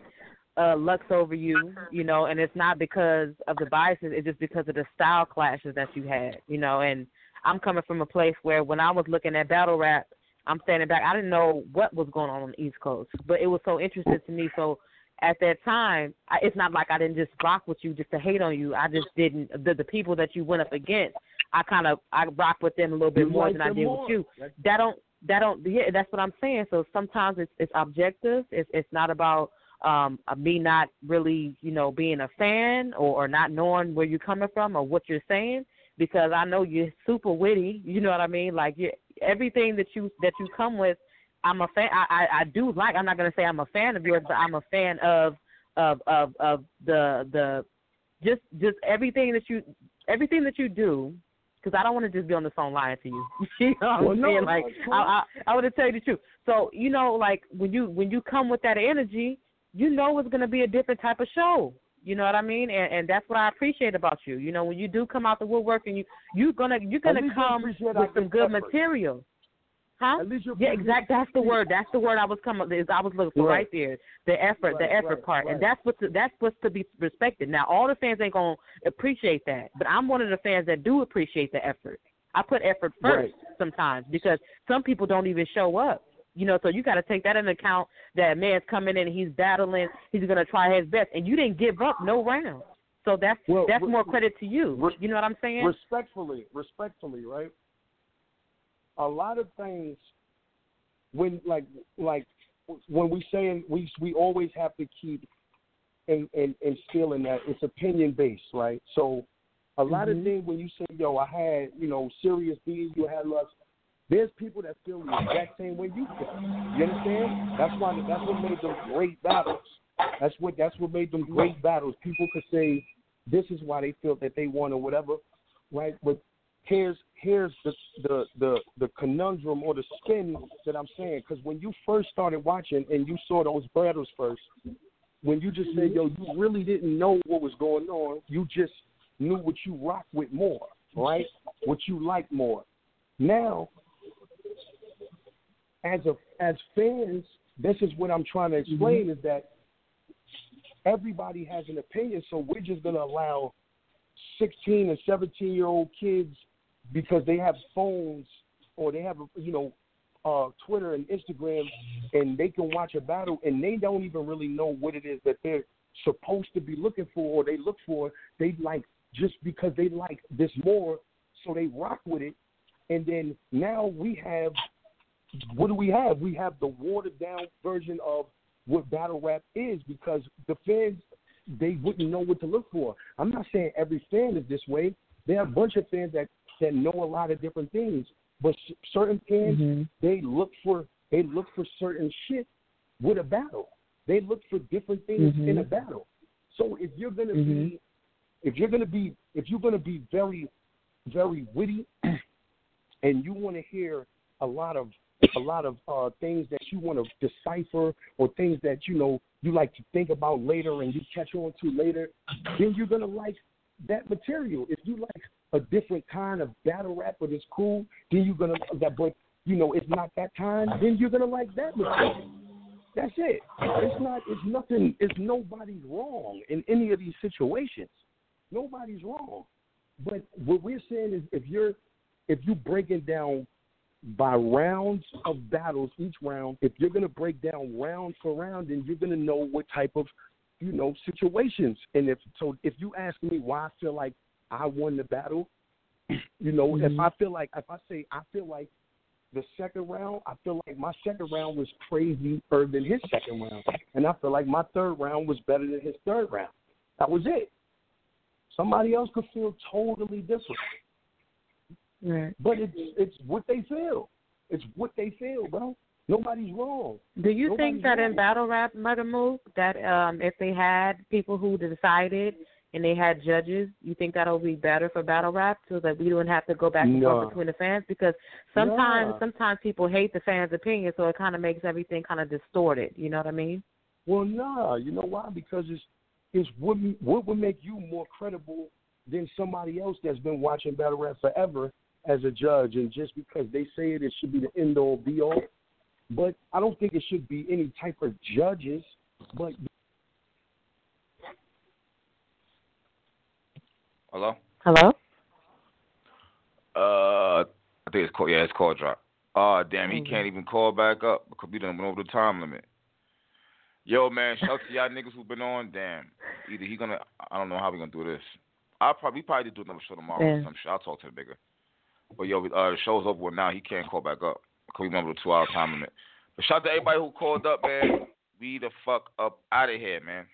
[SPEAKER 4] uh Lux over you, you know, and it's not because of the biases, it's just because of the style clashes that you had, you know, and I'm coming from a place where when I was looking at battle rap, I'm standing back. I didn't know what was going on on the East Coast, but it was so interesting to me. So at that time, I, it's not like I didn't just rock with you just to hate on you. I just didn't. The, the people that you went up against, I kind of I rock with them a little bit
[SPEAKER 6] You
[SPEAKER 4] more
[SPEAKER 6] like
[SPEAKER 4] than I did
[SPEAKER 6] more.
[SPEAKER 4] with you.
[SPEAKER 6] That's-
[SPEAKER 4] That don't that don't yeah. That's what I'm saying. So sometimes it's it's objective. It's it's not about um me not really you know being a fan or, or not knowing where you're coming from or what you're saying because I know you're super witty. You know what I mean? Like you everything that you that you come with, I'm a fan. I, I I do like. I'm not gonna say I'm a fan of yours, but I'm a fan of of of of the the just just everything that you everything that you do. Because I don't want to just be on the phone lying to you. [LAUGHS] you know what
[SPEAKER 6] Well,
[SPEAKER 4] I'm
[SPEAKER 6] no,
[SPEAKER 4] saying?
[SPEAKER 6] no,
[SPEAKER 4] Like
[SPEAKER 6] cool.
[SPEAKER 4] I I, I want to tell you the truth. So you know, like when you when you come with that energy, you know it's gonna be a different type of show. You know what I mean? And and that's what I appreciate about you. You know, when you do come out the woodwork and you you're gonna you're gonna come with some good
[SPEAKER 6] effort.
[SPEAKER 4] material. Huh?
[SPEAKER 6] At least you
[SPEAKER 4] Yeah,
[SPEAKER 6] appreciate-
[SPEAKER 4] exact. That's the word. That's the word I was coming. Is I was looking for
[SPEAKER 6] Right.
[SPEAKER 4] right, there. The effort, the effort
[SPEAKER 6] right,
[SPEAKER 4] part,
[SPEAKER 6] right.
[SPEAKER 4] and that's what to, that's what's to be respected. Now, all the fans ain't gonna appreciate that, but I'm one of the fans that do appreciate the effort. I put effort first
[SPEAKER 6] Right.
[SPEAKER 4] sometimes because some people don't even show up. You know, so you got to take that into account. That man's coming in, and he's battling, he's gonna try his best, and you didn't give up no round. So that's
[SPEAKER 6] Well,
[SPEAKER 4] that's
[SPEAKER 6] re-
[SPEAKER 4] more credit to you.
[SPEAKER 6] re-
[SPEAKER 4] you know what I'm saying?
[SPEAKER 6] respectfully, respectfully, right? A lot of things when like like when we saying we we always have to keep and and instilling that it's opinion based, right? So a lot
[SPEAKER 4] Mhm.
[SPEAKER 6] of things when you say, yo, I had, you know, Serius being, you had Lux, there's people that feel the exact same way you feel. You understand? That's why that's what made them great battles. That's what that's what made them great battles. People could say this is why they feel that they won or whatever, right? But here's here's the the the, the conundrum or the spin that I'm saying. Because when you first started watching and you saw those battles first, when you just said, yo, you really didn't know what was going on. You just knew what you rock with more, right? What you like more. Now, as a as fans, this is what I'm trying to explain is that everybody has an opinion, so we're just gonna allow 16 and 17 year old kids because they have phones or they have you know uh, Twitter and Instagram, and they can watch a battle and they don't even really know what it is that they're supposed to be looking for or they look for. They like just because they like this more, so they rock with it. And then now we have what do we have? We have the watered down version of what battle rap is because the fans they wouldn't know what to look for. I'm not saying every fan is this way. There are a bunch of fans that that know a lot of different things, but certain fans
[SPEAKER 4] Mhm.
[SPEAKER 6] they look for they look for certain shit with a battle. They look for different things in a battle. So if you're gonna
[SPEAKER 4] Mhm.
[SPEAKER 6] be, if you're gonna be, if you're gonna be very, very witty, [CLEARS THROAT] and you want to hear a lot of a lot of uh, things that you want to decipher or things that you know you like to think about later and you catch on to later, then you're gonna like that material. If you like a different kind of battle rap, but it's cool, then you're gonna that. But you know, it's not that kind, then you're gonna like that material. That's it. It's not. It's nothing. It's nobody's wrong in any of these situations. Nobody's wrong. But what we're saying is, if you're if you break it down by rounds of battles, each round, if you're gonna break down round for round, then you're gonna know what type of you know situations. And if so, if you ask me why I feel like I won the battle, [CLEARS THROAT] you know, if mm-hmm. I feel like if I say I feel like the second round, I feel like my second round was crazier than his second round, and I feel like my third round was better than his third round. That was it. Somebody else could feel totally different,
[SPEAKER 4] Right.
[SPEAKER 6] but it's it's what they feel. It's what they feel, bro. Nobody's wrong.
[SPEAKER 4] Do you
[SPEAKER 6] Nobody's
[SPEAKER 4] think that in battle rap, Murda Mook, that um, if they had people who decided and they had judges, you think that'll be better for battle rap so that we don't have to go back and
[SPEAKER 6] No.
[SPEAKER 4] forth between the fans? Because sometimes,
[SPEAKER 6] No.
[SPEAKER 4] sometimes people hate the fans' opinion, so it kind of makes everything kind of distorted. You know what I mean?
[SPEAKER 6] Well, nah, you know why? Because it's it's what what would make you more credible than somebody else that's been watching battle rap forever as a judge, and just because they say it, it should be the end all be all. But I don't think it should be any type of judges. But
[SPEAKER 3] Hello.
[SPEAKER 4] Hello.
[SPEAKER 3] Uh, I think it's called. Yeah, it's called drop. Oh damn, he
[SPEAKER 4] Mhm.
[SPEAKER 3] can't even call back up because we done went over the time limit. Yo, man, shout out to y'all niggas who been on. Damn, either he gonna. I don't know how we gonna do this. I'll probably we probably do another show tomorrow. or
[SPEAKER 4] Yeah.
[SPEAKER 3] Some shit. I'll talk to the bigger. But yo, uh, the show's over with now. He can't call back up because we over the two hour time limit. But shout out to everybody who called up, man. We the fuck up out of here, man.